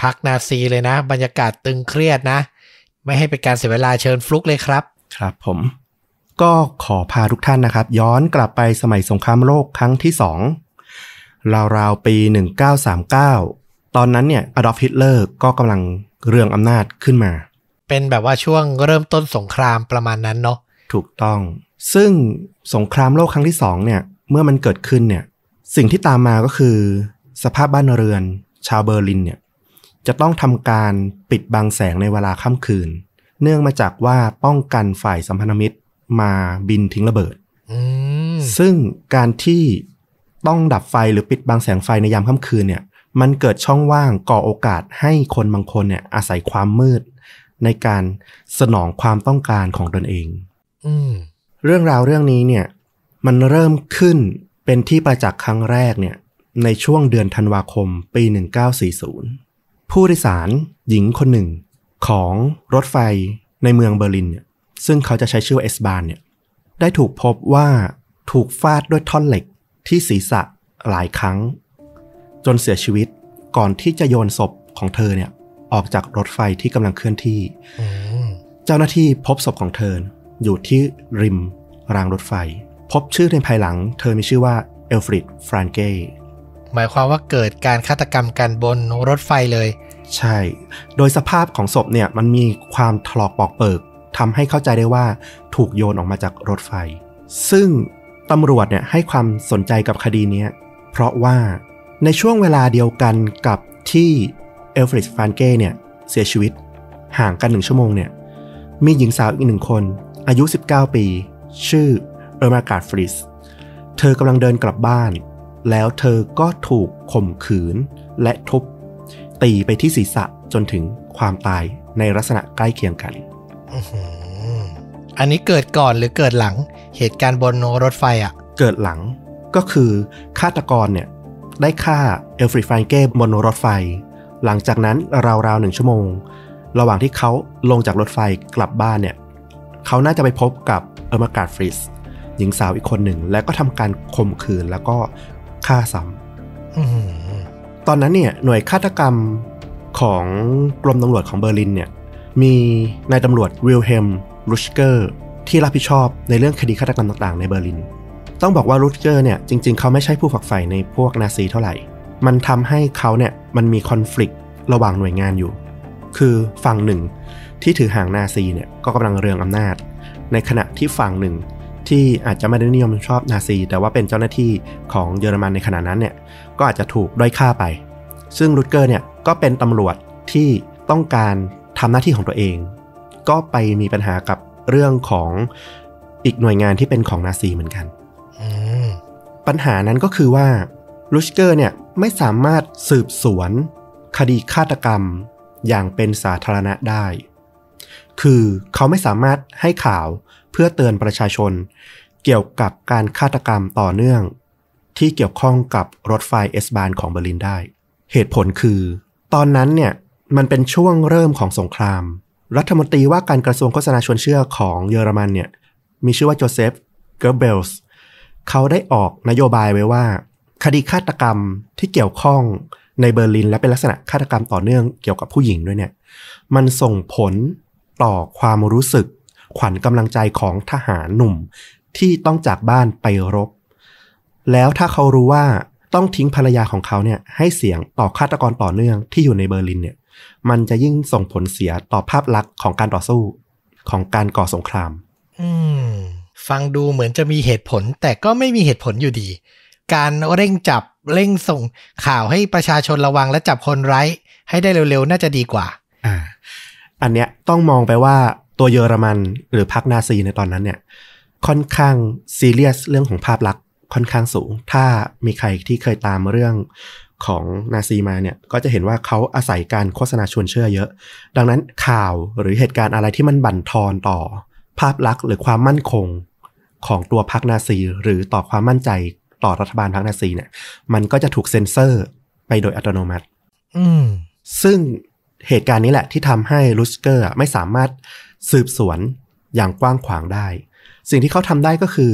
พักนาซีเลยนะ บรรยากาศตึงเครียดนะ ไม่ให้เป็นการเสียเวลาเชิญฟลุกเลยครับ ครับผม ก็ขอพาทุกท่านนะครับ ย้อนกลับไปสมัยสงครามโลกครั้งที่สองราวๆปี 1939 ตอนนั้นเนี่ยอดอล์ฟฮิตเลอร์ก็กำลังเรืองอำนาจขึ้นมา เป็นแบบว่าช่วงเริ่มต้นสงครามประมาณนั้นเนาะถูกต้อง ซึ่งสงครามโลกครั้งที่สองเนี่ยเมื่อมันเกิดขึ้นเนี่ยสิ่งที่ตามมาก็คือ สภาพบ้านเรือน ชาวเบอร์ลินเนี่ยจะต้องทำการปิดบังแสงในเวลาค่ำคืน เนื่องมาจากว่าป้องกันฝ่ายสัมพันธมิตร มาบินทิ้งระเบิดอืมซึ่งการที่ต้องดับไฟหรือปิดบังแสงไฟในยามค่ำคืนเนี่ย มันเกิดช่องว่างก่อโอกาสให้คนบางคนเนี่ย อาศัยความมืด ในการสนองความต้องการของตนเองอืมเรื่องราวเรื่องนี้เนี่ย มันเริ่มขึ้นเป็นที่ประจักษ์ครั้งแรกเนี่ย ในช่วงเดือนธันวาคมปี 1940 ผู้โดยสารหญิงคนหนึ่งของรถไฟในเมืองเบอร์ลินเนี่ย ซึ่งเขาจะใช้ชื่อว่าเอสบานเนี่ยได้ถูกพบว่าถูกฟาดด้วยท่อนเหล็กที่ศีรษะหลายครั้ง จนเสียชีวิตก่อนที่จะโยนศพของเธอเนี่ยออกจากรถไฟที่กำลังเคลื่อนที่อืมเจ้าหน้าที่พบศพของเธอ อยู่ที่ริมรางรถไฟ พบชื่อในภายหลัง เธอมีชื่อว่าเอลฟริดฟรานเก้หมายความว่าเกิดการฆาตกรรมกันบนรถไฟเลย ใช่ โดยสภาพของศพเนี่ยมันมีความถลอกปอกเปิก ทำให้เข้าใจได้ว่าถูกโยนออกมาจากรถไฟ ซึ่งตำรวจเนี่ยให้ความสนใจกับคดีนี้เพราะว่าในช่วงเวลาเดียวกันกับที่เอลฟริดฟรานเก้เนี่ยเสียชีวิตห่างกันหนึ่งชั่วโมงเนี่ยมีหญิงสาวอีกหนึ่งคน อายุ 19 ปี ชื่อเออร์มาการ์ดฟริสเธอกำลังเดินกลับบ้าน แล้วเธอก็ถูกข่มขืนและทุบตีไปที่ศีรษะจนถึงความตายในลักษณะใกล้เคียงกัน อันนี้เกิดก่อนหรือเกิดหลังเหตุการณ์บนรถไฟอะ เกิดหลังก็คือฆาตกรเนี่ย ได้ฆ่าเอลฟริดฟรานเก้บนรถไฟ หลังจากนั้นราวๆหนึ่งชั่วโมง ระหว่างที่เขาลงจากรถไฟกลับบ้านเนี่ย เขาน่าจะไปพบกับเออร์มาการ์ดฟริสหญิงสาวอีกคนหนึ่ง และก็ทำการข่มขืนแล้วก็ฆ่าซ้ำอื้อหือตอนนั้นเนี่ยหน่วยฆาตกรรมของกรมตำรวจของเบอร์ลินเนี่ย มีนายตำรวจวิลเฮมรูชเกอร์ที่รับผิดชอบในเรื่องคดีฆาตกรรมต่างๆในเบอร์ลิน ต้องบอกว่ารูชเกอร์เนี่ยจริง ๆ เขาไม่ใช่ผู้ฝักใฝ่ในพวกนาซีเท่าไหร่ มันทำให้เขาเนี่ยมันมี conflict ระหว่างหน่วยงานอยู่ คือฝั่งหนึ่งที่ถือหางนาซีเนี่ยก็กำลังเรืองอำนาจ ในขณะที่ฝั่งหนึ่งที่อาจจะไม่ได้นิยมชอบนาซี แต่ว่าเป็นเจ้าหน้าที่ของเยอรมันในขณะนั้นเนี่ยก็อาจจะถูกด้อยค่าไป ซึ่งรูชเกอร์เนี่ยก็เป็นตำรวจที่ต้องการ ทำหน้าที่ของตัวเอง ก็ไปมีปัญหากับเรื่องของอีกหน่วยงานที่เป็นของนาซีเหมือนกันอืมปัญหานั้นก็คือว่ารูชเกอร์เนี่ยไม่สามารถสืบสวน คดีฆาตกรรมอย่างเป็นสาธารณะได้ คือเขาไม่สามารถให้ข่าวเพื่อเตือนประชาชน เกี่ยวกับการฆาตกรรมต่อเนื่อง ที่เกี่ยวข้องกับรถไฟ S-Bahn ของเบอร์ลินได้ เหตุผลคือ ตอนนั้นเนี่ย มันเป็นช่วงเริ่มของสงคราม รัฐมนตรีว่าการกระทรวงโฆษณาชวนเชื่อของเยอรมันเนี่ย มีชื่อว่าโจเซฟ เกอร์เบลส์เขาได้ออกนโยบายไว้ว่า คดีฆาตกรรมที่เกี่ยวข้องในเบอร์ลิน และเป็นลักษณะฆาตกรรมต่อเนื่องเกี่ยวกับผู้หญิงด้วยเนี่ย มันส่งผลต่อความรู้สึกขวัญกำลังใจของทหารหนุ่มที่ต้องจากบ้านไปรบ แล้วถ้าเขารู้ว่าต้องทิ้งภรรยาของเขาเนี่ยให้เสียงต่อฆาตกรต่อเนื่องที่อยู่ในเบอร์ลินเนี่ย มันจะยิ่งส่งผลเสียต่อภาพลักษณ์ของการต่อสู้ของการก่อสงคราม อืม ฟังดูเหมือนจะมีเหตุผล แต่ก็ไม่มีเหตุผลอยู่ดี การเร่งจับเร่งส่งข่าวให้ประชาชนระวังและจับคนร้ายให้ได้เร็วๆ น่าจะดีกว่า อ่า อันเนี้ยต้องมองไปว่าตัวเยอรมันหรือพรรคนาซีในตอนนั้นเนี่ย ค่อนข้างซีเรียสเรื่องของภาพลักษณ์ ค่อนข้างสูง ถ้ามีใครที่เคยตามเรื่องของนาซีมาเนี่ยก็จะเห็นว่าเขาอาศัยการโฆษณาชวนเชื่อเยอะ ดังนั้นข่าวหรือเหตุการณ์อะไรที่มันบั่นทอนต่อ ภาพลักษณ์หรือความมั่นคงของตัวพรรคนาซี หรือต่อความมั่นใจต่อรัฐบาลพรรคนาซีเนี่ย มันก็จะถูกเซ็นเซอร์ไปโดยอัตโนมัติ อืมซึ่งเหตุการณ์นี้แหละที่ทำให้ลุสเกอร์ไม่สามารถสืบสวนอย่างกว้างขวางได้ สิ่งที่เขาทำได้ก็คือ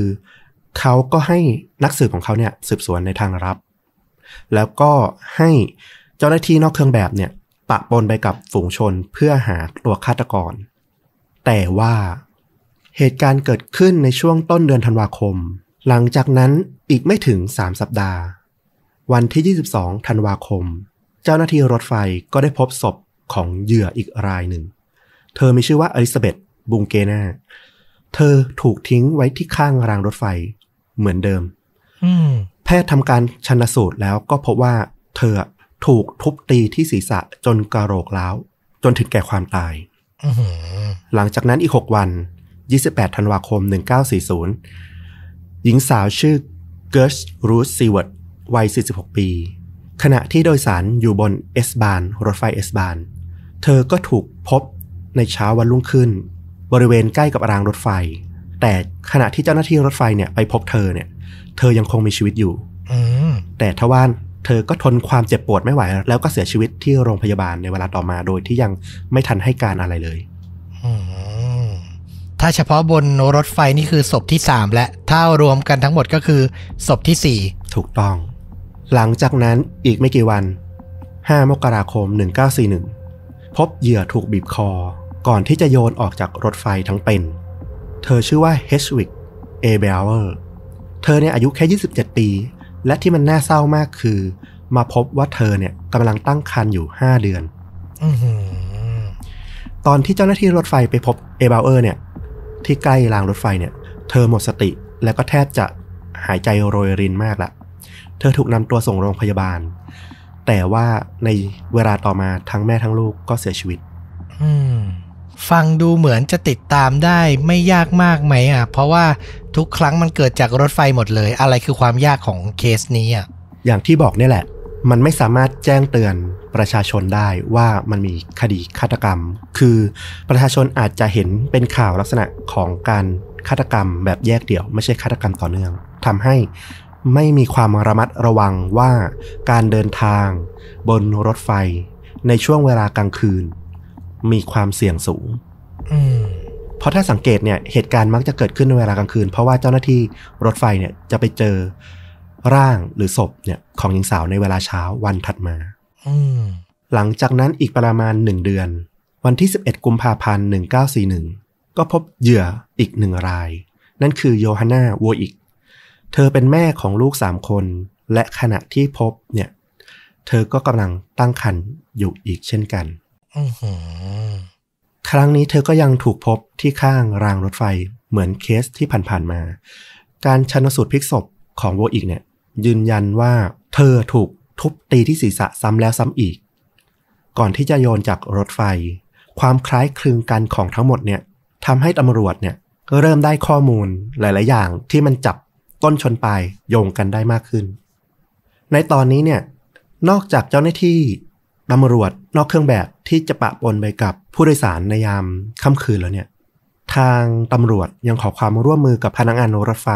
เขาก็ให้นักสืบของเขาเนี่ยสืบสวนในทางลับ แล้วก็ให้เจ้าหน้าที่นอกเครื่องแบบเนี่ยปะปนไปกับฝูงชนเพื่อหาตัวฆาตกร แต่ว่าเหตุการณ์เกิดขึ้นในช่วงต้นเดือนธันวาคม หลังจากนั้นอีกไม่ถึง 3 สัปดาห์ วันที่ 22 ธันวาคม เจ้าหน้าที่รถไฟก็ได้พบศพของเหยื่ออีกรายหนึ่ง เธอมีชื่อว่าอลิซาเบธบุงเกนา เธอถูกทิ้งไว้ที่ข้างรางรถไฟ เหมือนเดิมอืมแพทย์ทำการชันสูตรแล้วก็พบว่าเธอถูกทุบตีที่ศีรษะจนกระโหลกล้าว จนถึงแก่ความตายอื้อหือหลังจากนั้นอีก 6 วัน 28 ธันวาคม 1940 หญิงสาวชื่อเกิร์ชรูธซีเวิร์ดวัย 46 ปี ขณะที่โดยสารอยู่บน S-Bahn รถไฟ S-Bahn เธอก็ถูกพบในเช้าวันรุ่งขึ้น บริเวณใกล้กับรางรถไฟ แต่ขณะที่เจ้าหน้าที่รถไฟเนี่ยไปพบเธอเนี่ย เธอยังคงมีชีวิตอยู่อืมแต่ทว่าเธอก็ทนความเจ็บปวดไม่ไหว แล้วก็เสียชีวิตที่โรงพยาบาลในเวลาต่อมาโดยที่ยังไม่ทันให้การอะไรเลยอืมถ้าเฉพาะบนรถไฟนี่คือศพที่สามและ ถ้ารวมกันทั้งหมดก็คือศพที่สี่ถูกต้อง หลังจากนั้นอีกไม่กี่วัน 5 มกราคม 1941 พบเหยื่อถูกบีบคอ ก่อนที่จะโยนออกจากรถไฟทั้งเป็น เธอชื่อว่าเฮชวิกเอเบลเวอร์เธอเนี่ยอายุแค่ 27 ปี และที่มันน่าเศร้ามากคือ มาพบว่าเธอเนี่ยกำลังตั้งครรภ์อยู่ 5 เดือนอือหือตอนที่เจ้าหน้าที่รถไฟไปพบเอเบลเออร์เนี่ย ที่ใกล้รางรถไฟเนี่ย เธอหมดสติแล้วก็แทบจะหายใจโรยรินมากละเธอถูกนำตัวส่งโรงพยาบาล แต่ว่าในเวลาต่อมาทั้งแม่ทั้งลูกก็เสียชีวิต อืม ฟังดูเหมือนจะติดตามได้ไม่ยากมากไหมอะ เพราะว่าทุกครั้งมันเกิดจากรถไฟหมดเลย อะไรคือความยากของเคสนี้อะ อย่างที่บอกเนี่ยแหละ มันไม่สามารถแจ้งเตือนประชาชนได้ว่ามันมีคดีฆาตกรรม คือประชาชนอาจจะเห็นเป็นข่าวลักษณะของการฆาตกรรมแบบแยกเดี่ยว ไม่ใช่ฆาตกรรมต่อเนื่องทำให้ไม่มีความระมัดระวังว่าการเดินทาง บนรถไฟ ในช่วงเวลากลางคืน มีความเสี่ยงสูงอืมเพราะถ้าสังเกตเนี่ยเหตุการณ์มักจะเกิดขึ้นในเวลากลางคืน เพราะว่าเจ้าหน้าที่รถไฟเนี่ยจะไปเจอร่างหรือศพเนี่ยของหญิงสาวในเวลาเช้าวันถัดมาอืมหลังจากนั้นอีกประมาณหนึ่งเดือน วันที่ 11 กุมภาพันธ์ 1941 ก็พบเหยื่ออีกหนึ่งราย นั่นคือโยฮันนาวัวอิก เธอเป็นแม่ของลูกสามคน และขณะที่พบเนี่ย เธอก็กำลังตั้งครรภ์อยู่อีกเช่นกันอือหือ ครั้งนี้เธอก็ยังถูกพบที่ข้างรางรถไฟเหมือนเคสที่ผ่านๆมา การชันสูตรพลิกศพของโวอีกเนี่ย ยืนยันว่าเธอถูกทุบตีที่ศีรษะซ้ำแล้วซ้ำอีก ก่อนที่จะโยนจากรถไฟ ความคล้ายคลึงกันของทั้งหมดเนี่ยทำให้ตำรวจเนี่ยก็เริ่มได้ข้อมูลหลาย ๆ อย่างที่มันจับต้นชนปลายโยงกันได้มากขึ้น ในตอนนี้เนี่ย นอกจากเจ้าหน้าที่ตำรวจ นอกเครื่องแบบที่จะปะปนไปกับผู้โดยสารในยามค่ำคืนแล้วเนี่ย ทางตำรวจยังขอความร่วมมือกับพนักงานรถไฟ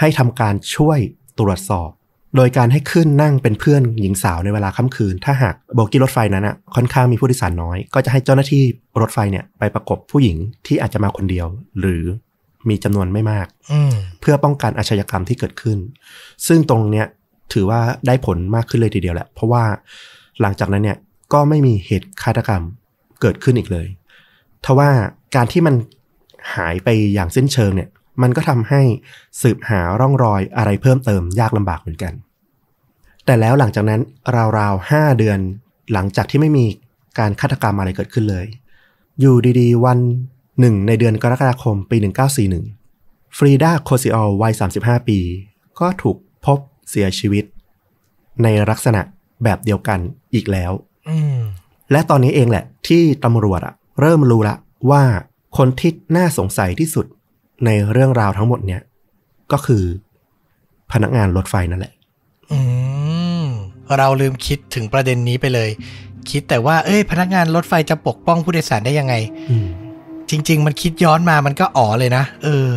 ให้ทำการช่วยตรวจสอบ โดยการให้ขึ้นนั่งเป็นเพื่อนหญิงสาวในเวลาค่ำคืน ถ้าหากโบกี้รถไฟนั้นอะค่อนข้างมีผู้โดยสารน้อย ก็จะให้เจ้าหน้าที่รถไฟเนี่ยไปประกบผู้หญิงที่อาจจะมาคนเดียว หรือมีจำนวนไม่มากอืมเพื่อป้องกันอาชญากรรมที่เกิดขึ้น ซึ่งตรงเนี้ยถือว่าได้ผลมากขึ้นเลยทีเดียวแหละ เพราะว่าหลังจากนั้นเนี่ย ก็ไม่มีเหตุฆาตกรรมเกิดขึ้นอีกเลยทว่าการที่มันหายไปอย่างสิ้นเชิงเนี่ย มันก็ทำให้สืบหาร่องรอยอะไรเพิ่มเติมยากลำบากเหมือนกัน แต่แล้วหลังจากนั้นราวๆห้าเดือนหลังจากที่ไม่มีการฆาตกรรมอะไรเกิดขึ้นเลย อยู่ดีๆ วันหนึ่งในเดือนกรกฎาคมปี 1941 ฟรีดาโคซิออลวัย 35 ปี ก็ถูกพบเสียชีวิต ในลักษณะแบบเดียวกันอีกแล้ว และตอนนี้เองแหละ ที่ตำรวจอะเริ่มรู้ละว่าคนที่น่าสงสัยที่สุดในเรื่องราวทั้งหมดเนี่ย ก็คือ พนักงานรถไฟนั่นแหละ อืม เราลืมคิดถึงประเด็นนี้ไปเลย คิดแต่ว่า เอ้ย พนักงานรถไฟจะปกป้องผู้โดยสารได้ยังไงอืมจริง ๆ มันคิดย้อนมามันก็อ๋อเลยนะเออ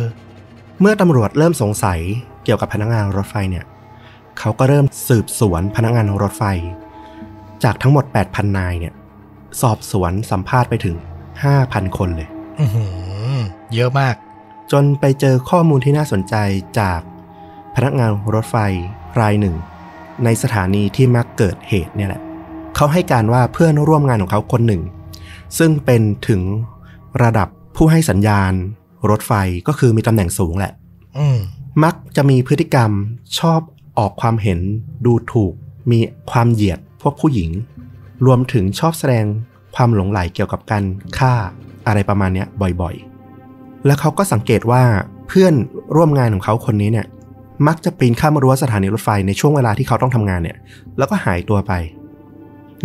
เมื่อตำรวจเริ่มสงสัยเกี่ยวกับพนักงานรถไฟเนี่ย เขาก็เริ่มสืบสวนพนักงานรถไฟ จากทั้งหมด 8,000 นายเนี่ย สอบสวนสัมภาษณ์ไปถึง 5,000 คนเลยอือหือเยอะมาก จนไปเจอข้อมูลที่น่าสนใจจากพนักงานรถไฟรายหนึ่ง ในสถานีที่มักเกิดเหตุเนี่ยแหละ เขาให้การว่าเพื่อนร่วมงานของเขาคนหนึ่ง ซึ่งเป็นถึงระดับผู้ให้สัญญาณ รถไฟก็คือมีตำแหน่งสูงแหละอืมมักจะมีพฤติกรรมชอบออกความเห็นดูถูก มีความเหยียด พวกผู้หญิง รวมถึงชอบแสดงความหลงไหลเกี่ยวกับการฆ่าอะไรประมาณเนี้ยบ่อยๆ แล้วเขาก็สังเกตว่าเพื่อนร่วมงานของเขาคนนี้เนี่ย มักจะปีนข้ามรั้วสถานีรถไฟในช่วงเวลาที่เขาต้องทำงานเนี่ย แล้วก็หายตัวไป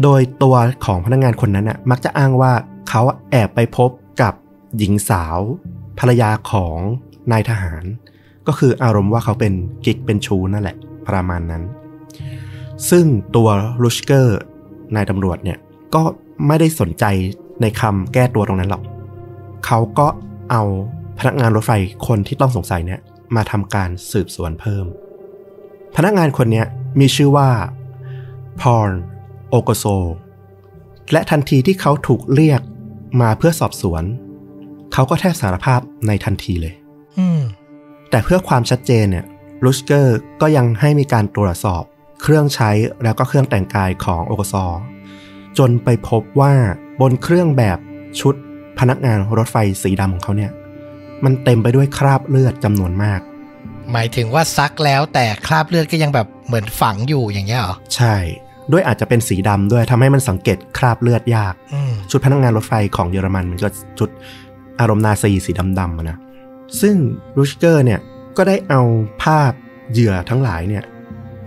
โดยตัวของพนักงานคนนั้นน่ะมักจะอ้างว่าเขาแอบไปพบกับหญิงสาว ภรรยาของนายทหาร ก็คืออารมณ์ว่าเขาเป็นกิ๊กเป็นชูนั่นแหละ ประมาณนั้น ซึ่งตัวลูชเกอร์นายตำรวจเนี่ยก็ไม่ได้สนใจในคำแก้ตัวตรงนั้นหรอก เขาก็เอาพนักงานรถไฟคนที่ต้องสงสัยเนี่ยมาทำการสืบสวนเพิ่ม พนักงานคนเนี้ยมีชื่อว่าพอลโอโกโซ และทันทีที่เขาถูกเรียกมาเพื่อสอบสวน เขาก็แทบสารภาพในทันทีเลยอืมแต่เพื่อความชัดเจนเนี่ยลูชเกอร์ก็ยังให้มีการตรวจสอบ เครื่องใช้แล้วก็เครื่องแต่งกายของโอกซอจนไปพบว่าบนเครื่องแบบชุดพนักงานรถไฟสีดำของเขาเนี่ย มันเต็มไปด้วยคราบเลือดจำนวนมาก หมายถึงว่าซักแล้วแต่คราบเลือดก็ยังแบบเหมือนฝังอยู่อย่างเงี้ยเหรอ ใช่ ด้วยอาจจะเป็นสีดำด้วยทำให้มันสังเกตคราบเลือดยากอืมชุดพนักงานรถไฟของเยอรมันมันก็ชุดอารมณ์นาซีสีดำๆอะนะซึ่งรูชเกอร์เนี่ยก็ได้เอาภาพเหยื่อทั้งหลายเนี่ย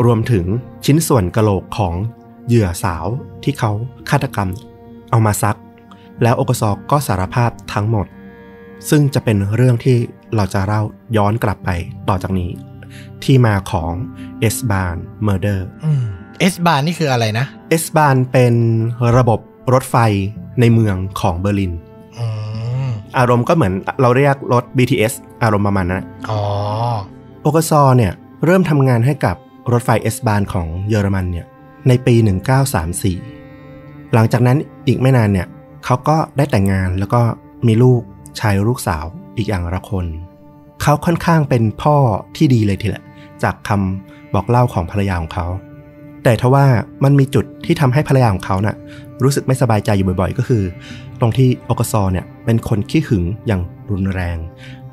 รวมถึงชิ้นส่วนกะโหลกของเหยื่อสาวที่เขาฆาตกรรม เอามาซัก แล้วโอกซอกก็สารภาพทั้งหมด ซึ่งจะเป็นเรื่องที่เราจะเล่าย้อนกลับไปต่อจากนี้ ที่มาของ S-Bahn Murder อืม S-Bahn นี่คืออะไรนะ S-Bahn เป็นระบบรถไฟในเมืองของเบอร์ลินอืมอารมณ์ก็เหมือนเราเรียกรถ BTS อารมณ์ประมาณนั้นนะอ๋อโอกซอเนี่ยเริ่มทำงานให้กับ รถไฟ S-Bahn ของเยอรมันเนี่ยในปี 1934 หลังจากนั้นอีกไม่นานเนี่ยเขาก็ได้แต่งงานแล้วก็มีลูกชายลูกสาวอีกอย่างละคน เขาค่อนข้างเป็นพ่อที่ดีเลยทีละจากคำบอกเล่าของภรรยาของเขา แต่ทว่ามันมีจุดที่ทำให้ภรรยาของเขาน่ะรู้สึกไม่สบายใจอยู่บ่อยๆ ก็คือ ตรงที่โอกซอเนี่ยเป็นคนขี้หึงอย่างรุนแรง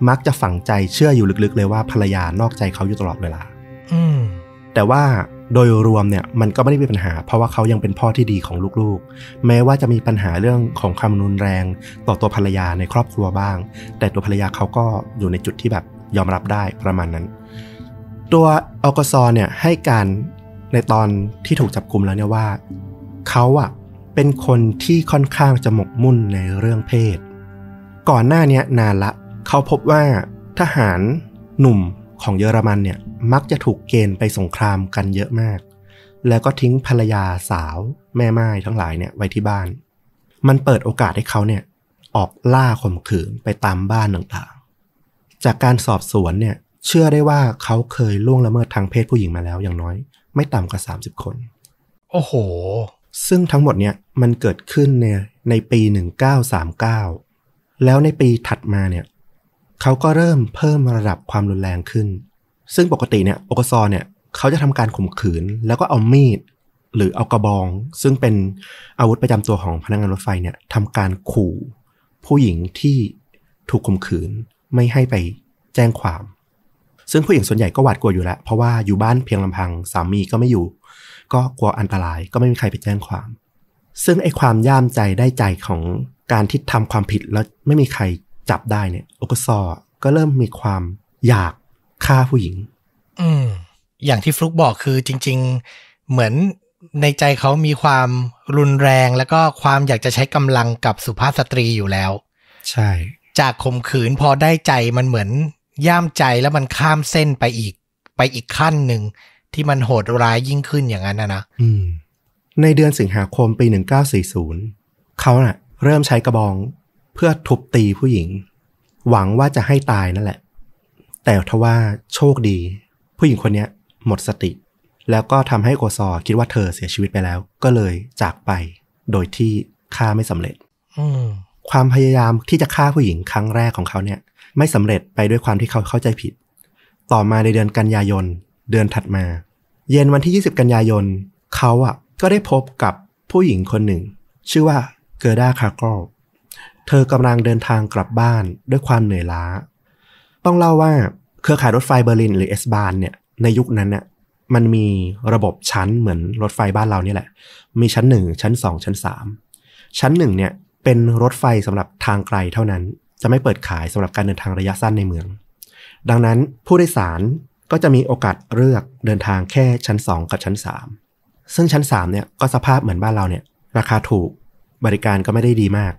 มักจะฝังใจเชื่ออยู่ลึกๆ เลยว่าภรรยานอกใจเขาอยู่ตลอดเวลา อื แต่ว่าโดยรวมเนี่ยมันก็ไม่ได้มีปัญหา เพราะว่าเขายังเป็นพ่อที่ดีของลูกๆ แม้ว่าจะมีปัญหาเรื่องของความรุนแรง ต่อตัวภรรยาในครอบครัวบ้าง แต่ตัวภรรยาเขาก็อยู่ในจุดที่แบบยอมรับได้ประมาณนั้น ตัวออกซอเนี่ยให้การในตอนที่ถูกจับกลุมแล้วเนี่ยว่าเขาอะเป็นคนที่ค่อนข้างจะหมกมุ่นในเรื่องเพศ ก่อนหน้านี้นานละ เขาพบว่าทหารหนุ่ม ของเยอรมันเนี่ยมักจะถูกเกณฑ์ไปสงครามกันเยอะมาก แล้วก็ทิ้งภรรยาสาวแม่ไม้ทั้งหลายเนี่ยไว้ที่บ้าน มันเปิดโอกาสให้เขาเนี่ยออกล่าข่มขืนไปตามบ้านต่างๆ จากการสอบสวนเนี่ยเชื่อได้ว่าเขาเคยล่วงละเมิดทางเพศผู้หญิงมาแล้วอย่างน้อย ไม่ต่ำกว่า 30 คน โอ้โห ซึ่งทั้งหมดเนี่ยมันเกิดขึ้นในในปี 1939 แล้วในปีถัดมาเนี่ย เขาก็เริ่มเพิ่มระดับความรุนแรงขึ้น ซึ่งปกติเนี่ยโอกซอเนี่ยเขาจะทำการข่มขืน แล้วก็เอามีด หรือเอากระบอง ซึ่งเป็นอาวุธประจำตัวของพนักงานรถไฟเนี่ยทำการขู่ ผู้หญิงที่ถูกข่มขืนไม่ให้ไปแจ้งความ ซึ่งผู้หญิงส่วนใหญ่ก็หวาดกลัวอยู่แล้ว เพราะว่าอยู่บ้านเพียงลำพังสามีก็ไม่อยู่ ก็กลัวอันตรายก็ไม่มีใครไปแจ้งความ ซึ่งไอ้ความย่ามใจได้ใจของการที่ทำความผิดแล้วไม่มีใคร จับได้เนี่ยโอกซอก็เริ่มมีความอยากฆ่าผู้หญิง อืม อย่างที่ฟลุกบอกคือจริง ๆ เหมือนในใจเขามีความรุนแรงแล้วก็ความอยากจะใช้กำลังกับสุภาพสตรีอยู่แล้ว ใช่ จากข่มขืนพอได้ใจมันเหมือนย่ามใจแล้วมันข้ามเส้นไปอีกไปอีกขั้นหนึ่ง ที่มันโหดร้ายยิ่งขึ้นอย่างนั้นนะนะอืมในเดือนสิงหาคมปี 1940 เขาน่ะ เริ่มใช้กระบอง เพื่อทุบตีผู้หญิง หวังว่าจะให้ตายนั่นแหละ แต่ทว่าโชคดี ผู้หญิงคนเนี้ยหมดสติ แล้วก็ทำให้โกซอคิดว่าเธอเสียชีวิตไปแล้ว ก็เลยจากไป โดยที่ฆ่าไม่สำเร็จอืมความพยายามที่จะฆ่าผู้หญิงครั้งแรกของเขาเนี่ย ไม่สำเร็จไปด้วยความที่เขาเข้าใจผิด ต่อมาในเดือนกันยายนเดือนถัดมา เย็นวันที่ 20 กันยายนเขาอะก็ได้พบกับผู้หญิงคนหนึ่ง ชื่อว่าเกอร์ดาคาร์กล เธอกำลังเดินทางกลับบ้านด้วยความเหนื่อยล้า ต้องเล่าว่าเครือข่ายรถไฟเบอร์ลินหรือ S-Bahn เนี่ยในยุคนั้นเนี่ยมันมีระบบชั้นเหมือนรถไฟบ้านเราเนี่ยแหละ มีชั้น1ชั้น2ชั้น3ชั้น1เนี่ยเป็นรถไฟสำหรับทางไกลเท่านั้น จะไม่เปิดขายสำหรับการเดินทางระยะสั้นในเมือง ดังนั้นผู้โดยสารก็จะมีโอกาสเลือกเดินทางแค่ชั้น 2 กับชั้น 3 ซึ่งชั้น3เนี่ยก็สภาพเหมือนบ้านเราเนี่ยราคาถูกบริการก็ไม่ได้ดีมาก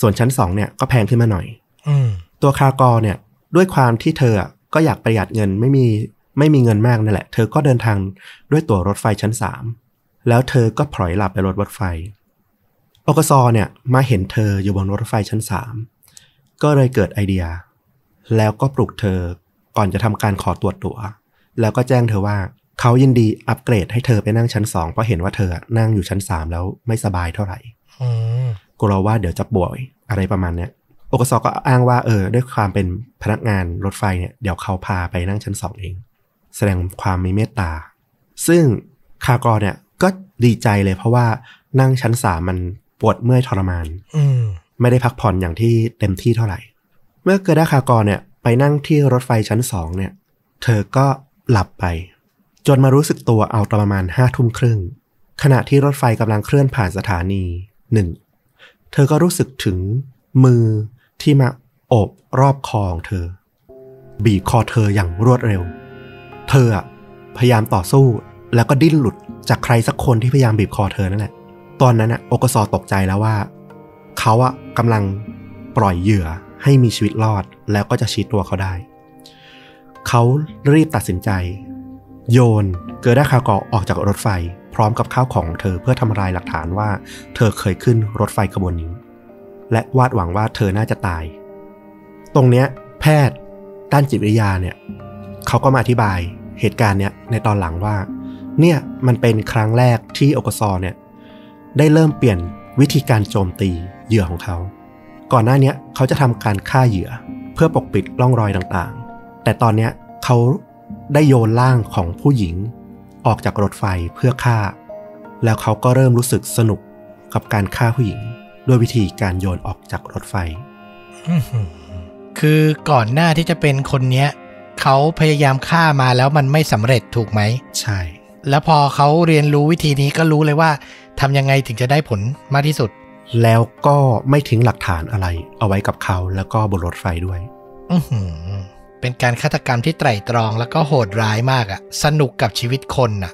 ส่วนชั้น2เนี่ยก็แพงขึ้นมาหน่อยอืมตัวคากอเนี่ยด้วยความที่เธออะก็อยากประหยัดเงินไม่มีไม่มีเงินมากนั่นแหละ เธอก็เดินทางด้วยตั๋วรถไฟชั้น3แล้วเธอก็พลอยหลับไปรถรถไฟโอกซอเนี่ยมาเห็นเธออยู่บนรถไฟชั้น3ก็เลยเกิดไอเดีย แล้วก็ปลุกเธอก่อนจะทำการขอตรวจตั๋ว แล้วก็แจ้งเธอว่าเขายินดีอัปเกรดให้เธอไปนั่งชั้น2เพราะเห็นว่าเธอนั่งอยู่ชั้น3แล้วไม่สบายเท่าไหร่อืม กลัวว่าเดี๋ยวจะป่วยอะไรประมาณเนี้ยโอกสก็อ้างว่าเออด้วยความเป็นพนักงานรถไฟเนี่ยเดี๋ยวเขาพาไปนั่งชั้นสองเอง แสดงความมีเมตตา ซึ่งคากรเนี่ยก็ดีใจเลยเพราะว่านั่งชั้นสามมันปวดเมื่อยทรมาน อืมไม่ได้พักผ่อนอย่างที่เต็มที่เท่าไหร่ เมื่อเกิดาคากรเนี่ยไปนั่งที่รถไฟชั้นสองเนี่ย เธอก็หลับไป จนมารู้สึกตัวเอาตอนประมาณห้าทุ่มครึ่งขณะที่รถไฟกำลังเคลื่อนผ่านสถานีหนึ่ง เธอก็รู้สึกถึงมือที่มาโอบรอบคอของเธอ บีบคอเธออย่างรวดเร็ว เธอพยายามต่อสู้แล้วก็ดิ้นหลุดจากใครสักคนที่พยายามบีบคอเธอนั่นแหละ ตอนนั้นอะโอกซอตกใจแล้วว่า เขาอะกำลังปล่อยเหยื่อให้มีชีวิตรอดแล้วก็จะชี้ตัวเขาได้ เขารีบตัดสินใจ โยนเกอร์ดาคากอออกจากรถไฟ พร้อมกับข้าวของเธอเพื่อทำลายหลักฐานว่า เธอเคยขึ้นรถไฟขบวนนี้ และวาดหวังว่าเธอน่าจะตาย ตรงเนี้ยแพทย์ด้านจิตวิทยาเนี่ยเขาก็มาอธิบายเหตุการณ์เนี้ยในตอนหลังว่า เนี่ยมันเป็นครั้งแรกที่โอกซอเนี่ยได้เริ่มเปลี่ยนวิธีการโจมตีเหยื่อของเขา ก่อนหน้านี้เขาจะทำการฆ่าเหยื่อเพื่อปกปิดร่องรอยต่างๆ แต่ตอนเนี้ยเขาได้โยนร่างของผู้หญิง ออกจากรถไฟเพื่อฆ่า แล้วเขาก็เริ่มรู้สึกสนุกกับการฆ่าผู้หญิง ด้วยวิธีการโยนออกจากรถไฟอื้อหือคือก่อนหน้าที่จะเป็นคนเนี้ยเขาพยายามฆ่ามาแล้วมันไม่สำเร็จถูกไหม ใช่ แล้วพอเขาเรียนรู้วิธีนี้ก็รู้เลยว่าทำยังไงถึงจะได้ผลมากที่สุด แล้วก็ไม่ทิ้งหลักฐานอะไรเอาไว้กับเขาแล้วก็บนรถไฟด้วย อือหือ เป็นการฆาตกรรมที่ไตร่ตรองแล้วก็โหดร้ายมากอะสนุกกับชีวิตคนน่ะ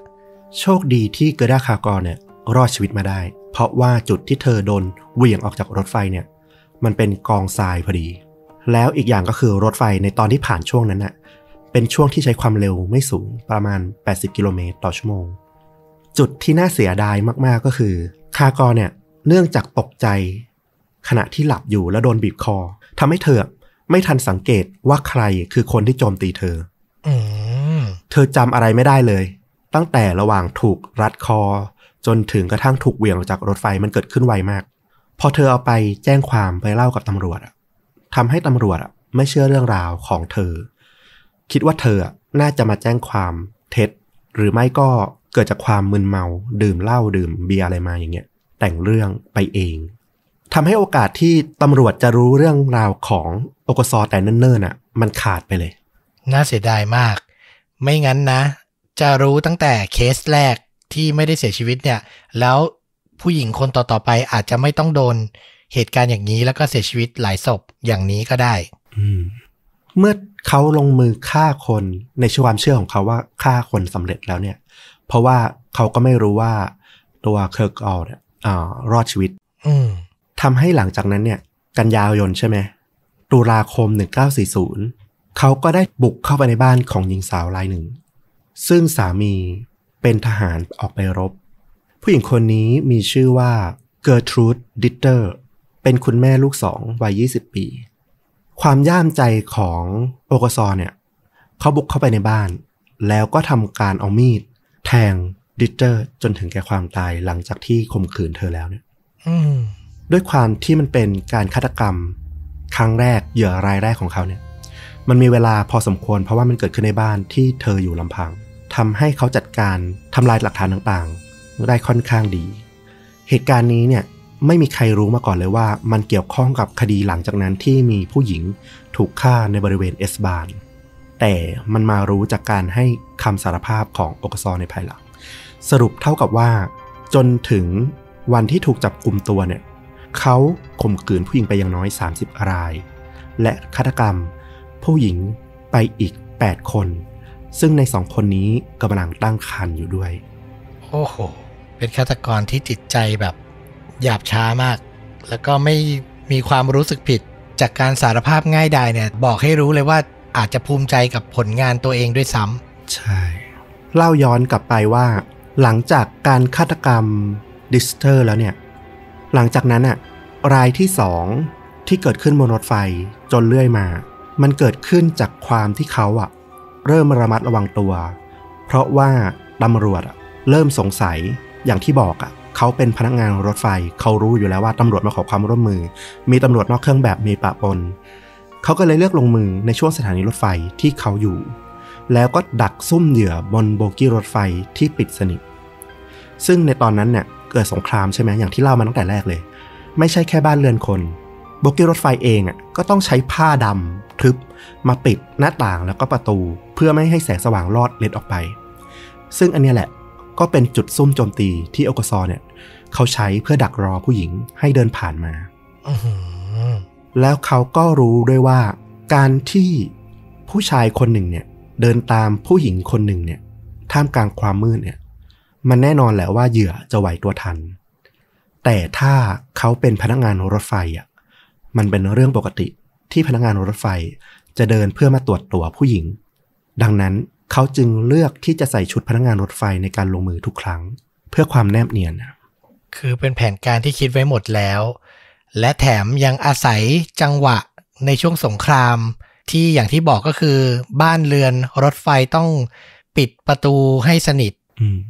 โชคดีที่เกอร์ดาคากรเนี่ยรอดชีวิตมาได้ เพราะว่าจุดที่เธอโดนเหวี่ยงออกจากรถไฟเนี่ย มันเป็นกองทรายพอดี แล้วอีกอย่างก็คือรถไฟในตอนที่ผ่านช่วงนั้นน่ะ เป็นช่วงที่ใช้ความเร็วไม่สูงประมาณ 80 กิโลเมตรต่อชั่วโมง จุดที่น่าเสียดายมากๆก็คือ คากรเนี่ยเนื่องจากตกใจ ขณะที่หลับอยู่แล้วโดนบีบคอทำให้เธอ ไม่ทันสังเกตว่าใครคือคนที่โจมตีเธออืมเธอจำอะไรไม่ได้เลย ตั้งแต่ระหว่างถูกรัดคอ จนถึงกระทั่งถูกเหวี่ยงออกจากรถไฟมันเกิดขึ้นไวมาก พอเธอเอาไปแจ้งความไปเล่ากับตำรวจอะทำให้ตำรวจอะไม่เชื่อเรื่องราวของเธอ คิดว่าเธออะน่าจะมาแจ้งความเท็จ หรือไม่ก็เกิดจากความมึนเมา ดื่มเหล้าดื่มเบียร์อะไรมาอย่างเงี้ย แต่งเรื่องไปเอง ทำให้โอกาสที่ตำรวจจะรู้เรื่องราวของโอกซอแต่เนิ่นๆอะ มันขาดไปเลย น่าเสียดายมาก ไม่งั้นนะ จะรู้ตั้งแต่เคสแรกที่ไม่ได้เสียชีวิตเนี่ย แล้วผู้หญิงคนต่อๆไปอาจจะไม่ต้องโดนเหตุการณ์อย่างนี้แล้วก็เสียชีวิตหลายศพอย่างนี้ก็ได้อืมเมื่อเขาลงมือฆ่าคนในความเชื่อของเขาว่าฆ่าคนสำเร็จแล้วเนี่ย เพราะว่าเขาก็ไม่รู้ว่าตัวเคิร์กออลเนี่ยอ่ารอดชีวิต อืม ทำให้หลังจากนั้นเนี่ย กันยายนใช่ไหมตุลาคม 1940 เขาก็ได้บุกเข้าไปในบ้านของหญิงสาวรายหนึ่ง ซึ่งสามีเป็นทหารออกไปรบ ผู้หญิงคนนี้มีชื่อว่าเกอร์ทรูดดิตเตอร์ เป็นคุณแม่ลูกสองวัย 20 ปี ความย่ามใจของโอกซอเนี่ย เขาบุกเข้าไปในบ้าน แล้วก็ทำการเอามีด แทงดิตเตอร์จนถึงแก่ความตายหลังจากที่ข่มขืนเธอแล้วเนี่ย อืม ด้วยความที่มันเป็นการฆาตกรรม ครั้งแรกเหยื่อรายแรกของเขาเนี่ย มันมีเวลาพอสมควรเพราะว่ามันเกิดขึ้นในบ้านที่เธออยู่ลำพังทำให้เขาจัดการทำลายหลักฐานต่างๆ ได้ค่อนข้างดี เหตุการณ์นี้เนี่ยไม่มีใครรู้มาก่อนเลยว่า มันเกี่ยวข้องกับคดีหลังจากนั้นที่มีผู้หญิงถูกฆ่าในบริเวณเอสบานแต่มันมารู้จากการให้คำสารภาพของโอกซอในภายหลัง สรุปเท่ากับว่า จนถึงวันที่ถูกจับกลุ่มตัวเนี่ย เขาข่มขืนผู้หญิงไปอย่างน้อย 30 ราย และฆาตกรรม ผู้หญิงไปอีก 8 คน ซึ่งในสองคนนี้กำลังตั้งครรภ์อยู่ด้วย โอ้โห เป็นฆาตกรที่จิตใจแบบหยาบช้ามาก แล้วก็ไม่มีความรู้สึกผิดจากการสารภาพง่ายดายเนี่ย บอกให้รู้เลยว่าอาจจะภูมิใจกับผลงานตัวเองด้วยซ้ำใช่ เล่าย้อนกลับไปว่า หลังจากการฆาตกรรมดิสเตอร์แล้วเนี่ย หลังจากนั้นอะรายที่สองที่เกิดขึ้นบนรถไฟจนเรื่อยมา มันเกิดขึ้นจากความที่เขาอะเริ่มระมัดระวังตัว เพราะว่าตำรวจอะเริ่มสงสัยอย่างที่บอกอะเขาเป็นพนักงานรถไฟ เขารู้อยู่แล้วว่าตำรวจมาขอความร่วมมือ มีตำรวจนอกเครื่องแบบมีปะปนเขาก็เลยเลือกลงมือในช่วงสถานีรถไฟที่เขาอยู่ แล้วก็ดักซุ่มเหยื่อบนโบกี้รถไฟที่ปิดสนิท ซึ่งในตอนนั้นเนี่ย เกิดสงครามใช่ไหมอย่างที่เล่ามาตั้งแต่แรกเลย ไม่ใช่แค่บ้านเรือนคนโบกี้รถไฟเองอะก็ต้องใช้ผ้าดำทึบมาปิดหน้าต่างแล้วก็ประตู เพื่อไม่ให้แสงสว่างลอดเล็ดออกไป ซึ่งอันเนี้ยแหละก็เป็นจุดซุ่มโจมตีที่โอกซอเนี่ย เขาใช้เพื่อดักรอผู้หญิงให้เดินผ่านมาอื้อหือแล้วเขาก็รู้ด้วยว่า การที่ผู้ชายคนหนึ่งเนี่ย เดินตามผู้หญิงคนหนึ่งเนี่ย ท่ามกลางความมืดเนี่ย มันแน่นอนแหละว่าเหยื่อจะไหวตัวทัน แต่ถ้าเขาเป็นพนักงานรถไฟอะมันเป็นเรื่องปกติที่พนักงานรถไฟจะเดินเพื่อมาตรวจตัวผู้หญิง ดังนั้นเขาจึงเลือกที่จะใส่ชุดพนักงานรถไฟในการลงมือทุกครั้ง เพื่อความแนบเนียนนะคือเป็นแผนการที่คิดไว้หมดแล้ว และแถมยังอาศัยจังหวะในช่วงสงคราม ที่อย่างที่บอกก็คือ บ้านเรือนรถไฟต้องปิดประตูให้สนิท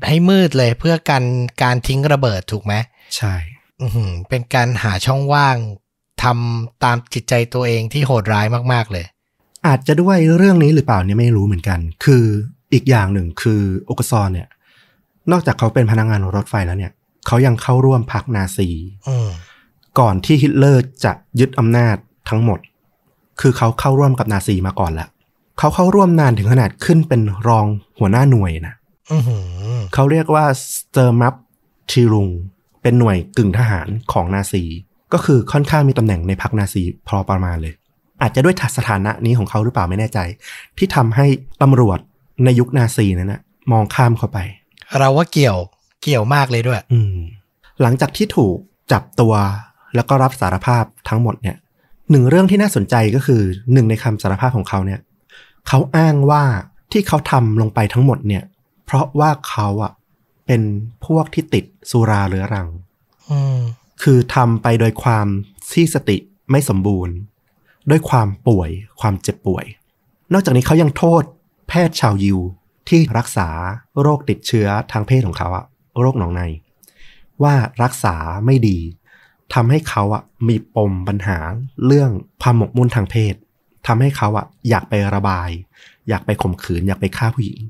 ให้มืดเลยเพื่อกันการทิ้งระเบิดถูกไหมใช่อือหือเป็นการหาช่องว่างทำตามจิตใจตัวเองที่โหดร้ายมาก ๆ เลย อาจจะด้วยเรื่องนี้หรือเปล่าเนี่ยไม่รู้เหมือนกัน คืออีกอย่างหนึ่งคือโอกซอนเนี่ย นอกจากเขาเป็นพนักงานรถไฟแล้วเนี่ย เขายังเข้าร่วมพรรคนาซีอืมก่อนที่ฮิตเลอร์จะยึดอำนาจทั้งหมด คือเขาเข้าร่วมกับนาซีมาก่อนแล้วเขาเข้าร่วมนานถึงขนาดขึ้นเป็นรองหัวหน้าหน่วยนะอือหือ เขาเรียกว่าสเตอร์มัปทีรุง เป็นหน่วยกึ่งทหารของนาซี ก็คือค่อนข้างมีตำแหน่งในพรรคนาซีพอประมาณเลย อาจจะด้วยสถานะนี้ของเขาหรือเปล่าไม่แน่ใจ ที่ทำให้ตำรวจในยุคนาซีนั้นนะมองข้ามเข้าไป เราว่าเกี่ยวเกี่ยวมากเลยด้วย อืมหลังจากที่ถูกจับตัวแล้วก็รับสารภาพทั้งหมดเนี่ยหนึ่งเรื่องที่น่าสนใจก็คือหนึ่งในคำสารภาพของเขาเนี่ย เขาอ้างว่าที่เขาทำลงไปทั้งหมดเนี่ย เพราะว่าเขาอะเป็นพวกที่ติดสุราเรื้อรังอืมคือทำไปโดยความที่สติไม่สมบูรณ์ ด้วยความป่วยความเจ็บป่วย นอกจากนี้เขายังโทษแพทย์ชาวยิวที่รักษาโรคติดเชื้อทางเพศของเขาอะโรคหนองใน ว่ารักษาไม่ดีทำให้เขาอะมีปมปัญหาเรื่องความหมกมุ่นทางเพศทำให้เขาอะอยากไประบาย อยากไปข่มขืน อยากไปฆ่าผู้หญิง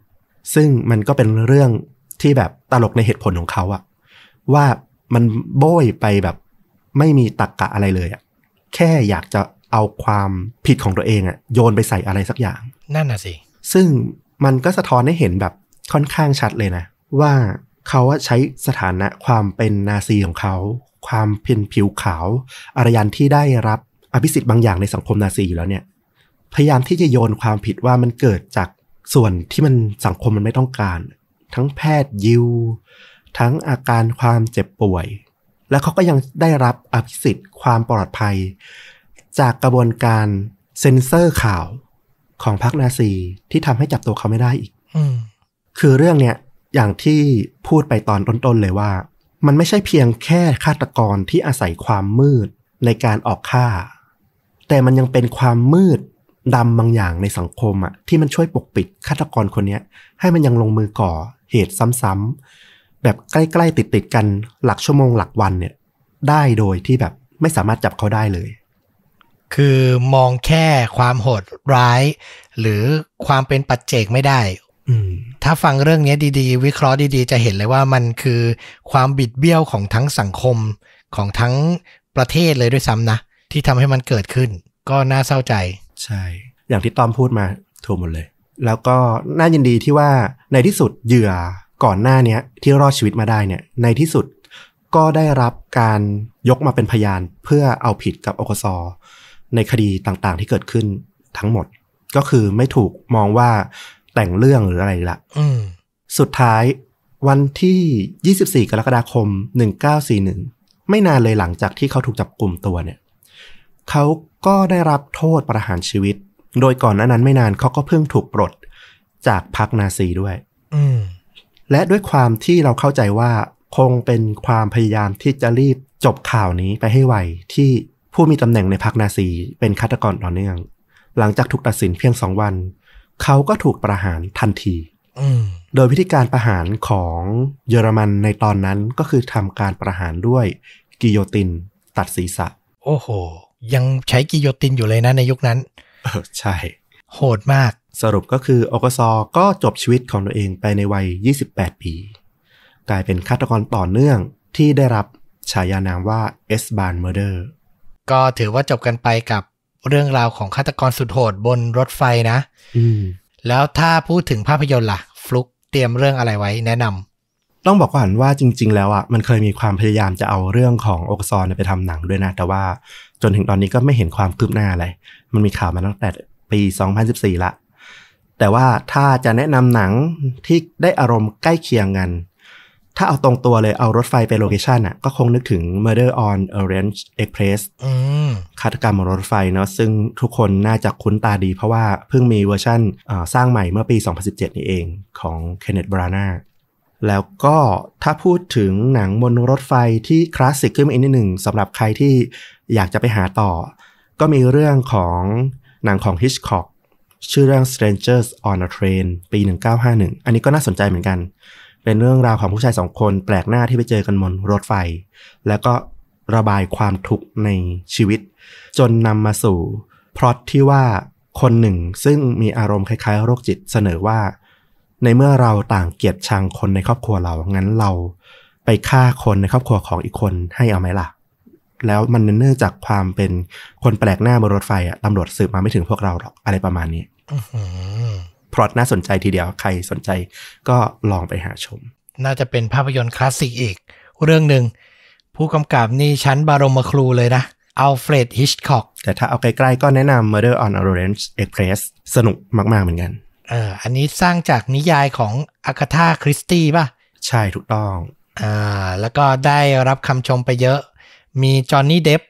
ซึ่งมันก็เป็นเรื่องที่แบบตลกในเหตุผลของเขาอะว่ามันโบยไปแบบไม่มีตรกกะอะไรเลยอะแค่อยากจะเอาความผิดของตัวเองอะโยนไปใส่อะไรสักอย่าง นั่นน่ะสิซึ่งมันก็สะท้อนให้เห็นแบบค่อนข้างชัดเลยนะ ว่าเขาอะใช้สถานะความเป็นนาซีของเขา ความเป็นผิวขาวอารยันที่ได้รับอภิสิทธิ์บางอย่างในสังคมนาซีอยู่แล้วเนี่ย พยายามที่จะโยนความผิดว่ามันเกิดจาก ส่วนที่มันสังคมมันไม่ต้องการ ทั้งแพทย์ยิว ทั้งอาการความเจ็บป่วย แล้วเขาก็ยังได้รับอภิสิทธิ์ความปลอดภัย จากกระบวนการเซ็นเซอร์ข่าวของพรรคนาซีที่ทำให้จับตัวเขาไม่ได้อีกอืมคือเรื่องเนี้ยอย่างที่พูดไปตอนต้นๆเลยว่า มันไม่ใช่เพียงแค่ฆาตกรที่อาศัยความมืดในการออกฆ่า แต่มันยังเป็นความมืด ดำบางอย่างในสังคมอะที่มันช่วยปกปิดฆาตกรคนเนี้ยให้มันยังลงมือก่อเหตุซ้ำๆแบบใกล้ๆติดๆกันหลักชั่วโมงหลักวันเนี่ย ได้โดยที่แบบไม่สามารถจับเขาได้เลย คือมองแค่ความโหดร้าย หรือความเป็นปัจเจกไม่ได้อืมถ้าฟังเรื่องนี้ดีๆ วิเคราะห์ดีๆ จะเห็นเลยว่ามันคือความบิดเบี้ยวของทั้งสังคมของทั้งประเทศเลยด้วยซ้ำนะ ที่ทำให้มันเกิดขึ้น ก็น่าเศร้าใจ ใช่ อย่างที่ต้อมพูดมาถูกหมดเลย แล้วก็น่ายินดีที่ว่าในที่สุดเหยื่อก่อนหน้าเนี้ยที่รอดชีวิตมาได้เนี่ยในที่สุดก็ได้รับการยกมาเป็นพยานเพื่อเอาผิดกับอกสในคดีต่างๆที่เกิดขึ้นทั้งหมด ก็คือไม่ถูกมองว่าแต่งเรื่องหรืออะไรละอืมสุดท้ายวันที่ 24 กรกฎาคม 1941 ไม่นานเลยหลังจากที่เขาถูกจับกลุ่มตัวเนี่ย เขาก็ได้รับโทษประหารชีวิต โดยก่อนหน้านั้นไม่นานเขาก็เพิ่งถูกปลดจากพรรคนาซีด้วยอืมและด้วยความที่เราเข้าใจว่าคงเป็นความพยายามที่จะรีบจบข่าวนี้ไปให้ไวที่ผู้มีตำแหน่งในพรรคนาซีเป็นฆาตกรต่อเนื่อง หลังจากถูกตัดสินเพียงสองวัน เขาก็ถูกประหารทันทีอืมโดยวิธีการประหารของเยอรมันในตอนนั้นก็คือทำการประหารด้วยกิโยตินตัดศีรษะ โอ้โห ยังใช้กิโยตินอยู่เลยนะในยุคนั้นเออใช่ โหดมาก สรุปก็คืออกสก็จบชีวิตของตัวเองไปในวัย 28 ปี กลายเป็นฆาตกรต่อเนื่องที่ได้รับฉายานามว่า S-Bahn Murder ก็ถือว่าจบกันไปกับเรื่องราวของฆาตกรสุดโหดบนรถไฟนะอืมแล้วถ้าพูดถึงภาพยนตร์ล่ะ ฟลุกเตรียมเรื่องอะไรไว้แนะนำ ต้องบอกก่อนว่าจริง ๆ แล้วอะมันเคยมีความพยายามจะเอาเรื่องของอกซอนยไปทำหนังด้วยนะ แต่ว่าจนถึงตอนนี้ก็ไม่เห็นความคืบหน้าอะไร มันมีข่าวมาตั้งแต่ปี 2014 ละ แต่ว่าถ้าจะแนะนำหนังที่ได้อารมณ์ใกล้เคียงกัน ถ้าเอาตรงตัวเลยเอารถไฟเป็น location อะก็คงนึกถึง Murder on Orient Express อืมฆาตกรรมบนรถไฟเนาะซึ่งทุกคนน่าจะคุ้นตาดีเพราะว่าเพิ่งมีเวอร์ชันอ่าสร้างใหม่เมื่อปี 2017 นี่เองของเค แล้วก็ถ้าพูดถึงหนังบนรถไฟที่คลาสสิกขึ้นมาอีกนิดหนึ่งสำหรับใครที่อยากจะไปหาต่อ ก็มีเรื่องของหนังของ Hitchcock ชื่อเรื่อง Strangers on a Train ปี 1951 อันนี้ก็น่าสนใจเหมือนกัน เป็นเรื่องราวของผู้ชายสองคนแปลกหน้าที่ไปเจอกันบนรถไฟ แล้วก็ระบายความทุกข์ในชีวิต จนนำมาสู่พล็อตที่ว่าคนหนึ่งซึ่งมีอารมณ์คล้ายๆ โรคจิตเสนอว่า ในเมื่อเราต่างเกลียดชังคนในครอบครัวเรา งั้นเราไปฆ่าคนในครอบครัวของอีกคนให้เอาไหมล่ะ แล้วมันเนื่องจากความเป็นคนแปลกหน้าบนรถไฟอะตำรวจสืบมาไม่ถึงพวกเราหรอกอะไรประมาณนี้อื้อหือพล็อตน่าสนใจทีเดียวใครสนใจก็ลองไปหาชม น่าจะเป็นภาพยนตร์คลาสสิกอีก เรื่องหนึ่งผู้กำกับนี่ชั้นบารมครูเลยนะอัลเฟรดฮิชคอกแต่ถ้าเอาใกล้ๆก็แนะนำ Murder on Orient Express สนุกมากๆเหมือนกัน เอออันนี้สร้างจากนิยายของอากาธาคริสตี้ป่ะ ใช่ถูกต้องอ่าแล้วก็ได้รับคำชมไปเยอะ มีจอห์นนี่เดฟ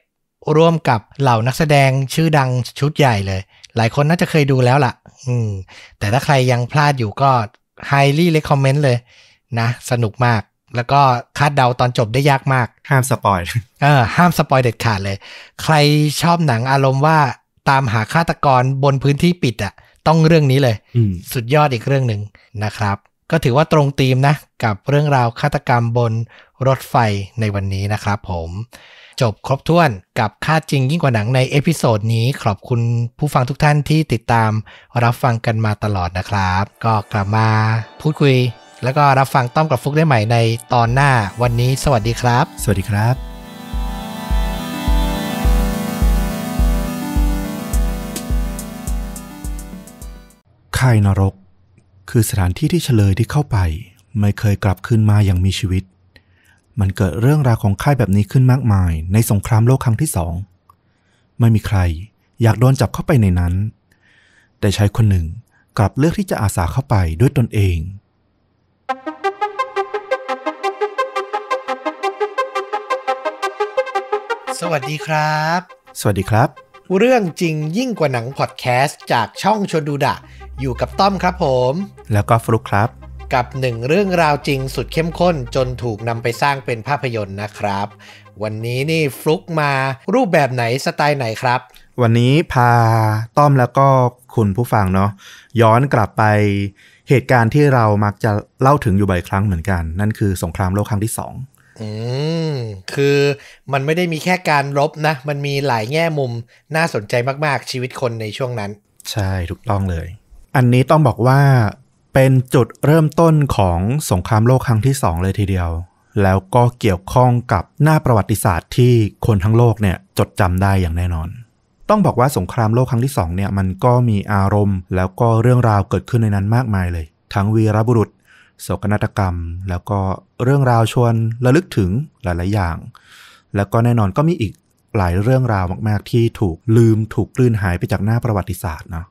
ร่วมกับเหล่านักแสดงชื่อดังชุดใหญ่เลย หลายคนน่าจะเคยดูแล้วล่ะ อืม แต่ถ้าใครยังพลาดอยู่ก็ highly recommend เลยนะ สนุกมาก แล้วก็คาดเดาตอนจบได้ยากมาก ห้าม spoil เออห้าม spoil เด็ดขาดเลย ใครชอบหนังอารมณ์ว่าตามหาฆาตกรบนพื้นที่ปิดอะ ต้องเรื่องนี้เลยอืมสุดยอดอีกเรื่องหนึ่งนะครับ ก็ถือว่าตรงธีมนะ กับเรื่องราวฆาตกรรมบนรถไฟในวันนี้นะครับผมจบครบถ้วนกับฆ่าจริงยิ่งกว่าหนังใน episode นี้ขอบคุณผู้ฟังทุกท่านที่ติดตามรับฟังกันมาตลอดนะครับ ก็กลับมาพูดคุย แล้วก็รับฟังต้อมกับฟุกได้ใหม่ในตอนหน้าวันนี้ สวัสดีครับ สวัสดีครับ ค่ายนรก คือสถานที่ที่เฉลยที่เข้าไป ไม่เคยกลับคืนมาอย่างมีชีวิต มันเกิดเรื่องราวของค่ายแบบนี้ขึ้นมากมาย ในสงครามโลกครั้งที่สอง ไม่มีใครอยากโดนจับเข้าไปในนั้น แต่ชายคนหนึ่งกลับเลือกที่จะอาสาเข้าไปด้วยตนเองสวัสดีครับ สวัสดีครับ เรื่องจริงยิ่งกว่าหนังพอดแคสต์จากช่องชวนดูดะ อยู่กับต้อมครับผม แล้วก็ฟลุกครับ กับหนึ่งเรื่องราวจริงสุดเข้มข้นจนถูกนำไปสร้างเป็นภาพยนตร์นะครับ วันนี้นี่ฟลุกมารูปแบบไหนสไตล์ไหนครับ วันนี้พาต้อมแล้วก็คุณผู้ฟังเนาะย้อนกลับไปเหตุการณ์ที่เรามักจะเล่าถึงอยู่บ่อยครั้งเหมือนกัน นั่นคือสงครามโลกครั้งที่สองอืม คือมันไม่ได้มีแค่การรบนะ มันมีหลายแง่มุมน่าสนใจมาก ๆ ชีวิตคนในช่วงนั้น ใช่ ถูกต้องเลย อันนี้ต้องบอกว่าเป็นจุดเริ่มต้นของสงครามโลกครั้งที่สองเลยทีเดียว แล้วก็เกี่ยวข้องกับหน้าประวัติศาสตร์ที่คนทั้งโลกเนี่ยจดจำได้อย่างแน่นอน ต้องบอกว่าสงครามโลกครั้งที่สองเนี่ยมันก็มีอารมณ์ แล้วก็เรื่องราวเกิดขึ้นในนั้นมากมายเลย ทั้งวีรบุรุษโศกนาฏกรรม แล้วก็เรื่องราวชวนระลึกถึงหลาย ๆ อย่าง แล้วก็แน่นอนก็มีอีกหลายเรื่องราวมาก ๆ ที่ถูกลืมถูกกลืนหายไปจากหน้าประวัติศาสตร์เนาะ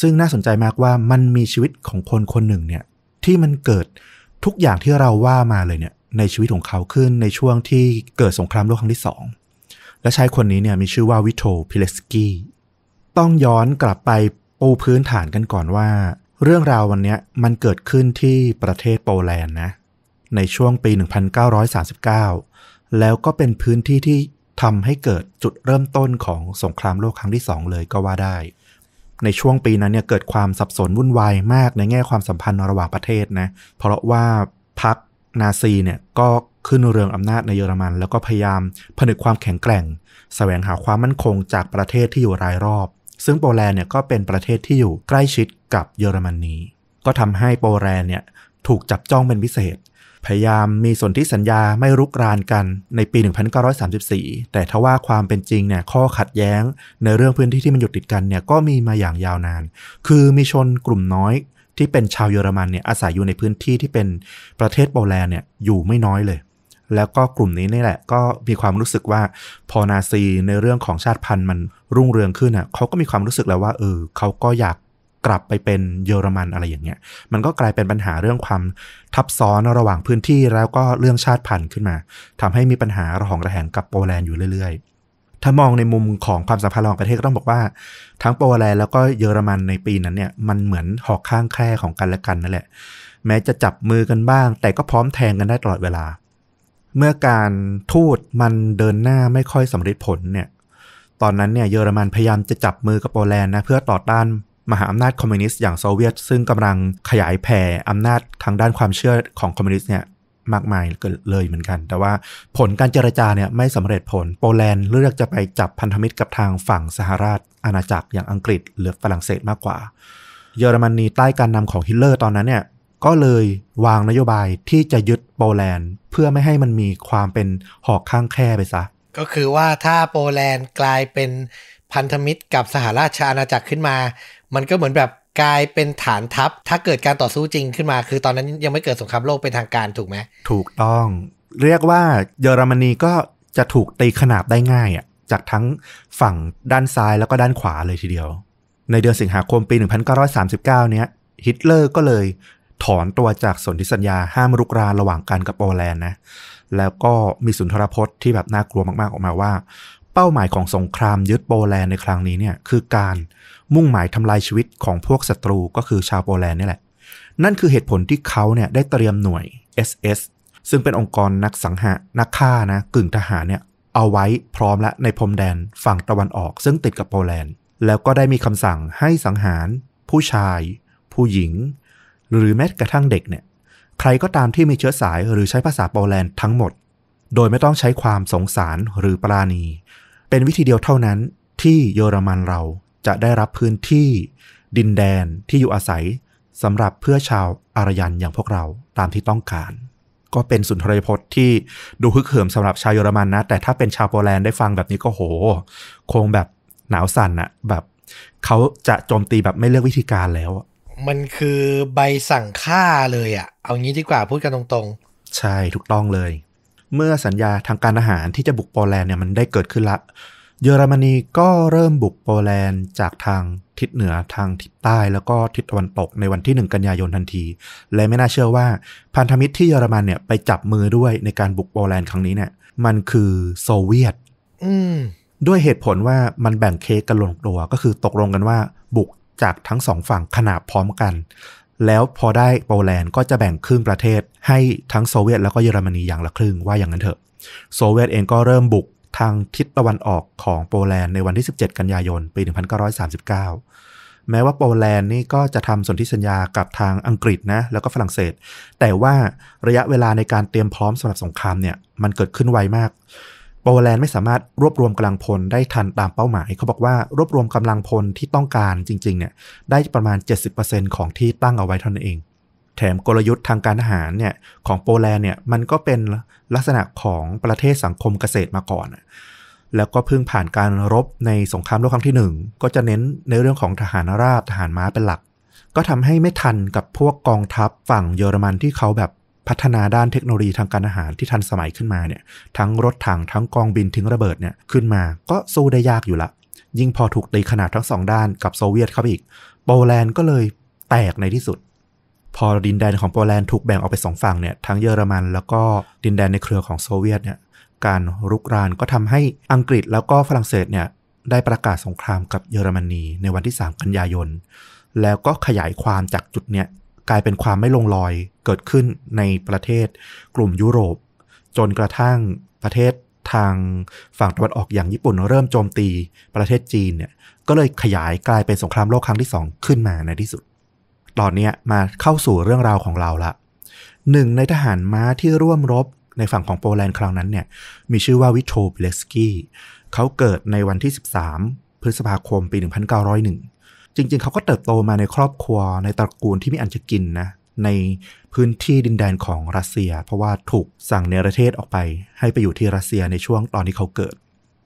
ซึ่งน่าสนใจมากว่ามันมีชีวิตของคนคนหนึ่งเนี่ยที่มันเกิดทุกอย่างที่เราว่ามาเลยเนี่ยในชีวิตของเขาขึ้นในช่วงที่เกิดสงครามโลกครั้งที่สองและชายคนนี้เนี่ยมีชื่อว่าวิโตพิเลสกี้ต้องย้อนกลับไปปูพื้นฐานกันก่อนว่า เรื่องราววันนี้มันเกิดขึ้นที่ประเทศโปแลนด์นะ ในช่วงปี 1939 แล้วก็เป็นพื้นที่ที่ทำให้เกิดจุดเริ่มต้นของสงครามโลกครั้งที่สองเลยก็ว่าได้ ในช่วงปีนั้นเนี่ยเกิดความสับสนวุ่นวายมากในแง่ความสัมพันธ์ระหว่างประเทศนะ เพราะว่าพรรคนาซีเนี่ยก็ขึ้นเรืองอำนาจในเยอรมัน แล้วก็พยายามผนึกความแข็งแกร่ง แสวงหาความมั่นคงจากประเทศที่อยู่รายรอบ ซึ่งโปแลนด์เนี่ยก็เป็นประเทศที่อยู่ใกล้ชิดกับเยอรมนีก็ทำให้โปแลนด์เนี่ยถูกจับจ้องเป็นพิเศษ พยายามมีสนธิสัญญาไม่รุกรานกันในปี 1934 แต่ทว่าความเป็นจริงเนี่ยข้อขัดแย้งในเรื่องพื้นที่ที่มันอยู่ติดกันเนี่ยก็มีมาอย่างยาวนาน คือมีชนกลุ่มน้อยที่เป็นชาวเยอรมันเนี่ยอาศัยอยู่ในพื้นที่ที่เป็นประเทศโปแลนด์เนี่ยอยู่ไม่น้อยเลย แล้วก็กลุ่มนี้นี่แหละ ก็มีความรู้สึกว่าพอนาซีในเรื่องของชาติพันธุ์มันรุ่งเรืองขึ้นอะเขาก็มีความรู้สึกแล้วว่าเออเขาก็อยาก กลับไปเป็นเยอรมันอะไรอย่างเงี้ย มันก็กลายเป็นปัญหาเรื่องความทับซ้อนระหว่างพื้นที่แล้วก็เรื่องชาติพันธุ์ขึ้นมาทำให้มีปัญหาระหองระแหงกับโปแลนด์อยู่เรื่อยๆ ถ้ามองในมุมของความสัมพันธ์ระหว่างประเทศก็ต้องบอกว่า ทั้งโปแลนด์แล้วก็เยอรมันในปีนั้นเนี่ยมันเหมือนหอกข้างแคร่ของกันและกันนั่นแหละ แม้จะจับมือกันบ้าง แต่ก็พร้อมแทงกันได้ตลอดเวลา เมื่อการทูตมันเดินหน้าไม่ค่อยสำเร็จผลเนี่ยตอนนั้นเนี่ยเยอรมันพยายามจะจับมือกับโปแลนด์นะเพื่อต่อต้าน มหาอำนาจคอมมิวนิสต์อย่างโซเวียต ซึ่งกำลังขยายแผ่อำนาจทางด้านความเชื่อของคอมมิวนิสต์เนี่ยมากมายเกินเลยเหมือนกัน แต่ว่าผลการเจรจาเนี่ยไม่สำเร็จผล โปแลนด์เลือกจะไปจับพันธมิตรกับทางฝั่งสหราชอาณาจักรอย่างอังกฤษหรือฝรั่งเศสมากกว่า เยอรมนีใต้การนำของฮิตเลอร์ตอนนั้นเนี่ยก็เลยวางนโยบายที่จะยึดโปแลนด์ เพื่อไม่ให้มันมีความเป็นหอกข้างแคร่ไปซะ ก็คือว่าถ้าโปแลนด์กลายเป็นพันธมิตรกับสหราชอาณาจักรขึ้นมา มันก็เหมือนแบบกลายเป็นฐานทัพ ถ้าเกิดการต่อสู้จริงขึ้นมา คือตอนนั้นยังไม่เกิดสงครามโลกเป็นทางการถูกไหม ถูกต้อง เรียกว่าเยอรมนีก็จะถูกตีขนาบได้ง่ายอะจากทั้งฝั่งด้านซ้ายแล้วก็ด้านขวาเลยทีเดียว ในเดือนสิงหาคมปี 1939 เนี้ยฮิตเลอร์ก็เลยถอนตัวจากสนธิสัญญาห้ามรุกรานระหว่างกันกับโปแลนด์นะ แล้วก็มีสุนทรพจน์ที่แบบน่ากลัวมากๆออกมาว่า เป้าหมายของสงครามยึดโปแลนด์ในครั้งนี้เนี่ยคือการ มุ่งหมายทำลายชีวิตของพวกศัตรูก็คือชาวโปแลนด์นี่แหละ นั่นคือเหตุผลที่เขาเนี่ยได้เตรียมหน่วย SS ซึ่งเป็นองค์กรนักสังหารนักฆ่านะกึ่งทหารเนี่ยเอาไว้พร้อมและในพรมแดนฝั่งตะวันออก ซึ่งติดกับโปแลนด์ แล้วก็ได้มีคำสั่งให้สังหาร ผู้ชาย ผู้หญิง หรือแม้กระทั่งเด็กเนี่ยใครก็ตามที่มีเชื้อสายหรือใช้ภาษาโปแลนด์ทั้งหมด โดยไม่ต้องใช้ความสงสารหรือปราณี เป็นวิธีเดียวเท่านั้นที่เยอรมันเรา จะได้รับพื้นที่ดินแดนที่อยู่อาศัยสำหรับเพื่อชาวอารยันอย่างพวกเราตามที่ต้องการ ก็เป็นสุนทรพจน์ที่ดูฮึกเหิมสำหรับชาวเยอรมันนะ แต่ถ้าเป็นชาวโปแลนด์ได้ฟังแบบนี้ก็โห คงแบบหนาวสั่นอะแบบเขาจะโจมตีแบบไม่เลือกวิธีการแล้ว มันคือใบสั่งฆ่าเลยอะ่ะเอางี้ดีกว่าพูดกันตรงใช่ถูกต้องเลย เมื่อสัญญาทางการทหารที่จะบุกโปแลนด์เนี่ยมันได้เกิดขึ้นละ เยอรมนีก็เริ่มบุกโปแลนด์จากทางทิศเหนือทางทิศใต้แล้วก็ทิศตะวันตกในวันที่ 1 กันยายนทันที และไม่น่าเชื่อว่าพันธมิตรที่เยอรมันเนี่ยไปจับมือด้วยในการบุกโปแลนด์ครั้งนี้เนี่ย มันคือโซเวียตๆอืมด้วยเหตุผลว่ามันแบ่งเค้กกันลงตัวก็คือตกลงกันว่าบุกจากทั้งสองฝั่งขนาบพร้อมกัน แล้วพอได้โปแลนด์ก็จะแบ่งครึ่งประเทศให้ทั้งโซเวียตแล้วก็เยอรมนีอย่างละครึ่งว่าอย่างนั้นเถอะ โซเวียตเองก็เริ่มบุก ทางทิศตะวันออกของโปแลนด์ในวันที่ 17 กันยายน ปี 1939 แม้ว่าโปแลนด์นี่ก็จะทำสนธิสัญญากับทางอังกฤษนะ แล้วก็ฝรั่งเศส แต่ว่าระยะเวลาในการเตรียมพร้อมสำหรับสงครามเนี่ย มันเกิดขึ้นไวมาก โปแลนด์ไม่สามารถรวบรวมกำลังพลได้ทันตามเป้าหมาย เขาบอกว่ารวบรวมกำลังพลที่ต้องการจริง ๆ เนี่ย ได้ประมาณ 70%ของที่ตั้งเอาไว้เท่านั้นเอง แถมกลยุทธ์ทางการทหารเนี่ยของโปแลนด์เนี่ยมันก็เป็นลักษณะของประเทศสังคมเกษตรมาก่อน แล้วก็เพิ่งผ่านการรบในสงครามโลกครั้งที่หนึ่งก็จะเน้นในเรื่องของทหารราบทหารม้าเป็นหลัก ก็ทำให้ไม่ทันกับพวกกองทัพฝั่งเยอรมันที่เขาแบบพัฒนาด้านเทคโนโลยีทางการอาหารที่ทันสมัยขึ้นมาเนี่ยทั้งรถถังทั้งกองบินทิ้งระเบิดเนี่ยขึ้นมาก็สู้ได้ยากอยู่ละ ยิ่งพอถูกตีขนาดทั้งสองด้านกับโซเวียตเข้าไปอีก โปแลนด์ก็เลยแตกในที่สุด พอดินแดนของโปแลนด์ถูกแบ่งออกไปสองฝั่งเนี่ยทั้งเยอรมันแล้วก็ดินแดนในเครือของโซเวียตเนี่ยการรุกรานก็ทำให้อังกฤษแล้วก็ฝรั่งเศสเนี่ยได้ประกาศสงครามกับเยอรมนีในวันที่ 3 กันยายน แล้วก็ขยายความจากจุดเนี้ยกลายเป็นความไม่ลงรอยเกิดขึ้นในประเทศกลุ่มยุโรป จนกระทั่งประเทศทางฝั่งตะวันออกอย่างญี่ปุ่นเริ่มโจมตีประเทศจีนเนี่ยก็เลยขยายกลายเป็นสงครามโลกครั้งที่ 2 ขึ้นมาในที่สุด ตอนนี้มาเข้าสู่เรื่องราวของเราละหนึ่งในทหารม้าที่ร่วมรบในฝั่งของโปแลนด์คราวนั้นเนี่ยมีชื่อว่าวิโทเบเลสกี้เขาเกิดในวันที่ 13 พฤษภาคมปี 1901 จริงๆ เขาก็เติบโตมาในครอบครัวในตระกูลที่มีอันจะกินนะในพื้นที่ดินแดนของรัสเซีย เพราะว่าถูกสั่งเนรเทศออกไป ให้ไปอยู่ที่รัสเซียในช่วงตอนที่เขาเกิด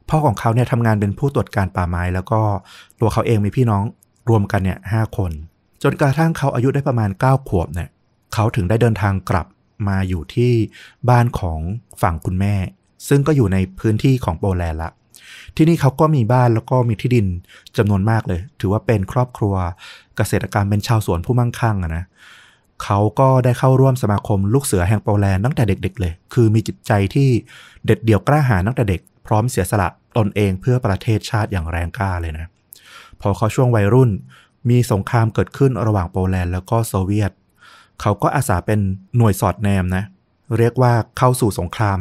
พ่อของเขาเนี่ยทำงานเป็นผู้ตรวจการป่าไม้ แล้วก็ตัวเขาเองมีพี่น้องรวมกันเนี่ยห้าคน จนกระทั่งเขาอายุได้ประมาณ 9 ขวบเนี่ยเขาถึงได้เดินทางกลับมาอยู่ที่บ้านของฝั่งคุณแม่ ซึ่งก็อยู่ในพื้นที่ของโปแลนด์ละ ที่นี่เขาก็มีบ้านแล้วก็มีที่ดินจำนวนมากเลย ถือว่าเป็นครอบครัวเกษตรกรรมเป็นชาวสวนผู้มั่งคั่งอะนะเขาก็ได้เข้าร่วมสมาคมลูกเสือแห่งโปแลนด์ตั้งแต่เด็ก ๆ เลย คือมีจิตใจที่เด็ดเดี่ยวกล้าหาญตั้งแต่เด็ก พร้อมเสียสละตนเองเพื่อประเทศชาติอย่างแรงกล้าเลยนะ พอเขาช่วงวัยรุ่น มีสงครามเกิดขึ้นระหว่างโปแลนด์แล้วก็โซเวียต เขาก็อาสาเป็นหน่วยสอดแนมนะ เรียกว่าเข้าสู่สงคราม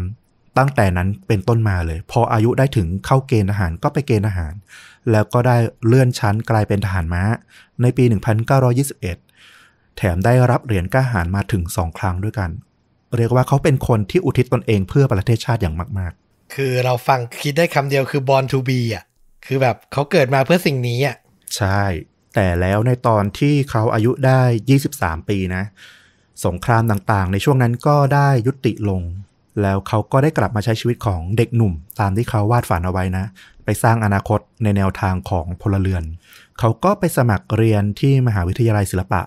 ตั้งแต่นั้นเป็นต้นมาเลย พออายุได้ถึงเข้าเกณฑ์ทหารก็ไปเกณฑ์ทหาร แล้วก็ได้เลื่อนชั้นกลายเป็นทหารม้า ในปี 1921 แถมได้รับเหรียญกล้าหาญมาถึงสองครั้งด้วยกัน เรียกว่าเขาเป็นคนที่อุทิศตนเองเพื่อประเทศชาติอย่างมากคือเราฟังคิดได้คำเดียวคือ born to be อะคือแบบเขาเกิดมาเพื่อสิ่งนี้อะๆใช่ แต่แล้วในตอนที่เขาอายุได้ 23 ปีนะ สงครามต่างๆ ในช่วงนั้นก็ได้ยุติลง แล้วเขาก็ได้กลับมาใช้ชีวิตของเด็กหนุ่ม ตามที่เขาวาดฝันเอาไว้นะ ไปสร้างอนาคตในแนวทางของพลเรือน เขาก็ไปสมัครเรียนที่มหาวิทยาลัยศิลปะ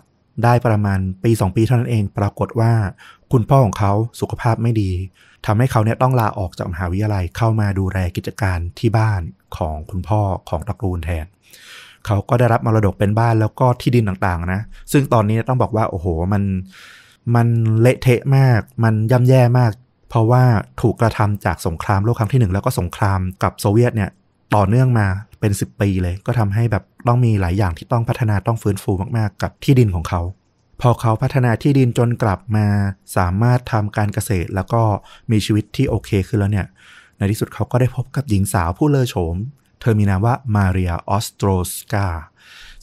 ได้ประมาณปี 2 ปีเท่านั้นเอง ปรากฏว่า คุณพ่อของเขาสุขภาพไม่ดีทำให้เขาเนี่ยต้องลาออกจากมหาวิทยาลัยเข้ามาดูแลกิจการที่บ้านของคุณพ่อของตระกูลแทน เขาก็ได้รับมรดกเป็นบ้านแล้วก็ที่ดินต่างๆนะ ซึ่งตอนนี้ต้องบอกว่าโอ้โหมันมันเละเทะมาก มันย่ำแย่มาก เพราะว่าถูกกระทำจากสงครามโลกครั้งที่หนึ่งแล้วก็สงครามกับโซเวียตเนี่ยต่อเนื่องมาเป็น 10 ปีเลย ก็ทำให้แบบต้องมีหลายอย่างที่ต้องพัฒนาต้องฟื้นฟูมากๆ กับที่ดินของเขา พอเขาพัฒนาที่ดินจนกลับมาสามารถทำการเกษตร แล้วก็มีชีวิตที่โอเคขึ้นแล้วเนี่ย ในที่สุดเขาก็ได้พบกับหญิงสาวผู้เลอโฉม เธอมีนามว่ามาเรียออสโตรสกา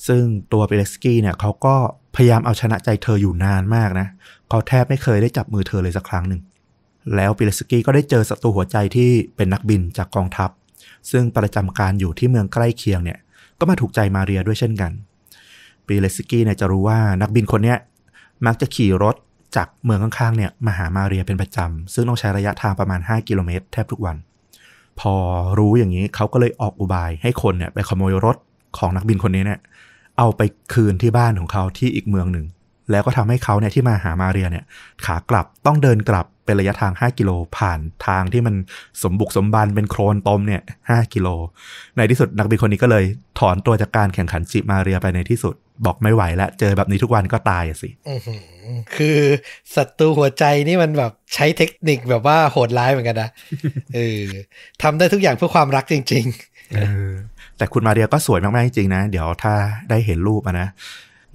ซึ่งตัวเปเลสกี้เนี่ยเขาก็พยายามเอาชนะใจเธออยู่นานมากนะเขาแทบไม่เคยได้จับมือเธอเลยสักครั้งหนึ่ง แล้วเปเลสกี้ก็ได้เจอศัตรูหัวใจที่เป็นนักบินจากกองทัพ ซึ่งประจำการอยู่ที่เมืองใกล้เคียงเนี่ย ก็มาถูกใจมาเรียด้วยเช่นกันเปเลสกี้เนี่ยจะรู้ว่านักบินคนนี้มักจะขี่รถจากเมืองข้างๆเนี่ยมาหามาเรียเป็นประจำซึ่งต้องใช้ระยะทางประมาณ 5 กิโลเมตรแทบทุกวัน พอรู้อย่างนี้เขาก็เลยออกอุบายให้คนเนี่ยไปขโมยรถของนักบินคนนี้เนี่ย เอาไปคืนที่บ้านของเขาที่อีกเมืองหนึ่ง แล้วก็ทำให้เขาเนี่ยที่มาหามาเรียเนี่ย ขากลับต้องเดินกลับ เป็นระยะทาง 5 กิโลผ่านทางที่มันสมบุกสมบันเป็นโครนตมเนี่ย5กิโล ในที่สุดนักบินคนนี้ก็เลยถอนตัวจากการแข่งขันจีบมาเรียไปในที่สุด บอกไม่ไหวแล้ว เจอแบบนี้ทุกวันก็ตายอะสิอื้อหือคือศัตรูหัวใจนี่มันแบบใช้เทคนิคแบบว่าโหดร้ายเหมือนกันนะเออทำได้ทุกอย่างเพื่อความรักจริงเออแต่คุณมาเรียก็สวยมากๆจริงๆนะ เดี๋ยวถ้าได้เห็นรูปอะนะ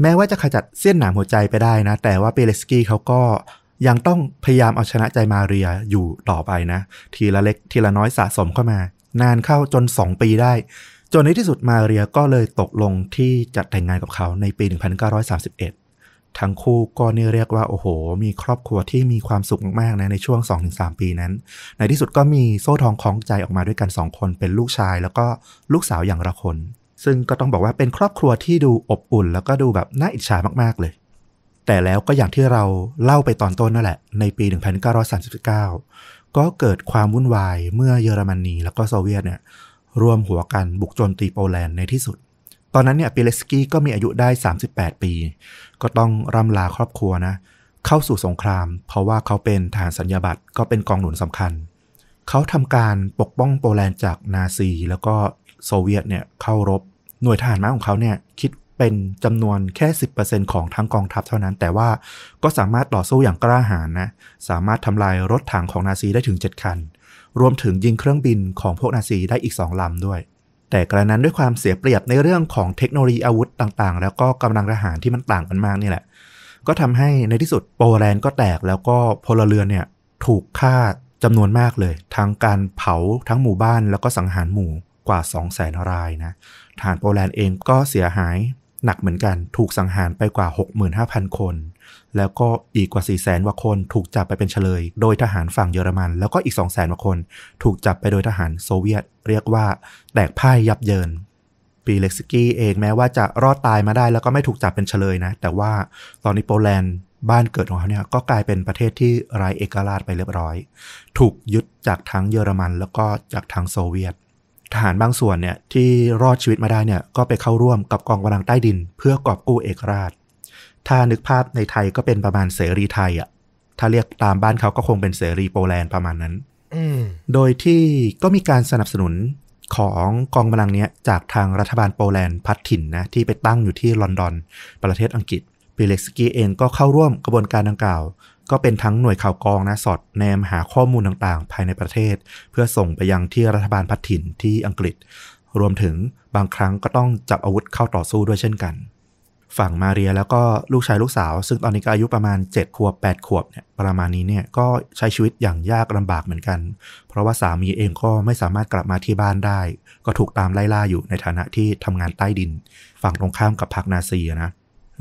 แม้ว่าจะขจัดเส้นหนามหัวใจไปได้นะ แต่ว่าเปเลสกี้เขาก็ ยังต้องพยายามเอาชนะใจมาเรียอยู่ต่อไปนะ ทีละเล็กทีละน้อยสะสมเข้ามา นานเข้าจน 2 ปีได้ จนในที่สุดมาเรียก็เลยตกลงที่จะแต่งงานกับเขาในปี 1931 ทั้งคู่ก็นี่เรียกว่าโอ้โห มีครอบครัวที่มีความสุขมากๆนะในช่วง 2-3 ปีนั้น ในที่สุดก็มีโซ่ทองคล้องใจออกมาด้วยกัน 2 คนเป็นลูกชายแล้วก็ลูกสาวอย่างละคนซึ่งก็ต้องบอกว่าเป็นครอบครัวที่ดูอบอุ่น แล้วก็ดูแบบน่าอิจฉามากๆเลย แต่แล้วก็อย่างที่เราเล่าไปตอนต้นนั่นแหละ ในปี 1939 ก็เกิดความวุ่นวายเมื่อเยอรมนีแล้วก็โซเวียตเนี่ยรวมหัวกันบุกโจมตีโปแลนด์ในที่สุด ตอนนั้นเนี่ยปิเลสกี้ก็มีอายุได้ 38 ปี ก็ต้องร่ำลาครอบครัวนะ เข้าสู่สงคราม เพราะว่าเขาเป็นทหารสัญญาบัตรก็เป็นกองหนุนสำคัญ เขาทำการปกป้องโปแลนด์จากนาซี แล้วก็โซเวียตเนี่ยเข้ารบหน่วยทหารม้าของเขาเนี่ยคิด เป็นจำนวนแค่ 10%ของทั้งกองทัพเท่านั้น แต่ว่าก็สามารถต่อสู้อย่างกล้าหาญนะ สามารถทำลายรถถังของนาซีได้ถึง 7 คัน รวมถึงยิงเครื่องบินของพวกนาซีได้อีก 2 ลำด้วย แต่กระนั้นด้วยความเสียเปรียบในเรื่องของเทคโนโลยีอาวุธต่างๆ แล้วก็กำลังทหารที่มันต่างกันมากนี่แหละ ก็ทำให้ในที่สุดโปแลนด์ก็แตกแล้วก็พลเรือนเนี่ยถูกฆ่าจำนวนมากเลย ทั้งการเผาทั้งหมู่บ้านแล้วก็สังหารหมู่กว่า 2 0 0แสนรายนะทหารโปแลนด์เองก็เสียหาย หนักเหมือนกันถูกสังหารไปกว่า 65,000 คน แล้วก็อีกกว่า 4 0 0แสนกว่าคนถูกจับไปเป็นเฉลย โดยทหารฝั่งเยอรมัน แล้วก็อีก 2 0 0แสนกว่าคน ถูกจับไปโดยทหารโซเวียต เรียกว่าแตกพ่ายยับเยิน ปีเล็กสกี้เองแม้ว่าจะรอดตายมาได้แล้วก็ไม่ถูกจับเป็นเฉลยนะ แต่ว่าตอนนี้โปแลนด์บ้านเกิดของเขาเนี่ยก็กลายเป็นประเทศที่ไร้เอกราชไปเรียบร้อย ถูกยึดจากทั้งเยอรมันแล้วก็จากทั้งโซเวียต ทหารบางส่วนเนี่ยที่รอดชีวิตมาได้เนี่ยก็ไปเข้าร่วมกับกองกำลังใต้ดิน เพื่อกอบกู้เอกราช ถ้านึกภาพในไทยก็เป็นประมาณเสรีไทยอะ่ะถ้าเรียกตามบ้านเขาก็คงเป็นเสรีโปแลนด์ประมาณนั้นๆอืมโดยที่ก็มีการสนับสนุนของกองกำลังเนี้ยจากทางรัฐบาลโปแลนด์พัดถิ่นนะที่ไปตั้งอยู่ที่ลอนดอน ประเทศอังกฤษปิเล็กสกี้เองก็เข้าร่วมกระบวนการดังกล่าว ก็เป็นทั้งหน่วยข่าวกรองนะสอดแนมหาข้อมูลต่างๆ ภายในประเทศ เพื่อส่งไปยังที่รัฐบาลพัดถิ่นที่อังกฤษ รวมถึงบางครั้งก็ต้องจับอาวุธเข้าต่อสู้ด้วยเช่นกัน ฝั่งมาเรียแล้วก็ลูกชายลูกสาว ซึ่งตอนนี้ก็อายุประมาณ 7 ขวบ 8 ขวบเนี่ยประมาณนี้เนี่ยก็ใช้ชีวิตอย่างยากลำบากเหมือนกัน เพราะว่าสามีเองก็ไม่สามารถกลับมาที่บ้านได้ ก็ถูกตามไล่ล่าอยู่ในฐานะที่ทำงานใต้ดิน ฝั่งตรงข้ามกับพรรคนาซีนะ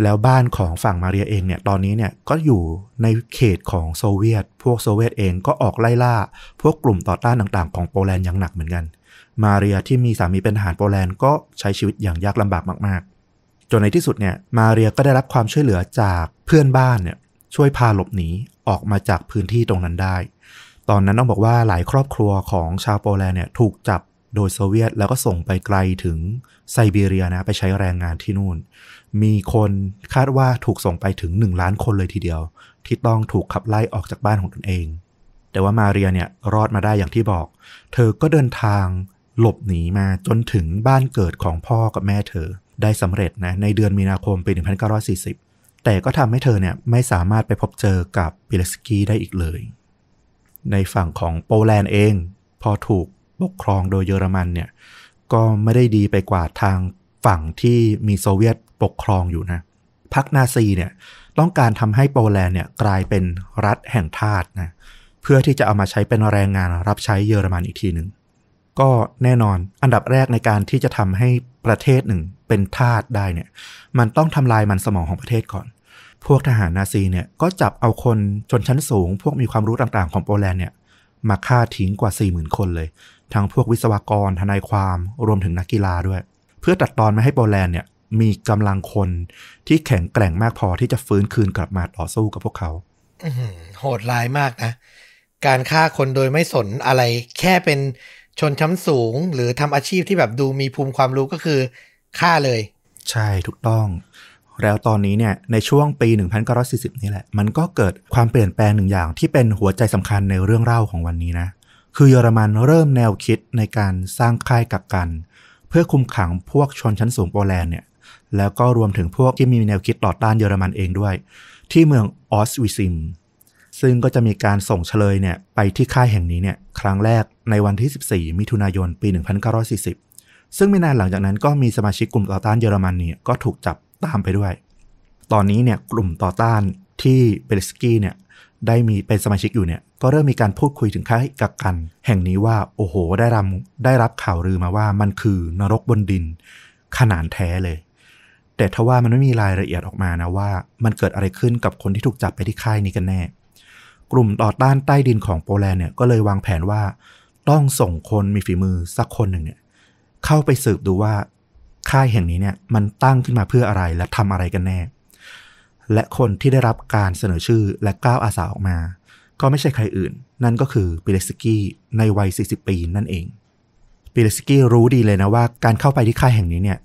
แล้วบ้านของฝั่งมาเรียเองเนี่ยตอนนี้เนี่ยก็อยู่ในเขตของโซเวียต พวกโซเวียตเองก็ออกไล่ล่า พวกกลุ่มต่อต้านต่างๆ ของโปแลนด์อย่างหนักเหมือนกัน มาเรียที่มีสามีเป็นทหารโปแลนด์ก็ใช้ชีวิตอย่างยากลำบากมากๆ จนในที่สุดเนี่ยมาเรียก็ได้รับความช่วยเหลือจากเพื่อนบ้านเนี่ยช่วยพาหลบหนีออกมาจากพื้นที่ตรงนั้นได้ ตอนนั้นต้องบอกว่าหลายครอบครัวของชาวโปแลนด์เนี่ยถูกจับโดยโซเวียตแล้วก็ส่งไปไกลถึงไซบีเรียนะไปใช้แรงงานที่นู่น มีคนคาดว่าถูกส่งไปถึง 1 ล้านคนเลยทีเดียว ที่ต้องถูกขับไล่ออกจากบ้านของตนเอง แต่ว่ามาเรียเนี่ยรอดมาได้อย่างที่บอก เธอก็เดินทางหลบหนีมาจนถึงบ้านเกิดของพ่อกับแม่เธอ ได้สำเร็จนะในเดือนมีนาคมปี 1940 แต่ก็ทำให้เธอเนี่ยไม่สามารถไปพบเจอกับปิเลสกี้ได้อีกเลย ในฝั่งของโปแลนด์เอง พอถูกปกครองโดยเยอรมันเนี่ยก็ไม่ได้ดีไปกว่าทาง ฝั่งที่มีโซเวียตปกครองอยู่นะพรรคนาซีเนี่ยต้องการทำให้โปแลนด์เนี่ยกลายเป็นรัฐแห่งทาสนะเพื่อที่จะเอามาใช้เป็นแรงงานรับใช้เยอรมันอีกทีหนึ่งก็แน่นอนอันดับแรกในการที่จะทำให้ประเทศหนึ่งเป็นทาสได้เนี่ยมันต้องทำลายมันสมองของประเทศก่อน พวกทหารนาซีเนี่ยก็จับเอาคนชนชั้นสูง พวกมีความรู้ต่างๆของโปแลนด์เนี่ยมาฆ่าทิ้งกว่า 40,000 คนเลย ทั้งพวกวิศวกรทนายความรวมถึงนักกีฬาด้วย พื่อตัดตอนไม่ให้โปแลนด์เนี่ยมีกำลังคนที่แข็งแกร่งมากพอที่จะฟื้นคืนกลับมาต่อสู้กับพวกเขาอื้อหือโหดร้ายมากนะ การฆ่าคนโดยไม่สนอะไร แค่เป็นชนชั้นสูง หรือทำอาชีพที่แบบดูมีภูมิความรู้ก็คือฆ่าเลย ใช่ถูกต้อง แล้วตอนนี้เนี่ยในช่วงปี 1940 นี่แหละ มันก็เกิดความเปลี่ยนแปลงหนึ่งอย่างที่เป็นหัวใจสำคัญในเรื่องเล่าของวันนี้นะ คือเยอรมันเริ่มแนวคิดในการสร้างค่ายกักกัน เพื่อคุมขังพวกชนชั้นสูงโปแลนด์เนี่ยแล้วก็รวมถึงพวกที่มีแนวคิดต่อต้านเยอรมันเองด้วย ที่เมืองออสวิซิม ซึ่งก็จะมีการส่งเฉลยเนี่ยไปที่ค่ายแห่งนี้เนี่ยครั้งแรกในวันที่ 14 มิถุนายนปี 1940 ซึ่งไม่นานหลังจากนั้นก็มีสมาชิกกลุ่มต่อต้านเยอรมันเนี่ยก็ถูกจับตามไปด้วย ตอนนี้เนี่ยกลุ่มต่อต้านที่เบลสกี้เนี่ยได้มีเป็นสมาชิกอยู่เนี่ย ก็เริ่มมีการพูดคุยถึงค่ายกักกัน แห่งนี้ว่าโอ้โหได้รับได้รับข่าวลือมาว่ามันคือนรกบนดิน ขนาดแท้เลย แต่ทว่ามันไม่มีรายละเอียดออกมานะว่า มันเกิดอะไรขึ้นกับคนที่ถูกจับไปที่ค่ายนี้กันแน่ กลุ่มต่อต้านใต้ดินของโปแลนด์เนี่ยก็เลยวางแผนว่า ต้องส่งคนมีฝีมือสักคนหนึ่งเนี่ยเข้าไปสืบดูว่าค่ายแห่งนี้เนี่ยมันตั้งขึ้นมาเพื่ออะไรและทำอะไรกันแน่ และคนที่ได้รับการเสนอชื่อและก้าวอาสาออกมา ก็ไม่ใช่ใครอื่น นั่นก็คือปิเลสกี้ในวัย 40 ปีนั่นเองปิเลสกี้รู้ดีเลยนะว่า การเข้าไปที่ค่ายแห่งนี้เนี่ย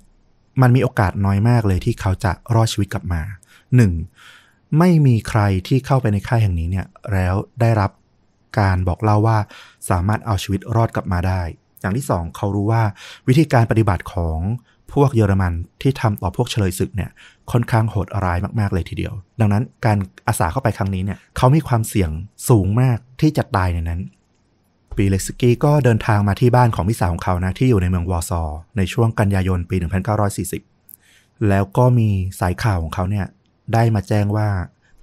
มันมีโอกาสน้อยมากเลยที่เขาจะรอดชีวิตกลับมา 1. ไม่มีใครที่เข้าไปในค่ายแห่งนี้เนี่ยแล้วได้รับการบอกเล่าว่าสามารถเอาชีวิตรอดกลับมาได้ อย่างที่สองเขารู้ว่าวิธีการปฏิบัติของ พวกเยอรมันที่ทำต่อพวกเฉลยศึกเนี่ยค่อนข้างโหดร้ายมากๆเลยทีเดียว ดังนั้นการอาสาเข้าไปครั้งนี้เนี่ยเขามีความเสี่ยงสูงมากที่จะตายในนั้นปีเลสกี้ก็เดินทางมาที่บ้านของพี่สาวของเขานะที่อยู่ในเมืองวอร์ซอในช่วงกันยายนปี 1940 แล้วก็มีสายข่าวของเขาเนี่ยได้มาแจ้งว่า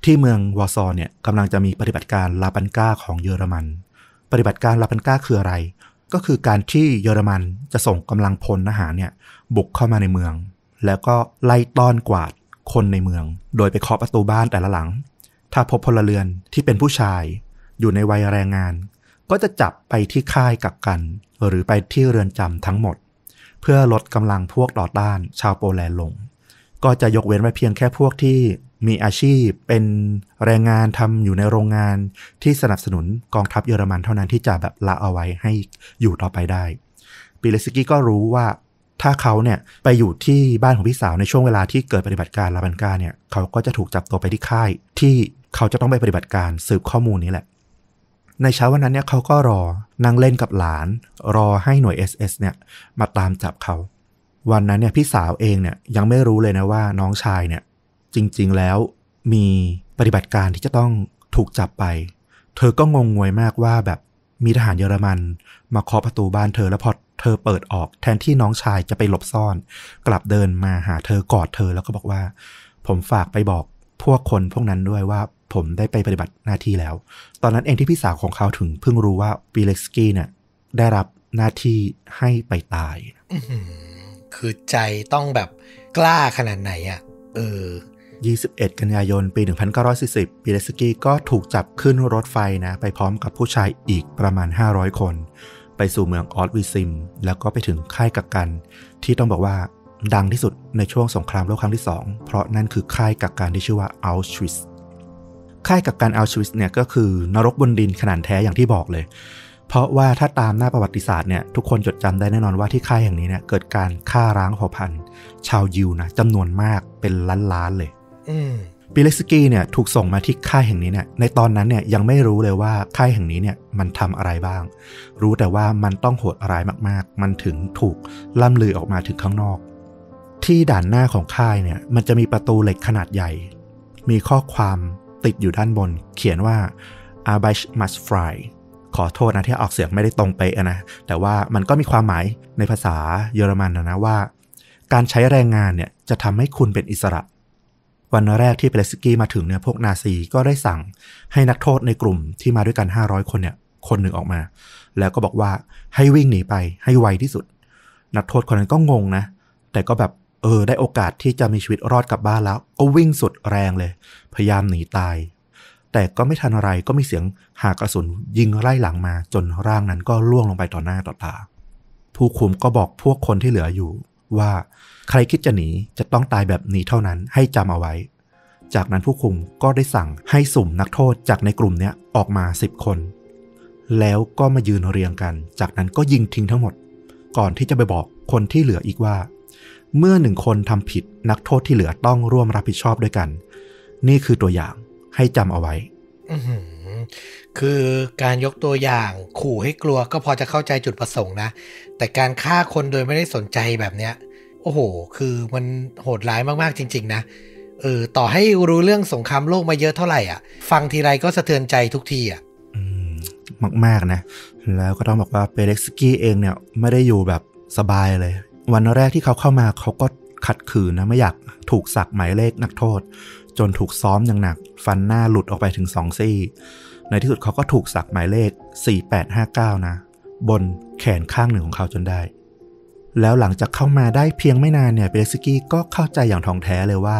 ที่เมืองวอร์ซอเนี่ยกำลังจะมีปฏิบัติการลาปันก้าของเยอรมัน ปฏิบัติการลาปันก้าคืออะไร ก็คือการที่เยอรมันจะส่งกำลังพลทหารเนี่ย บุกเข้ามาในเมือง แล้วก็ไล่ต้อนกวาดคนในเมือง โดยไปเคาะประตูบ้านแต่ละหลัง ถ้าพบพลเรือนที่เป็นผู้ชาย อยู่ในวัยแรงงาน ก็จะจับไปที่ค่ายกักกัน หรือไปที่เรือนจำทั้งหมด เพื่อลดกำลังพวกต่อต้านชาวโปแลนด์ลง ก็จะยกเว้นไว้เพียงแค่พวกที่มีอาชีพเป็นแรงงานทำอยู่ในโรงงานที่สนับสนุนกองทัพเยอรมันเท่านั้นที่จะแบบละเอาไว้ให้อยู่ต่อไปได้ ปิเลสกี้ก็รู้ว่า ถ้าเขาเนี่ยไปอยู่ที่บ้านของพี่สาวในช่วงเวลาที่เกิดปฏิบัติการลาบันกาเนี่ยเขาก็จะถูกจับตัวไปที่ค่าย ที่เขาจะต้องไปปฏิบัติการสืบข้อมูลนี้แหละ ในเช้าวันนั้นเนี่ยเขาก็รอนั่งเล่นกับหลาน รอให้หน่วย SS เนี่ยมาตามจับเขา วันนั้นเนี่ยพี่สาวเองเนี่ยยังไม่รู้เลยนะว่าน้องชายเนี่ยจริงๆแล้วมีปฏิบัติการที่จะต้องถูกจับไป เธอก็งงงวยมากว่าแบบมีทหารเยอรมัน มาเคาะประตูบ้านเธอแล้วพอ เธอเปิดออกแทนที่น้องชายจะไปหลบซ่อน กลับเดินมาหาเธอกอดเธอแล้วก็บอกว่า ผมฝากไปบอกพวกคนพวกนั้นด้วยว่าผมได้ไปปฏิบัติหน้าที่แล้ว ตอนนั้นเองที่พี่สาวของเขาถึงเพิ่งรู้ว่าปีเล็กสกี้เนี่ยได้รับหน้าที่ให้ไปตายอื้อหือคือใจต้องแบบกล้าขนาดไหนอะ่ะ เออ 21 กันยายน ปี 1940ปีเลสกี้ก็ถูกจับขึ้นรถไฟนะ ไปพร้อมกับผู้ชายอีกประมาณ 500 คน ไปสู่เมืองออสวิซิม แล้วก็ไปถึงค่ายกักกัน ที่ต้องบอกว่าดังที่สุดในช่วงสงครามโลกครั้งที่ 2 เพราะนั่นคือค่ายกักกันที่ชื่อว่าอัลชวิสค่ายกักกันอัลชวิสเนี่ยก็คือนรกบนดินขนาดแท้อย่างที่บอกเลย เพราะว่าถ้าตามหน้าประวัติศาสตร์เนี่ยทุกคนจดจำได้แน่นอนว่าที่ค่ายแห่งนี้เนี่ยเกิดการฆ่าร้างเผ่าพันธุ์ ชาวยิวนะจำนวนมากเป็นล้านๆเลย อื ปิเลสกี้เนี่ยถูกส่งมาที่ค่ายแห่งนี้เนี่ยในตอนนั้นเนี่ยยังไม่รู้เลยว่าค่ายแห่งนี้เนี่ยมันทำอะไรบ้าง รู้แต่ว่ามันต้องโหดร้ายมากๆ มันถึงถูกล่ำลือออกมาถึงข้างนอก ที่ด่านหน้าของค่ายเนี่ยมันจะมีประตูเหล็กขนาดใหญ่ มีข้อความติดอยู่ด้านบน เขียนว่า a r b e i t must fry ขอโทษนะที่ออกเสียงไม่ได้ตรงเป๊ะนะ แต่ว่ามันก็มีความหมายในภาษาเยอรมันนะนะว่า การใช้แรงงานเนี่ยจะทำให้คุณเป็นอิสระ วันแรกที่เปเลสกี้มาถึงเนี่ยพวกนาซีก็ได้สั่งให้นักโทษในกลุ่มที่มาด้วยกัน 500 คนเนี่ยคนหนึ่งออกมา แล้วก็บอกว่าให้วิ่งหนีไปให้ไวที่สุด นักโทษคนนั้นก็งงนะ แต่ก็แบบเออได้โอกาสที่จะมีชีวิตรอดกลับบ้านแล้ว ก็วิ่งสุดแรงเลย พยายามหนีตาย แต่ก็ไม่ทันอะไรก็มีเสียงหากระสุนยิงไล่หลังมา จนร่างนั้นก็ล่วงลงไปต่อหน้าต่อตาผู้คุมก็บอกพวกคนที่เหลืออยู่ว่า ใครคิดจะหนีจะต้องตายแบบนี้เท่านั้นให้จำเอาไว้ จากนั้นผู้คุมก็ได้สั่งให้สุ่มนักโทษจากในกลุ่มเนี้ยออกมาสิบคน แล้วก็มายืนเรียงกัน จากนั้นก็ยิงทิ้งทั้งหมด ก่อนที่จะไปบอกคนที่เหลืออีกว่า เมื่อหนึ่งคนทำผิดนักโทษที่เหลือต้องร่วมรับผิดชอบด้วยกัน นี่คือตัวอย่างให้จำเอาไว้คือการยกตัวอย่างขู่ให้กลัวก็พอจะเข้าใจจุดประสงค์นะ แต่การฆ่าคนโดยไม่ได้สนใจแบบเนี้ย โอ้โห คือมันโหดร้ายมากๆจริง ๆ นะเออต่อให้รู้เรื่องสงครามโลกมาเยอะเท่าไหร่อะ ฟังทีไรก็สะเทือนใจทุกทีอะอมมาก ๆ นะ แล้วก็ต้องบอกว่าเปเล็กสกี้เองเนี่ย ไม่ได้อยู่แบบสบายเลย วันแรกที่เขาเข้ามาเขาก็ขัดขืนนะ ไม่อยากถูกสักหมายเลขนักโทษ จนถูกซ้อมอย่างหนัก ฟันหน้าหลุดออกไปถึงสองซี่ ในที่สุดเขาก็ถูกสักหมายเลข 4859 นะ บนแขนข้างหนึ่งของเขาจนได้ แล้วหลังจากเข้ามาได้เพียงไม่นานเนี่ยเปเล็กสกี้ก็เข้าใจอย่างท่องแท้เลยว่า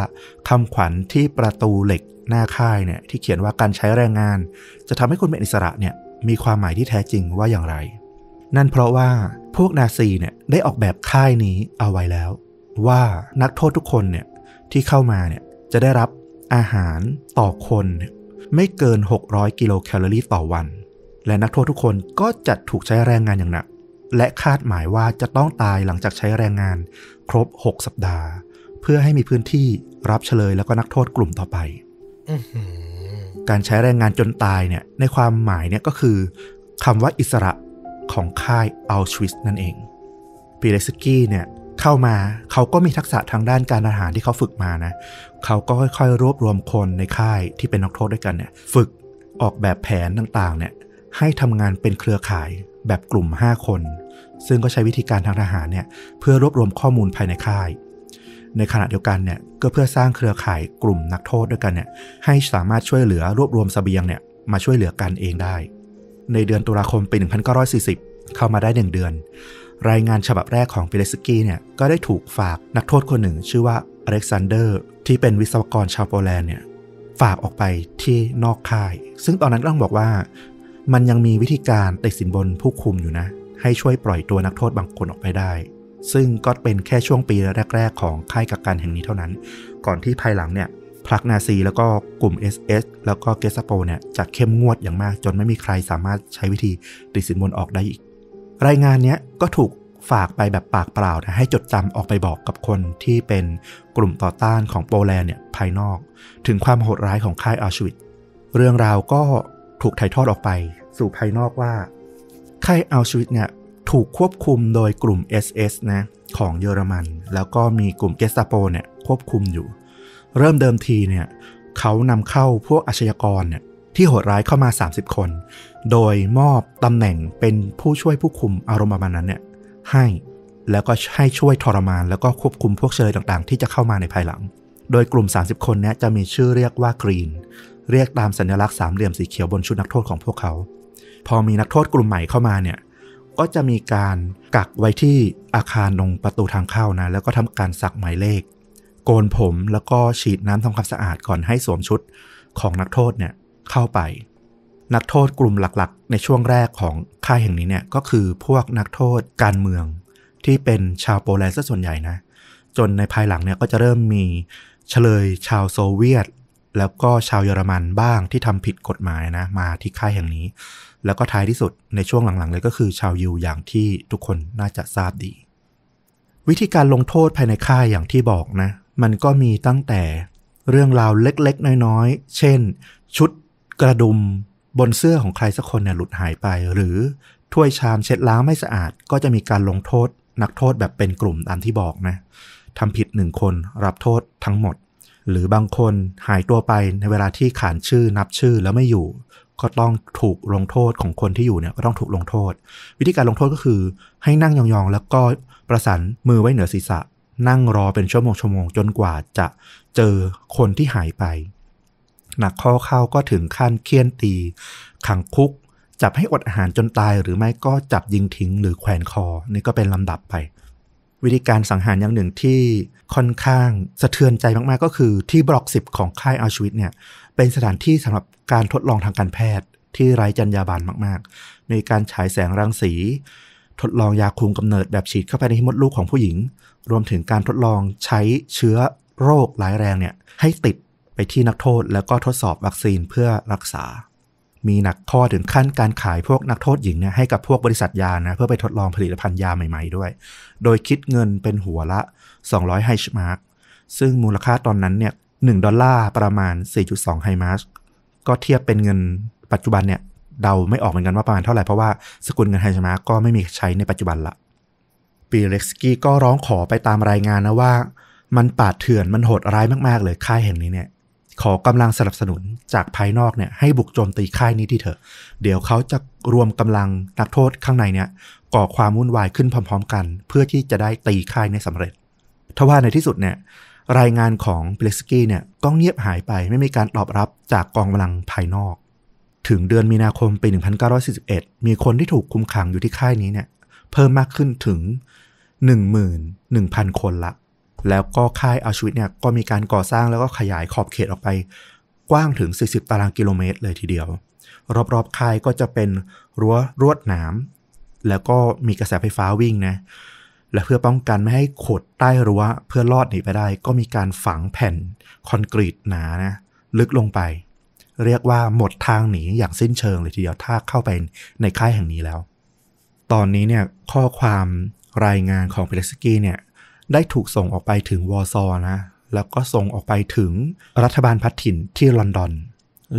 คำขวัญที่ประตูเหล็กหน้าค่ายเนี่ยที่เขียนว่าการใช้แรงงาน จะทำให้คุณเป็นอิสระเนี่ยมีความหมายที่แท้จริงว่าอย่างไร นั่นเพราะว่าพวกนาซีเนี่ยได้ออกแบบค่ายนี้เอาไว้แล้ว ว่านักโทษทุกคนเนี่ยที่เข้ามาเนี่ยจะได้รับอาหารต่อคนเนี่ยไม่เกิน 600 กิโลแคลอรี่ต่อวัน และนักโทษทุกคนก็จะถูกใช้แรงงานอย่างหนัก และคาดหมายว่าจะต้องตายหลังจากใช้แรงงาน ครบ 6 สัปดาห์ เพื่อให้มีพื้นที่รับเฉลยแล้วก็นักโทษกลุ่มต่อไปอื้อหือการใช้แรงงานจนตายเนี่ย ในความหมายเนี่ยก็คือคำว่าอิสระของค่ายอัลชวิสนั่นเองปีเลสกี้เนี่ยเข้ามาเขาก็มีทักษะทางด้านการอาหารที่เขาฝึกมานะเขาก็ค่อยๆ รวบรวมคนในค่ายที่เป็นนักโทษด้วยกันเนี่ย ฝึกออกแบบแผนต่างๆ เนี่ย ให้ทำงานเป็นเครือข่าย แบบกลุ่ม 5 คน ซึ่งก็ใช้วิธีการทางทหารเนี่ยเพื่อรวบรวมข้อมูลภายในค่าย ในขณะเดียวกันเนี่ยก็เพื่อสร้างเครือข่ายกลุ่มนักโทษด้วยกันเนี่ยให้สามารถช่วยเหลือรวบรวมเสบียงเนี่ยมาช่วยเหลือกันเองได้ ในเดือนตุลาคมปี 1940 เข้ามาได้ 1 เดือน รายงานฉบับแรกของปิเลสกี้เนี่ยก็ได้ถูกฝากนักโทษคนหนึ่ง ชื่อว่าอเล็กซานเดอร์ที่เป็นวิศวกรชาวโปแลนด์เนี่ยฝากออกไปที่นอกค่าย ซึ่งตอนนั้นต้องบอกว่า มันยังมีวิธีการติดสินบนผู้คุมอยู่นะ ให้ช่วยปล่อยตัวนักโทษบางคนออกไปได้ ซึ่งก็เป็นแค่ช่วงปีแรก ๆ ของค่ายกักกันแห่งนี้เท่านั้น ก่อนที่ภายหลังเนี่ยพรรคนาซีแล้วก็กลุ่ม SS แล้วก็เกสโปเนี่ยจะเข้มงวดอย่างมากจนไม่มีใครสามารถใช้วิธีติดสินบนออกได้อีก รายงานเนี้ยก็ถูกฝากไปแบบปากเปล่านะให้จดจำออกไปบอกกับคนที่เป็นกลุ่มต่อต้านของโปแลนด์เนี่ยภายนอก ถึงความโหดร้ายของค่ายอัลชวิต เรื่องราวก็ ถูกถ่ายทอดออกไป สู่ภายนอกว่าค่ายอัลชวิตเนี่ยถูกควบคุมโดยกลุ่ม SS นะของเยอรมัน แล้วก็มีกลุ่มเกสตาโปเนี่ยควบคุมอยู่ เริ่มเดิมทีเนี่ยเขานำเข้าพวกอาชญากรเนี่ยที่โหดร้ายเข้ามา 30 คน โดยมอบตำแหน่งเป็นผู้ช่วยผู้คุมอารมณ์ประมาณนั้นเนี่ยให้แล้วก็ให้ช่วยทรมาน แล้วก็ควบคุมพวกเฉลยต่างๆ ที่จะเข้ามาในภายหลัง โดยกลุ่ม 30 คนเนี้จะมีชื่อเรียกว่ากรีน เรียกตามสัญลักษณ์สามเหลี่ยมสีเขียวบนชุดนักโทษของพวกเขา พอมีนักโทษกลุ่มใหม่เข้ามาเนี่ยก็จะมีการกักไว้ที่อาคารตรงประตูทางเข้านะ แล้วก็ทำการสักหมายเลข โกนผมแล้วก็ฉีดน้ำทำความสะอาดก่อนให้สวมชุดของนักโทษเนี่ยเข้าไป นักโทษกลุ่มหลักๆ ในช่วงแรกของค่ายแห่งนี้เนี่ยก็คือพวกนักโทษการเมือง ที่เป็นชาวโปแลนด์ซะส่วนใหญ่นะ จนในภายหลังเนี่ยก็จะเริ่มมีเฉลยชาวโซเวียต แล้วก็ชาวเยอรมันบ้างที่ทำผิดกฎหมายนะ มาที่ค่ายแห่งนี้ แล้วก็ท้ายที่สุดในช่วงหลังๆ เลยก็คือชาวยิวอย่างที่ทุกคนน่าจะทราบดี วิธีการลงโทษภายในค่ายอย่างที่บอกนะ มันก็มีตั้งแต่เรื่องราวเล็กๆ น้อยๆ เช่น ชุดกระดุมบนเสื้อของใครสักคนเนี่ยหลุดหายไป หรือถ้วยชามเช็ดล้างไม่สะอาด ก็จะมีการลงโทษ นักโทษแบบเป็นกลุ่มตามที่บอกนะทำผิดหนึ่งคนรับโทษทั้งหมด หรือบางคนหายตัวไปในเวลาที่ขานชื่อนับชื่อแล้วไม่อยู่ ก็ต้องถูกลงโทษของคนที่อยู่เนี่ยก็ต้องถูกลงโทษ วิธีการลงโทษก็คือ ให้นั่งยองๆ แล้วก็ประสานมือไว้เหนือศีรษะ นั่งรอเป็นชั่วโมงชั่วโมงจนกว่าจะเจอคนที่หายไป หนักข้อเข้าก็ถึงขั้นเคี่ยนตี ขังคุก จับให้อดอาหารจนตายหรือไม่ก็จับยิงทิ้งหรือแขวนคอ นี่ก็เป็นลำดับไป วิธีการสังหารอย่างหนึ่งที่ค่อนข้างสะเทือนใจมากๆ ก็คือที่บล็อกสิบของค่ายอัลชวิตเนี่ยเป็นสถานที่สำหรับการทดลองทางการแพทย์ที่ไร้จรรยาบรรณมากๆ ในการฉายแสงรังสี ทดลองยาคุมกำเนิดแบบฉีดเข้าไปในมดลูกของผู้หญิง รวมถึงการทดลองใช้เชื้อโรคร้ายแรงเนี่ยให้ติดไปที่นักโทษแล้วก็ทดสอบวัคซีนเพื่อรักษา มีหนักข้อถึงขั้นการขายพวกนักโทษหญิงเนี่ยให้กับพวกบริษัทยานะ เพื่อไปทดลองผลิตภัณฑ์ยาใหม่ๆด้วย โดยคิดเงินเป็นหัวละ 200ไรชส์มาร์กซึ่งมูลค่าตอนนั้นเนี่ย1ดอลลาร์ประมาณ 4.2ไรชส์มาร์กก็เทียบเป็นเงินปัจจุบันเนี่ยเดาไม่ออกเหมือนกันว่าประมาณเท่าไหร่ เพราะว่าสกุลเงินไรชส์มาร์กก็ไม่มีใช้ในปัจจุบันละปีเล็กสกี้ก็ร้องขอไปตามรายงานนะว่า มันป่าเถื่อนมันโหดร้ายมากๆเลยค่ายแห่งนี้เนี่ย ขอกำลังสนับสนุนจากภายนอกเนี่ยให้บุกโจมตีค่ายนี้ที่เถอะ เดี๋ยวเขาจะรวมกำลังนักโทษข้างในเนี่ยก่อความวุ่นวายขึ้นพร้อม ๆ กัน เพื่อที่จะได้ตีค่ายนี้สำเร็จทว่าในที่สุดเนี่ยรายงานของเบลสกี้เนี่ยก็เงียบหายไปไม่มีการตอบรับจากกองกำลังภายนอก ถึงเดือนมีนาคมปี 1941 มีคนที่ถูกคุมขังอยู่ที่ค่ายนี้เนี่ยเพิ่มมากขึ้นถึง 11,000 คนละ แล้วก็ค่ายอัลชวิตเนี่ยก็มีการก่อสร้างแล้วก็ขยายขอบเขตออกไป กว้างถึง 40 ตารางกิโลเมตรเลยทีเดียว รอบๆค่ายก็จะเป็นรั้วรวดหนาม แล้วก็มีกระแสไฟฟ้าวิ่งนะและเพื่อป้องกันไม่ให้ขดใต้รั้วเพื่อลอดหนีไปได้ ก็มีการฝังแผ่นคอนกรีตหนานะลึกลงไป เรียกว่าหมดทางหนีอย่างสิ้นเชิงเลยทีเดียวถ้าเข้าไปในค่ายแห่งนี้แล้ว ตอนนี้เนี่ยข้อความรายงานของเปเลสกี้เนี่ย ได้ถูกส่งออกไปถึงวอร์ซอนะ แล้วก็ส่งออกไปถึงรัฐบาลพัฒถิ่นที่ลอนดอน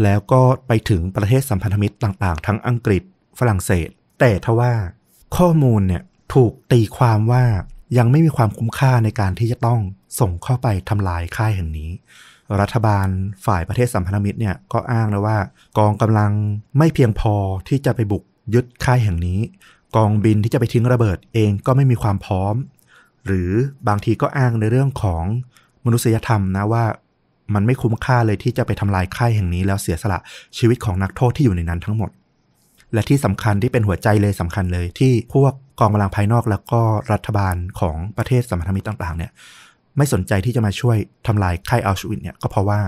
แล้วก็ไปถึงประเทศสัมพันธมิตรต่างๆ ทั้งอังกฤษฝรั่งเศส แต่ทว่าข้อมูลเนี่ยถูกตีความว่ายังไม่มีความคุ้มค่าในการที่จะต้องส่งเข้าไปทำลายค่ายแห่งนี้ รัฐบาลฝ่ายประเทศสัมพันธมิตรเนี่ยก็อ้างนะว่า กองกำลังไม่เพียงพอที่จะไปบุกยึดค่ายแห่งนี้ กองบินที่จะไปทิ้งระเบิดเองก็ไม่มีความพร้อม หรือบางทีก็อ้างในเรื่องของมนุษยธรรมนะว่ามันไม่คุ้มค่าเลยที่จะไปทำลายค่ายแห่งนี้ แล้วเสียสละชีวิตของนักโทษที่อยู่ในนั้นทั้งหมด และที่สำคัญที่เป็นหัวใจเลยสำคัญเลยที่พวกกองกำลังภายนอกแล้วก็รัฐบาลของประเทศสมพันธมิตรต่าง ๆ เนี่ยไม่สนใจที่จะมาช่วยทำลายค่ายอัลชวิตเนี่ยก็เพราะว่า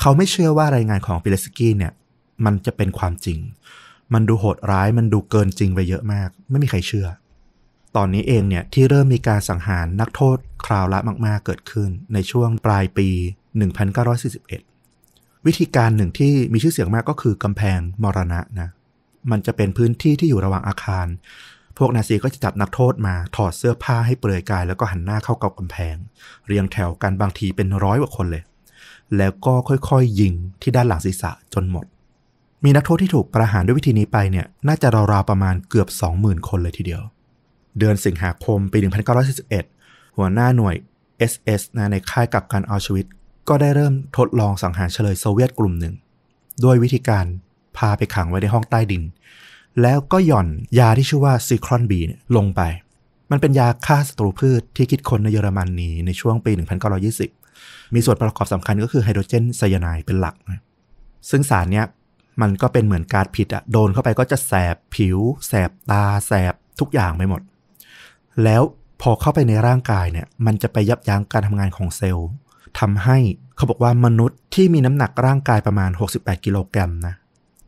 เขาไม่เชื่อว่ารายงานของปิเลสกี้เนี่ยมันจะเป็นความจริง มันดูโหดร้ายมันดูเกินจริงไปเยอะมาก ไม่มีใครเชื่อ ตอนนี้เองเนี่ยที่เริ่มมีการสังหารนักโทษคราวละมาก ๆ เกิดขึ้นในช่วงปลายปี 1941 วิธีการหนึ่งที่มีชื่อเสียงมากก็คือกำแพงมรณะนะ มันจะเป็นพื้นที่ที่อยู่ระหว่างอาคาร พวกนาซีก็จะจับนักโทษมาถอดเสื้อผ้าให้เปลือยกาย แล้วก็หันหน้าเข้ากับกำแพง เรียงแถวกันบางทีเป็นร้อยกว่าคนเลย แล้วก็ค่อยๆยิงที่ด้านหลังศีรษะจนหมด มีนักโทษที่ถูกประหารด้วยวิธีนี้ไปเนี่ย น่าจะราวๆประมาณเกือบ 20,000 คนเลยทีเดียว เดือนสิงหาคมปี 1941 หัวหน้าหน่วย SS นะในค่ายกับกกันอัลชวิต ก็ได้เริ่มทดลองสังหารเฉลยโซเวียตกลุ่มหนึ่ง ด้วยวิธีการพาไปขังไว้ในห้องใต้ดิน แล้วก็หย่อนยาที่ชื่อว่าซีครอนบีลงไป มันเป็นยาฆ่าศัตรูพืชที่คิดค้นในเยอรมนนีในช่วงปี 1920 มีส่วนประกอบสำคัญก็คือไฮโดรเจนไซยาไนด์เป็นหลัก ซึ่งสารเนี้ยมันก็เป็นเหมือนการผิดอะโดนเข้าไปก็จะแสบผิว แสบตา แสบทุกอย่างไปหมด แล้วพอเข้าไปในร่างกายเนี่ย มันจะไปยับยั้งการทำงานของเซลล์ทำให้เขาบอกว่ามนุษย์ที่มีน้ำหนักร่างกายประมาณ 68 กิโลกรัมนะ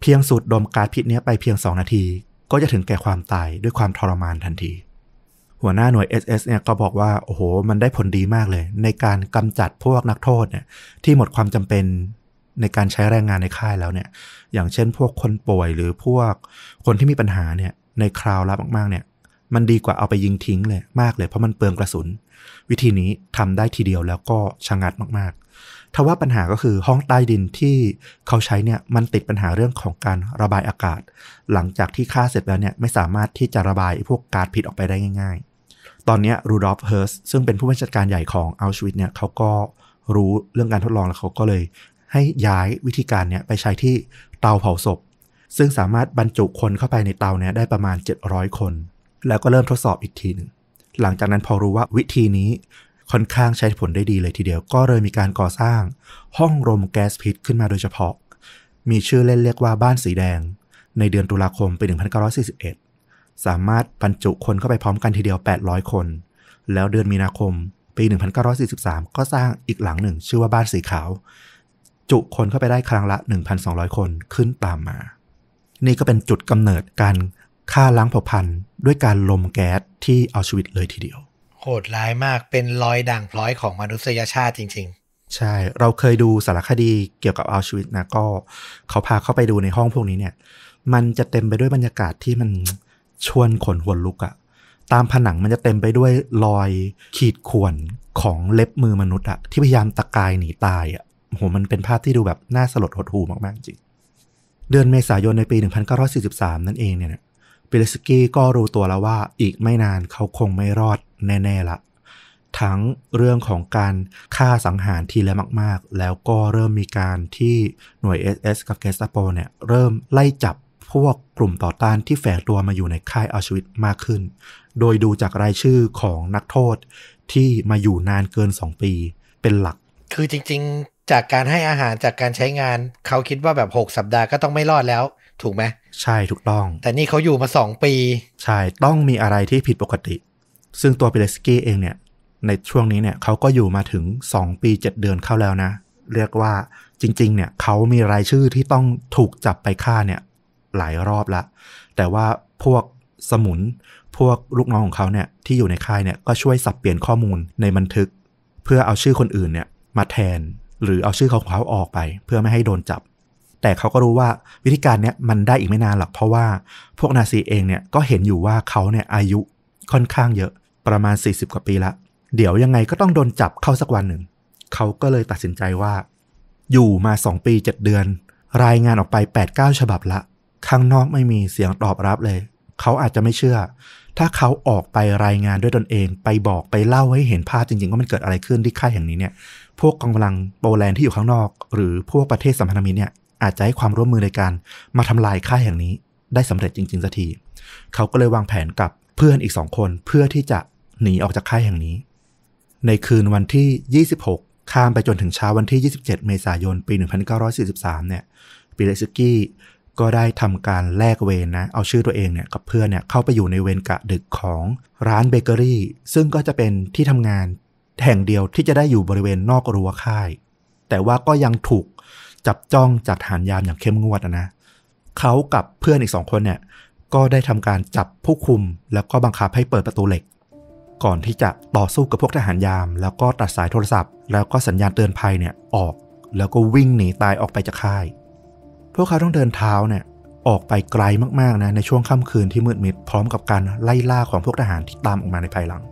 เพียงสูดดมก๊าซพิษนี้ไปเพียง 2 นาที ก็จะถึงแก่ความตายด้วยความทรมานทันที หัวหน้าหน่วย SS เนี่ยก็บอกว่า โอ้โห มันได้ผลดีมากเลย ในการกำจัดพวกนักโทษเนี่ยที่หมดความจำเป็นในการใช้แรงงานในค่ายแล้วเนี่ย อย่างเช่นพวกคนป่วยหรือพวกคนที่มีปัญหาเนี่ยในคราวรับมากๆเนี่ย มันดีกว่าเอาไปยิงทิ้งเลยมากเลยเพราะมันเปลืองกระสุน วิธีนี้ทำได้ทีเดียวแล้วก็ชะงัดมากทว่าปัญหาก็คือห้องใต้ดินที่เขาใช้เนี่ยมันติดปัญหาเรื่องของการระบายอากาศ หลังจากที่ฆ่าเสร็จแล้วเนี่ยไม่สามารถที่จะระบายพวกก๊าซพิษออกไปได้ง่าย ๆ ตอนนี้รูดอฟเฮิร์สซึ่งเป็นผู้บัญชาการใหญ่ของอัลชวิตเนี่ยเขาก็รู้เรื่องการทดลองแล้วเขาก็เลย ให้ย้ายวิธีการเนี่ยไปใช้ที่เตาเผาศพ ซึ่งสามารถบรรจุคนเข้าไปในเตาเนี่ยได้ประมาณ 700 คน แล้วก็เริ่มทดสอบอีกทีหนึ่ง หลังจากนั้นพอรู้ว่าวิธีนี้ค่อนข้างใช้ผลได้ดีเลยทีเดียว ก็เลยมีการก่อสร้าง ห้องรมแก๊สพิษขึ้นมาโดยเฉพาะ มีชื่อเล่นเรียกว่าบ้านสีแดง ในเดือนตุลาคมปี 1941 สามารถบรรจุคนเข้าไปพร้อมกันทีเดียว 800 คน แล้วเดือนมีนาคมปี 1943 ก็สร้างอีกหลังหนึ่ง ชื่อว่าบ้านสีขาว จุคนเข้าไปได้ครั้งละ 1,200 คนขึ้นตามมา นี่ก็เป็นจุดกำเนิดการ ฆ่าล้างเผ่าพันธุ์ด้วยการลมแก๊สที่เอาชีวิตเลยทีเดียว โหดร้ายมากเป็นรอยด่างพร้อยของมนุษยชาติจริงใช่ เราเคยดูสารคดีเกี่ยวกับเอาชีวิตนะก็ เขาพาเข้าไปดูในห้องพวกนี้เนี่ย มันจะเต็มไปด้วยบรรยากาศที่มันชวนขนหัวลุกอะตามผนังมันจะเต็มไปด้วยรอยขีดข่วนของเล็บมือมนุษย์อะที่พยายามตะกายหนีตายอะโหมันเป็นภาพที่ดูแบบน่าสลดหดหูมากๆจริง เดือนเมษายนในปี 1943 นั่นเองเนี่ย เปเลสกี้ก็รู้ตัวแล้วว่าอีกไม่นานเขาคงไม่รอดแน่ๆละทั้งเรื่องของการฆ่าสังหารทีละมาก ๆ แล้วก็เริ่มมีการที่หน่วย SS กับเกสตาโปเนี่ยเริ่มไล่จับพวกกลุ่มต่อต้านที่แฝงตัวมาอยู่ในค่ายเอาชวิตมากขึ้น โดยดูจากรายชื่อของนักโทษที่มาอยู่นานเกิน 2 ปีเป็นหลัก คือจริง ๆ จากการให้อาหารจากการใช้งาน เขาคิดว่าแบบ 6 สัปดาห์ก็ต้องไม่รอดแล้ว ถูกไหมใช่ถูกต้อง แต่นี่เขาอยู่มา2ปี ใช่ต้องมีอะไรที่ผิดปกติ ซึ่งตัวเปเลสกี้เองเนี่ยในช่วงนี้เนี่ยเขาก็อยู่มาถึง 2 ปี 7 เดือนเข้าแล้วนะ เรียกว่าจริง ๆ เนี่ยเขามีรายชื่อที่ต้องถูกจับไปฆ่าเนี่ยหลายรอบละ แต่ว่าพวกสมุนพวกลูกน้องของเขาเนี่ยที่อยู่ในค่ายเนี่ยก็ช่วยสับเปลี่ยนข้อมูลในบันทึก เพื่อเอาชื่อคนอื่นเนี่ยมาแทน หรือเอาชื่อของเขาออกไป เพื่อไม่ให้โดนจับ แต่เขาก็รู้ว่าวิธีการเนี้ยมันได้อีกไม่นานหรอกเพราะว่าพวกนาซีเองเนี่ยก็เห็นอยู่ว่าเขาเนี่ยอายุค่อนข้างเยอะประมาณ 40 กว่าปีละ เดี๋ยวยังไงก็ต้องโดนจับเข้าสักวันหนึ่ง เขาก็เลยตัดสินใจว่า อยู่มา 2 ปี 7 เดือน รายงานออกไป 8-9 ฉบับละ ข้างนอกไม่มีเสียงตอบรับเลย เขาอาจจะไม่เชื่อ ถ้าเขาออกไปรายงานด้วยตนเอง ไปบอกไปเล่าให้เห็นภาพจริงๆ ว่ามันเกิดอะไรขึ้นที่ค่ายแห่งนี้เนี่ย พวกกองกำลังโปแลนด์ที่อยู่ข้างนอก หรือพวกประเทศสัมพันธมิตรเนี่ย อาจจะให้ความร่วมมือในการมาทำลายค่ายแห่งนี้ ได้สำเร็จจริงๆสักทีเขาก็เลยวางแผนกับเพื่อนอีกสองคนเพื่อที่จะหนีออกจากค่ายแห่งนี้ ในคืนวันที่ 26 ข้ามไปจนถึงเช้าวันที่ 27 เมษายน ปี 1943 เนี่ยปิเลสกี้ก็ได้ทำการแลกเวรนะ เอาชื่อตัวเองเนี่ยกับเพื่อนเนี่ยเข้าไปอยู่ในเวรกะดึกของร้านเบเกอรี่ ซึ่งก็จะเป็นที่ทำงานแห่งเดียวที่จะได้อยู่บริเวณนอกรั้วค่าย แต่ว่าก็ยังถูก จับจ้องจากฐานยามอย่างเข้มงวดนะเขากับเพื่อนอีกสองคนเนี่ยก็ได้ทำการจับผู้คุม แล้วก็บังคับให้เปิดประตูเหล็ก ก่อนที่จะต่อสู้กับพวกทหารยาม แล้วก็ตัดสายโทรศัพท์ แล้วก็สัญญาณเตือนภัยเนี่ยออก แล้วก็วิ่งหนีตายออกไปจากค่าย พวกเขาต้องเดินเท้าเนี่ยออกไปไกลมากๆนะในช่วงค่ำคืนที่มืดมิดพร้อมกับการไล่ล่าของพวกทหารที่ตามออกมาในภายหลัง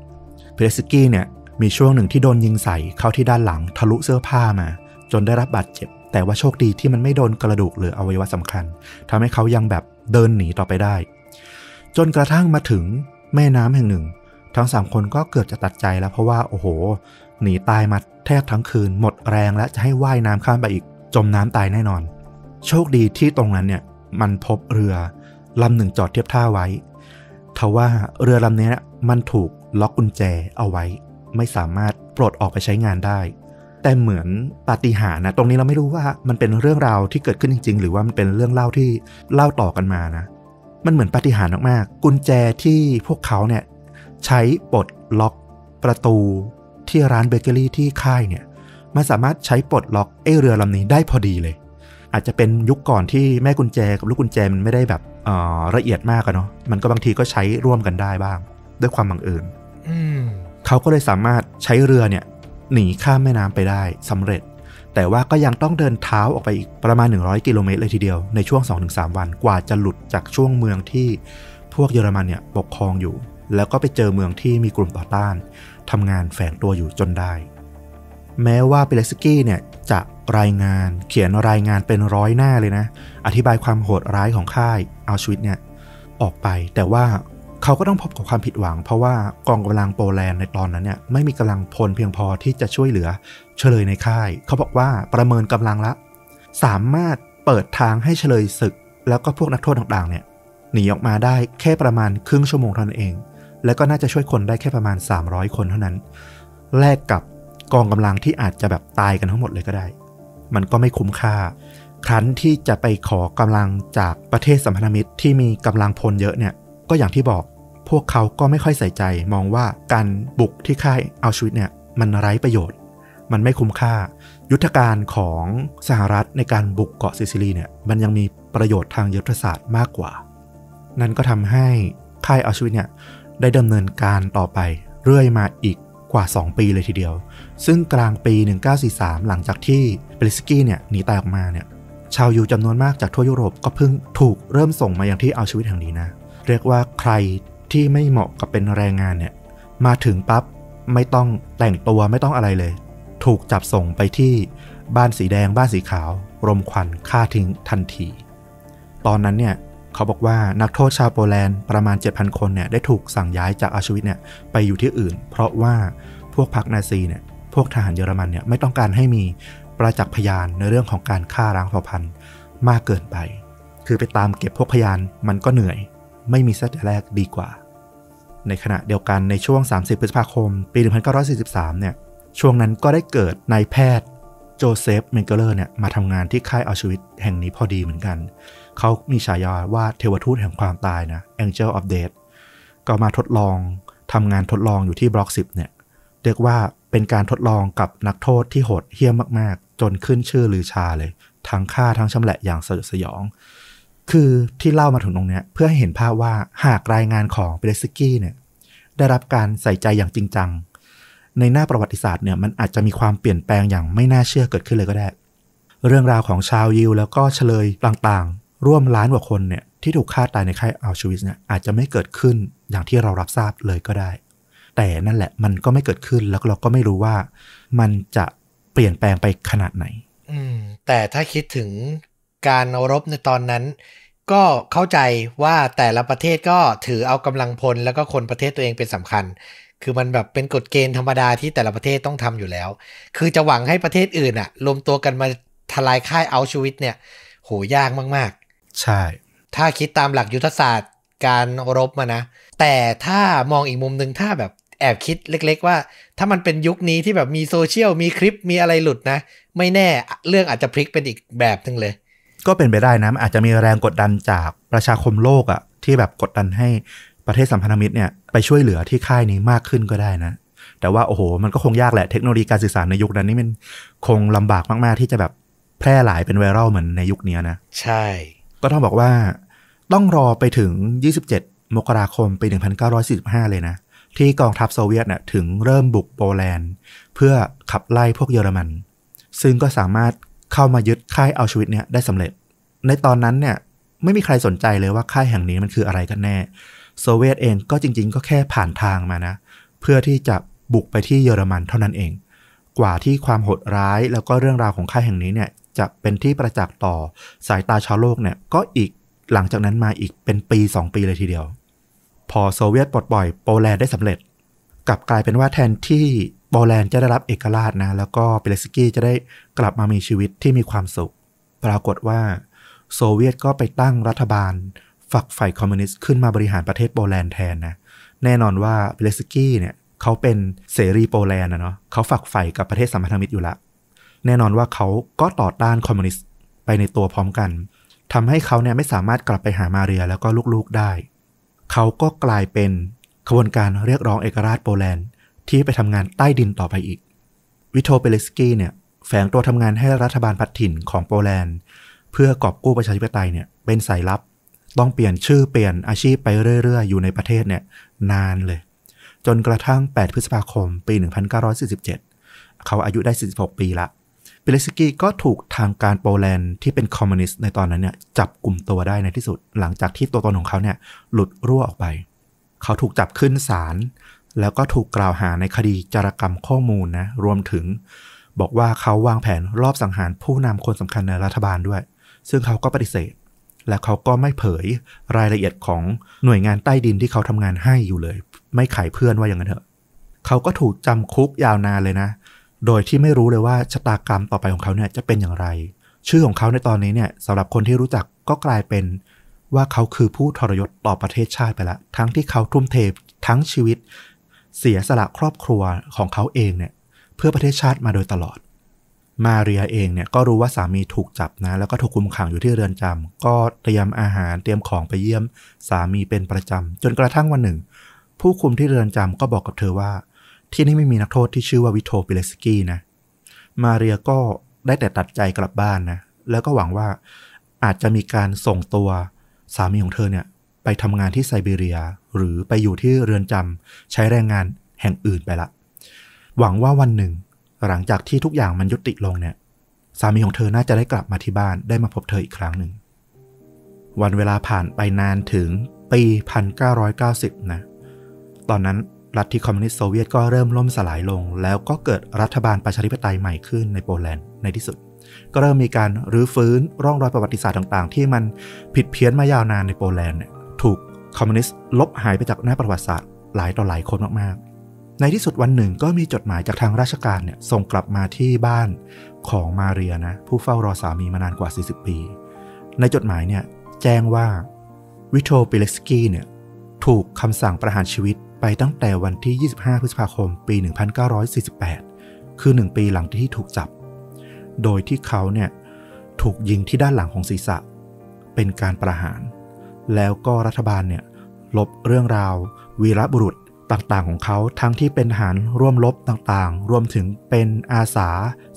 เพเลสกี้เนี่ยมีช่วงหนึ่งที่โดนยิงใส่เข้าที่ด้านหลังทะลุเสื้อผ้ามา จนได้รับบาดเจ็บ แต่ว่าโชคดีที่มันไม่โดนกระดูกหรืออวัยวะสำคัญทำให้เขายังแบบเดินหนีต่อไปได้ จนกระทั่งมาถึงแม่น้ำแห่งหนึ่ง ทั้งสามคนก็เกือบจะตัดใจแล้วเพราะว่าโอ้โห หนีตายมาแทบทั้งคืน หมดแรงและจะให้ว่ายน้ำข้ามไปอีก จมน้ำตายแน่นอน โชคดีที่ตรงนั้นเนี่ยมันพบเรือลำหนึ่งจอดเทียบท่าไว้ทว่าเรือลำนี้มันถูกล็อกกุญแจเอาไว้ ไม่สามารถปลดออกไปใช้งานได้ แต่เหมือนปาฏิหาริย์นะตรงนี้เราไม่รู้ว่ามันเป็นเรื่องราวที่เกิดขึ้นจริง ๆ หรือว่ามันเป็นเรื่องเล่าที่เล่าต่อกันมานะมันเหมือนปาฏิหาริย์มากๆกุญแจที่พวกเขาเนี่ยใช้ปลดล็อกประตูที่ร้านเบเกอรี่ที่ค่ายเนี่ยมันสามารถใช้ปลดล็อกไอ้เรือลำนี้ได้พอดีเลย อาจจะเป็นยุคก่อนที่แม่กุญแจกับลูกกุญแจมันไม่ได้แบบละเอียดมากอะเนาะมันก็บางทีก็ใช้ร่วมกันได้บ้าง ด้วยความบังเอิญอืมเขาก็เลยสามารถใช้เรือเนี่ย หนีข้ามแม่น้ำไปได้สำเร็จ แต่ว่าก็ยังต้องเดินเท้าออกไปอีกประมาณ 100 กิโลเมตรเลยทีเดียวในช่วง 2-3 วันกว่าจะหลุดจากช่วงเมืองที่พวกเยอรมันเนี่ยปกครองอยู่ แล้วก็ไปเจอเมืองที่มีกลุ่มต่อต้านทำงานแฝงตัวอยู่จนได้ แม้ว่าเปเลสกี้เนี่ยจะรายงานเขียนรายงานเป็นร้อยหน้าเลยนะ อธิบายความโหดร้ายของค่ายเอาชวิตเนี่ยออกไป แต่ว่า เขาก็ต้องพบกับความผิดหวัง เพราะว่ากองกำลังโปแลนด์ในตอนนั้นเนี่ยไม่มีกำลังพลเพียงพอที่จะช่วยเหลือเฉลยในค่าย เขาบอกว่าประเมินกำลังละ สามารถเปิดทางให้เฉลยศึก แล้วก็พวกนักโทษต่างๆเนี่ยหนีออกมาได้แค่ประมาณครึ่งชั่วโมงเท่านั้นเอง แล้วก็น่าจะช่วยคนได้แค่ประมาณ 300 คนเท่านั้น แลกกับกองกำลังที่อาจจะแบบตายกันทั้งหมดเลยก็ได้ มันก็ไม่คุ้มค่า ครั้นที่จะไปขอกำลังจากประเทศสัมพันธมิตรที่มีกำลังพลเยอะเนี่ย ก็อย่างที่บอก พวกเขาก็ไม่ค่อยใส่ใจ มองว่าการบุกที่ค่ายเอาช์วิทซ์เนี่ยมันไร้ประโยชน์ มันไม่คุ้มค่า ยุทธการของสหรัฐในการบุกเกาะซิซิลีเนี่ยมันยังมีประโยชน์ทางยุทธศาสตร์มากกว่า นั่นก็ทำให้ค่ายเอาช์วิทซ์เนี่ยได้ดำเนินการต่อไปเรื่อยมาอีกกว่า 2 ปีเลยทีเดียว ซึ่งกลางปี 1943 หลังจากที่ปิเลสกี้เนี่ยหนีตายออกมาเนี่ยชาวยิวจำนวนมากจากทั่วยุโรปก็เพิ่งถูกเริ่มส่งมาอย่างที่เอาช์วิทซ์แห่งนี้นะ เรียกว่าใคร ที่ไม่เหมาะกับเป็นแรงงานเนี่ย มาถึงปั๊บไม่ต้องแต่งตัวไม่ต้องอะไรเลย ถูกจับส่งไปที่บ้านสีแดงบ้านสีขาว รมควันฆ่าทิ้งทันที ตอนนั้นเนี่ยเขาบอกว่านักโทษชาวโปแลนด์ประมาณ 7,000 คนเนี่ยได้ถูกสั่งย้ายจากอาชวิตเนี่ยไปอยู่ที่อื่น เพราะว่าพวกพรรคนาซีเนี่ยพวกทหารเยอรมันเนี่ยไม่ต้องการให้มีประจักษ์พยานในเรื่องของการฆ่าล้างเผ่าพันธุ์มากเกินไป คือไปตามเก็บพวกพยานมันก็เหนื่อย ไม่มีสักแต่แรกดีกว่า ในขณะเดียวกันในช่วง 30 พฤษภาคม ปี 1943 เนี่ย ช่วงนั้นก็ได้เกิดนายแพทย์โจเซฟเมนเกเลอร์เนี่ยมาทำงานที่ค่ายเอาช์วิทซ์แห่งนี้พอดีเหมือนกัน เขามีฉายาว่าเทวทูตแห่งความตายนะ Angel of Death ก็มาทดลองทำงานทดลองอยู่ที่บล็อก 10 เนี่ย เรียกว่าเป็นการทดลองกับนักโทษที่โหดเหี้ยมมาก ๆ จนขึ้นชื่อลือชาเลย ทั้งฆ่าทั้งชำแหละอย่างสยดสยอง คือที่เล่ามาถึงตรงเนี้ยเพื่อให้เห็นภาพว่าหากรายงานของเบรสกี้เนี่ยได้รับการใส่ใจอย่างจริงจัง ในหน้าประวัติศาสตร์เนี่ยมันอาจจะมีความเปลี่ยนแปลงอย่างไม่น่าเชื่อเกิดขึ้นเลยก็ได้ เรื่องราวของชาวยิวแล้วก็เฉลยต่างๆ ร่วมล้านกว่าคนเนี่ยที่ถูกฆ่าตายในค่ายอัลชวิสเนี่ยอาจจะไม่เกิดขึ้นอย่างที่เรารับทราบเลยก็ได้ แต่นั่นแหละมันก็ไม่เกิดขึ้นแล้วเราก็ไม่รู้ว่า มันจะเปลี่ยนแปลงไปขนาดไหน อืมแต่ถ้าคิดถึง การรบในตอนนั้น ก็เข้าใจว่าแต่ละประเทศก็ถือเอากำลังพลแล้วก็คนประเทศตัวเองเป็นสำคัญ คือมันแบบเป็นกฎเกณฑ์ธรรมดาที่แต่ละประเทศต้องทำอยู่แล้ว คือจะหวังให้ประเทศอื่นอะรวมตัวกันมาทลายค่ายอัลชวิตเนี่ย โหยากมากใช่ๆถ้าคิดตามหลักยุทธศาสตร์การรบมานะ แต่ถ้ามองอีกมุมหนึ่งถ้าแบบแอบคิดเล็ก ๆ ว่า ถ้ามันเป็นยุคนี้ที่แบบมีโซเชียลมีคลิปมีอะไรหลุดนะ ไม่แน่เรื่องอาจจะพลิกเป็นอีกแบบหนึ่งเลย ก็เป็นไปได้นะมันอาจจะมีแรงกดดันจากประชาคมโลกอะที่แบบกดดันให้ประเทศสัมพันธมิตรเนี่ยไปช่วยเหลือที่ค่ายนี้มากขึ้นก็ได้นะ แต่ว่าโอ้โห มันก็คงยากแหละเทคโนโลยีการสื่อสารในยุคนั้นนี่มันคงลำบากมากๆ ที่จะแบบแพร่หลายเป็นไวรัลเหมือนในยุคนี้นะ ใช่ ก็ต้องบอกว่าต้องรอไปถึง 27 มกราคมปี 1945 เลยนะ ที่กองทัพโซเวียตเนี่ยถึงเริ่มบุกโปแลนด์ เพื่อขับไล่พวกเยอรมัน ซึ่งก็สามารถ เข้ามายึดค่ายเอัลชวิตเนี่ยได้สำเร็จ ในตอนนั้นเนี่ยไม่มีใครสนใจเลยว่าค่ายแห่งนี้มันคืออะไรกันแน่โซเวียตเองก็จริง ๆ ก็แค่ผ่านทางมานะ เพื่อที่จะบุกไปที่เยอรมันเท่านั้นเอง กว่าที่ความโหดร้ายแล้วก็เรื่องราวของค่ายแห่งนี้เนี่ยจะเป็นที่ประจักษ์ต่อสายตาชาวโลกเนี่ยก็อีกหลังจากนั้นมาอีกเป็นปี 2 ปีเลยทีเดียว พอโซเวียตปลดปล่อยโปแลนด์ได้สำเร็จ กลับกลายเป็นว่าแทนที่ โปแลนด์จะได้รับเอกราชนะ แล้วก็ปิเลสกี้จะได้กลับมามีชีวิตที่มีความสุข ปรากฏว่าโซเวียตก็ไปตั้งรัฐบาลฝักใฝ่คอมมิวนิสต์ขึ้นมาบริหารประเทศโปแลนด์แทนนะ แน่นอนว่าปิเลสกี้เนี่ยเขาเป็นเสรีโปแลนด์นะเนาะเขาฝักใฝ่กับประเทศสัมพันธมิตรอยู่ละ แน่นอนว่าเขาก็ต่อต้านคอมมิวนิสต์ไปในตัวพร้อมกันทำให้เขาเนี่ยไม่สามารถกลับไปหามาเรียแล้วก็ลูกๆได้ เขาก็กลายเป็นขบวนการเรียกร้องเอกราชโปแลนด์ ที่ไปทำงานใต้ดินต่อไปอีก วิโทลด์ปิเลสกี้เนี่ยแฝงตัวทำงานให้รัฐบาลพลัดถิ่นของโปแลนด์ เพื่อกอบกู้ประชาธิปไตยเนี่ยเป็นสายลับ ต้องเปลี่ยนชื่อเปลี่ยนอาชีพไปเรื่อย ๆ อยู่ในประเทศเนี่ยนานเลย จนกระทั่ง 8 พฤษภาคม ปี 1947 เขาอายุได้ 46 ปีละเปเลสกี้ก็ถูกทางการโปแลนด์ที่เป็นคอมมิวนิสต์ในตอนนั้นเนี่ยจับกลุ่มตัวได้ในที่สุด หลังจากที่ตัวตนของเขาเนี่ยหลุดรั่วออกไป เขาถูกจับขึ้นศาล แล้วก็ถูกกล่าวหาในคดีจารกรรมข้อมูลนะ รวมถึง บอกว่าเขาวางแผนรอบสังหารผู้นำคนสำคัญในรัฐบาลด้วย ซึ่งเขาก็ปฏิเสธ และเขาก็ไม่เผยรายละเอียดของหน่วยงานใต้ดินที่เขาทำงานให้อยู่เลย ไม่ขายเพื่อนว่าอย่างนั้นเถอะ เขาก็ถูกจำคุกยาวนานเลยนะ โดยที่ไม่รู้เลยว่าชะตากรรมต่อไปของเขาเนี่ยจะเป็นอย่างไร ชื่อของเขาในตอนนี้เนี่ยสำหรับคนที่รู้จักก็กลายเป็นว่าเขาคือผู้ทรยศต่อประเทศชาติไปแล้วทั้งที่เขาทุ่มเททั้งชีวิต เสียสละครอบครัวของเขาเองเนี่ยเพื่อประเทศชาติมาโดยตลอด มาเรียเองเนี่ยก็รู้ว่าสามีถูกจับนะ แล้วก็ถูกคุมขังอยู่ที่เรือนจำก็เตรียมอาหารเตรียมของไปเยี่ยมสามีเป็นประจำจนกระทั่งวันหนึ่ง ผู้คุมที่เรือนจำก็บอกกับเธอว่า ที่นี่ไม่มีนักโทษที่ชื่อว่าวิโทปิเลสกี้นะ มาเรียก็ได้แต่ตัดใจกลับบ้านนะ แล้วก็หวังว่าอาจจะมีการส่งตัวสามีของเธอเนี่ย ไปทำงานที่ไซบีเรีย หรือไปอยู่ที่เรือนจำใช้แรงงานแห่งอื่นไปละ หวังว่าวันหนึ่ง หลังจากที่ทุกอย่างมันยุติลงเนี่ยสามีของเธอน่าจะได้กลับมาที่บ้านได้มาพบเธออีกครั้งหนึ่ง วันเวลาผ่านไปนานถึงปี 1990 นะ ตอนนั้นรัฐที่คอมมิวนิสต์โซเวียตก็เริ่มล่มสลายลง แล้วก็เกิดรัฐบาลประชาธิปไตยใหม่ขึ้นในโปแลนด์ในที่สุด ก็เริ่มมีการรื้อฟื้นร่องรอยประวัติศาสตร์ต่างๆ ที่มันผิดเพี้ยนมายาวนานในโปแลนด์เนี่ย ถูกคอมมิวนิสต์ลบหายไปจากหน้าประวัติศาสตร์หลายต่อหลายคนมากๆ ในที่สุดวันหนึ่งก็มีจดหมายจากทางราชการเนี่ยส่งกลับมาที่บ้านของมาเรียนะ ผู้เฝ้ารอสามีมานานกว่า 40 ปี ในจดหมายเนี่ยแจ้งว่าวิโทปิเลสกี้เนี่ยถูกคำสั่งประหารชีวิตไปตั้งแต่วันที่ 25 พฤษภาคม ปี 1948 คือ 1 ปีหลังที่ถูกจับ โดยที่เขาเนี่ยถูกยิงที่ด้านหลังของศีรษะ เป็นการประหาร แล้วก็รัฐบาลเนี่ยลบเรื่องราว วีรบุรุษต่างๆของเขาทั้งที่เป็นทหารร่วมรบต่างๆ รวมถึงเป็นอาสา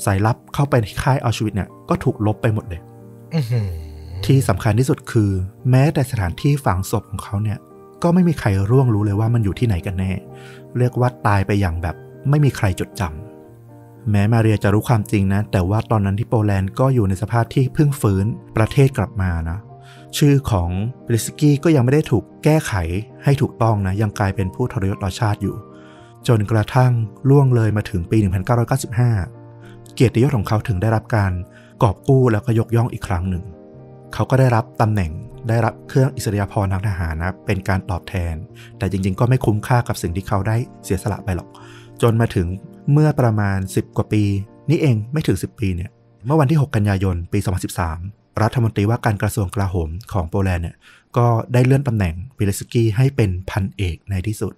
สายลับเข้าไปที่ค่ายอัลชวิตเนี่ยก็ถูกลบไปหมดเลยอื้อหือที่สำคัญที่สุดคือ แม้แต่สถานที่ฝังศพของเขาเนี่ยก็ไม่มีใครร่วงรู้เลยว่ามันอยู่ที่ไหนกันแน่ เรียกว่าตายไปอย่างแบบไม่มีใครจดจำแม้มาเรียจะรู้ความจริงนะ แต่ว่าตอนนั้นที่โปแลนด์ก็อยู่ในสภาพที่เพิ่งฟื้นประเทศกลับมานะ ชื่อของบริสกี้ก็ยังไม่ได้ถูกแก้ไขให้ถูกต้องนะ ยังกลายเป็นผู้ทรยศต่อชาติอยู่ จนกระทั่งล่วงเลยมาถึงปี 1995 เกียรติยศของเขาถึงได้รับการกอบกู้แล้วก็ยกย่องอีกครั้งหนึ่ง เขาก็ได้รับตำแหน่งได้รับเครื่องอิสริยาภรณ์ทางทหารนะเป็นการตอบแทน แต่จริงๆ ก็ไม่คุ้มค่ากับสิ่งที่เขาได้เสียสละไปหรอก จนมาถึงเมื่อประมาณ 10 กว่าปี นี่เองไม่ถึง 10 ปีเนี่ยเมื่อวันที่ 6 กันยายนปี 2013 รัฐมนตรีว่าการกระทรวงกลาโหมของโปแลนด์เนี่ยก็ได้เลื่อนตำแหน่งปิเลสกี้ให้เป็นพันเอกในที่สุด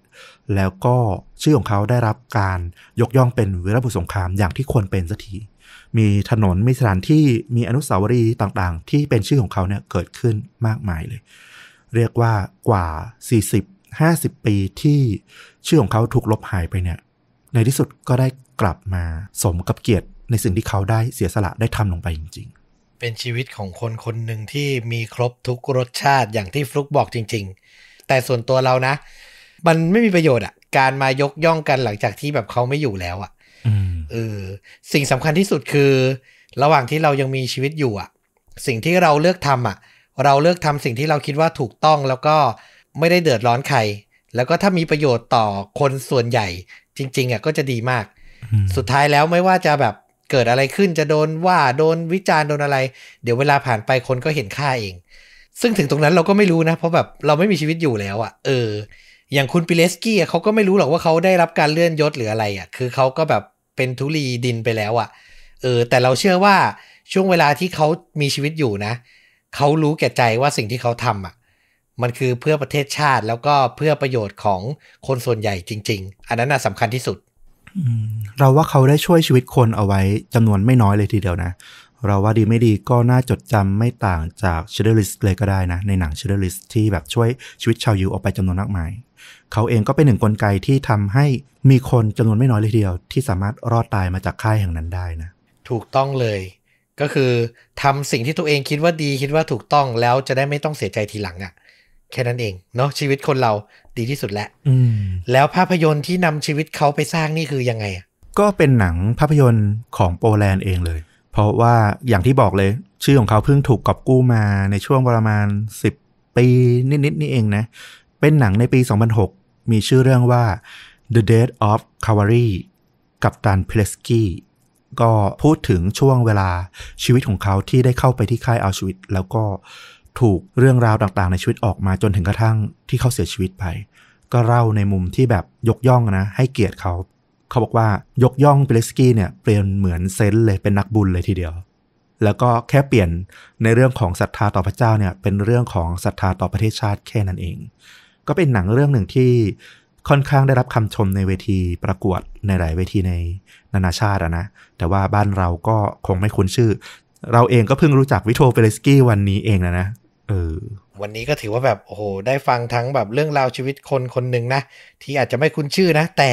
แล้วก็ชื่อของเขาได้รับการยกย่องเป็นวีรบุรุษสงครามอย่างที่ควรเป็นสักทีมีถนนมีสถานที่มีอนุสาวรีย์ต่างๆ ที่เป็นชื่อของเขาเนี่ยเกิดขึ้นมากมายเลย เรียกว่ากว่า 40 50 ปีที่ชื่อของเขาถูกลบหายไปเนี่ยในที่สุดก็ได้กลับมาสมกับเกียรติในสิ่งที่เขาได้เสียสละได้ทำลงไปจริง เป็นชีวิตของคนคนหนึ่งที่มีครบทุกรสชาติอย่างที่ฟลุกบอกจริง ๆ แต่ส่วนตัวเรานะ มันไม่มีประโยชน์อะการมายกย่องกันหลังจากที่แบบเขาไม่อยู่แล้วอะๆอืมเออสิ่งสำคัญที่สุดคือ ระหว่างที่เรายังมีชีวิตอยู่อะสิ่งที่เราเลือกทำอะเราเลือกทำสิ่งที่เราคิดว่าถูกต้องแล้วก็ไม่ได้เดือดร้อนใคร แล้วก็ถ้ามีประโยชน์ต่อคนส่วนใหญ่ จริง ๆอะก็จะดีมากอืมสุดท้ายแล้วไม่ว่าจะแบบ เกิดอะไรขึ้นจะโดนว่าโดนวิจารณ์โดนอะไร เดี๋ยวเวลาผ่านไปคนก็เห็นค่าเอง ซึ่งถึงตรงนั้นเราก็ไม่รู้นะ เพราะแบบเราไม่มีชีวิตอยู่แล้วอะ่ะ เออ อย่างคุณปิเลสกี้เขาก็ไม่รู้หรอกว่าเขาได้รับการเลื่อนยศหรืออะไรอะ่ะ คือเขาก็แบบเป็นทุลีดินไปแล้วอะ่ะ เออ แต่เราเชื่อว่าช่วงเวลาที่เขามีชีวิตอยู่นะเขารู้แก่ใจว่าสิ่งที่เขาทำอะมันคือเพื่อประเทศชาติแล้วก็เพื่อประโยชน์ของคนส่วนใหญ่จริง ๆ อันนั้นน่ะสำคัญที่สุด เราว่าเขาได้ช่วยชีวิตคนเอาไว้จำนวนไม่น้อยเลยทีเดียวนะ เราว่าดีไม่ดีก็น่าจดจำไม่ต่างจาก Schindler's List เลยก็ได้นะ ในหนัง Schindler's List ที่แบบช่วยชีวิตชาวยิวออกไปจำนวนมากมาย เขาเองก็เป็นหนึ่งกลไกที่ทำให้มีคนจำนวนไม่น้อยเลยทีเดียว ที่สามารถรอดตายมาจากค่ายแห่งนั้นได้นะ ถูกต้องเลยก็คือทำสิ่งที่ตัวเองคิดว่าดีคิดว่าถูกต้องแล้วจะได้ไม่ต้องเสียใจทีหลังอะ่ะ แค่นั้นเองเนาะชีวิตคนเราดีที่สุดแล้วอืมแล้วภาพยนตร์ที่นำชีวิตเขาไปสร้างนี่คือยังไงอะก็เป็นหนังภาพยนตร์ของโปแลนด์เองเลย เพราะว่าอย่างที่บอกเลย ชื่อของเขาเพิ่งถูกกอบกู้มาในช่วงประมาณ 10 ปีนิดๆนี่เองนะ เป็นหนังในปี 2006 มีชื่อเรื่องว่า The Death of Cavalry กับตันเพลสกี้ก็พูดถึงช่วงเวลาชีวิตของเขาที่ได้เข้าไปที่ค่ายอัลชวิตแล้วก็ ถูกเรื่องราวต่างๆ ในชีวิตออกมาจนถึงกระทั่งที่เขาเสียชีวิตไป ก็เล่าในมุมที่แบบยกย่องนะ ให้เกียรติเขา เขาบอกว่ายกย่องเปเลสกี้เนี่ยเปลี่ยนเหมือนเซนต์เลยเป็นนักบุญเลยทีเดียว แล้วก็แค่เปลี่ยนในเรื่องของศรัทธาต่อพระเจ้าเนี่ยเป็นเรื่องของศรัทธาต่อประเทศชาติแค่นั้นเอง ก็เป็นหนังเรื่องหนึ่งที่ค่อนข้างได้รับคำชมในเวทีประกวดในหลายเวทีในนานาชาติอะนะ แต่ว่าบ้านเราก็คงไม่คุ้นชื่อ เราเองก็เพิ่งรู้จักวิโทเฟเลสกี้วันนี้เองนะนะเออวันนี้ก็ถือว่าแบบโอ้โหได้ฟังทั้งแบบเรื่องราวชีวิตคนคนหนึ่งนะ ที่อาจจะไม่คุ้นชื่อนะ แต่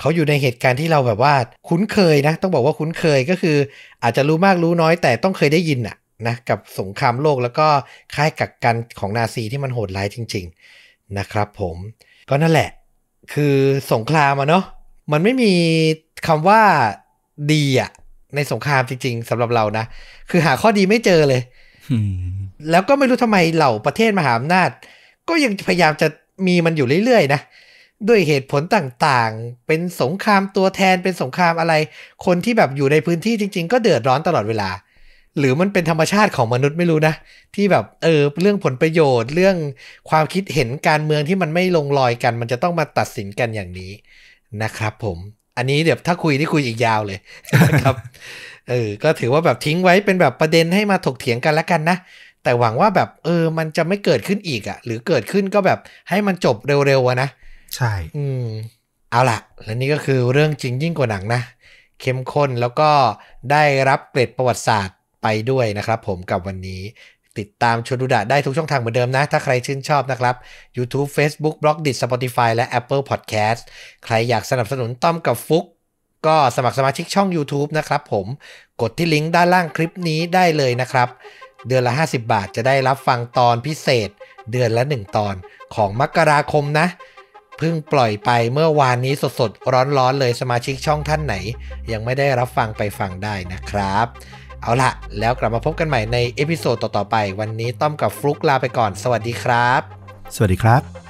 เขาอยู่ในเหตุการณ์ที่เราแบบว่าคุ้นเคยนะ ต้องบอกว่าคุ้นเคยก็คือ อาจจะรู้มากรู้น้อยแต่ต้องเคยได้ยินอะนะกับสงครามโลกแล้วก็ค่ายกักกันของนาซีที่มันโหดร้ายจริง ๆนะครับ ผมก็นั่นแหละ คือสงครามอะเนาะมันไม่มีคำว่าดีอะ ในสงครามจริง ๆสำหรับเรานะ คือหาข้อดีไม่เจอเลย แล้วก็ไม่รู้ทำไมเหล่าประเทศมหาอำนาจ ก็ยังพยายามจะมีมันอยู่เรื่อยๆนะด้วยเหตุผลต่างๆ เป็นสงครามตัวแทนเป็นสงครามอะไร คนที่แบบอยู่ในพื้นที่จริง ๆ ก็เดือดร้อนตลอดเวลา หรือมันเป็นธรรมชาติของมนุษย์ไม่รู้นะ ที่แบบเออเรื่องผลประโยชน์ เรื่องความคิดเห็นการเมืองที่มันไม่ลงรอยกัน มันจะต้องมาตัดสินกันอย่างนี้นะครับผม อันนี้เดี๋ยวถ้าคุยที่คุยอีกยาวเลยนะครับเออก็ถือว่าแบบทิ้งไว้เป็นแบบประเด็นให้มาถกเถียงกันแล้วกันนะแต่หวังว่าแบบเออมันจะไม่เกิดขึ้นอีกอะ่ะ หรือเกิดขึ้นก็แบบให้มันจบเร็วๆอะนะ ใช่ อืม เอาล่ะและนี่ก็คือเรื่องจริงยิ่งกว่าหนังนะ เข้มข้นแล้วก็ได้รับเกร็ดประวัติศาสตร์ไปด้วยนะครับผมกับวันนี้ ติดตามชวนดูดะได้ทุกช่องทางเหมือนเดิมนะ ถ้าใครชื่นชอบนะครับ YouTube Facebook b l o g d i t Spotify และ Apple Podcast ใครอยากสนับสนุนต้อมกับฟลุก ก็สมัครสมาชิกช่อง YouTube นะครับผมกดที่ลิงก์ด้านล่างคลิปนี้ได้เลยนะครับ เดือนละ 50 บาทจะได้รับฟังตอนพิเศษ เดือนละ 1 ตอนของมกราคมนะเพิ่งปล่อยไปเมื่อวานนี้สดๆ ร้อนๆเลยสมาชิกช่องท่านไหน ยังไม่ได้รับฟังไปฟังได้นะครับ เอาละแล้วกลับมาพบกันใหม่ใน episode ต่อๆไป วันนี้ต้อมกับฟลุกลาไปก่อน สวัสดีครับ สวัสดีครับ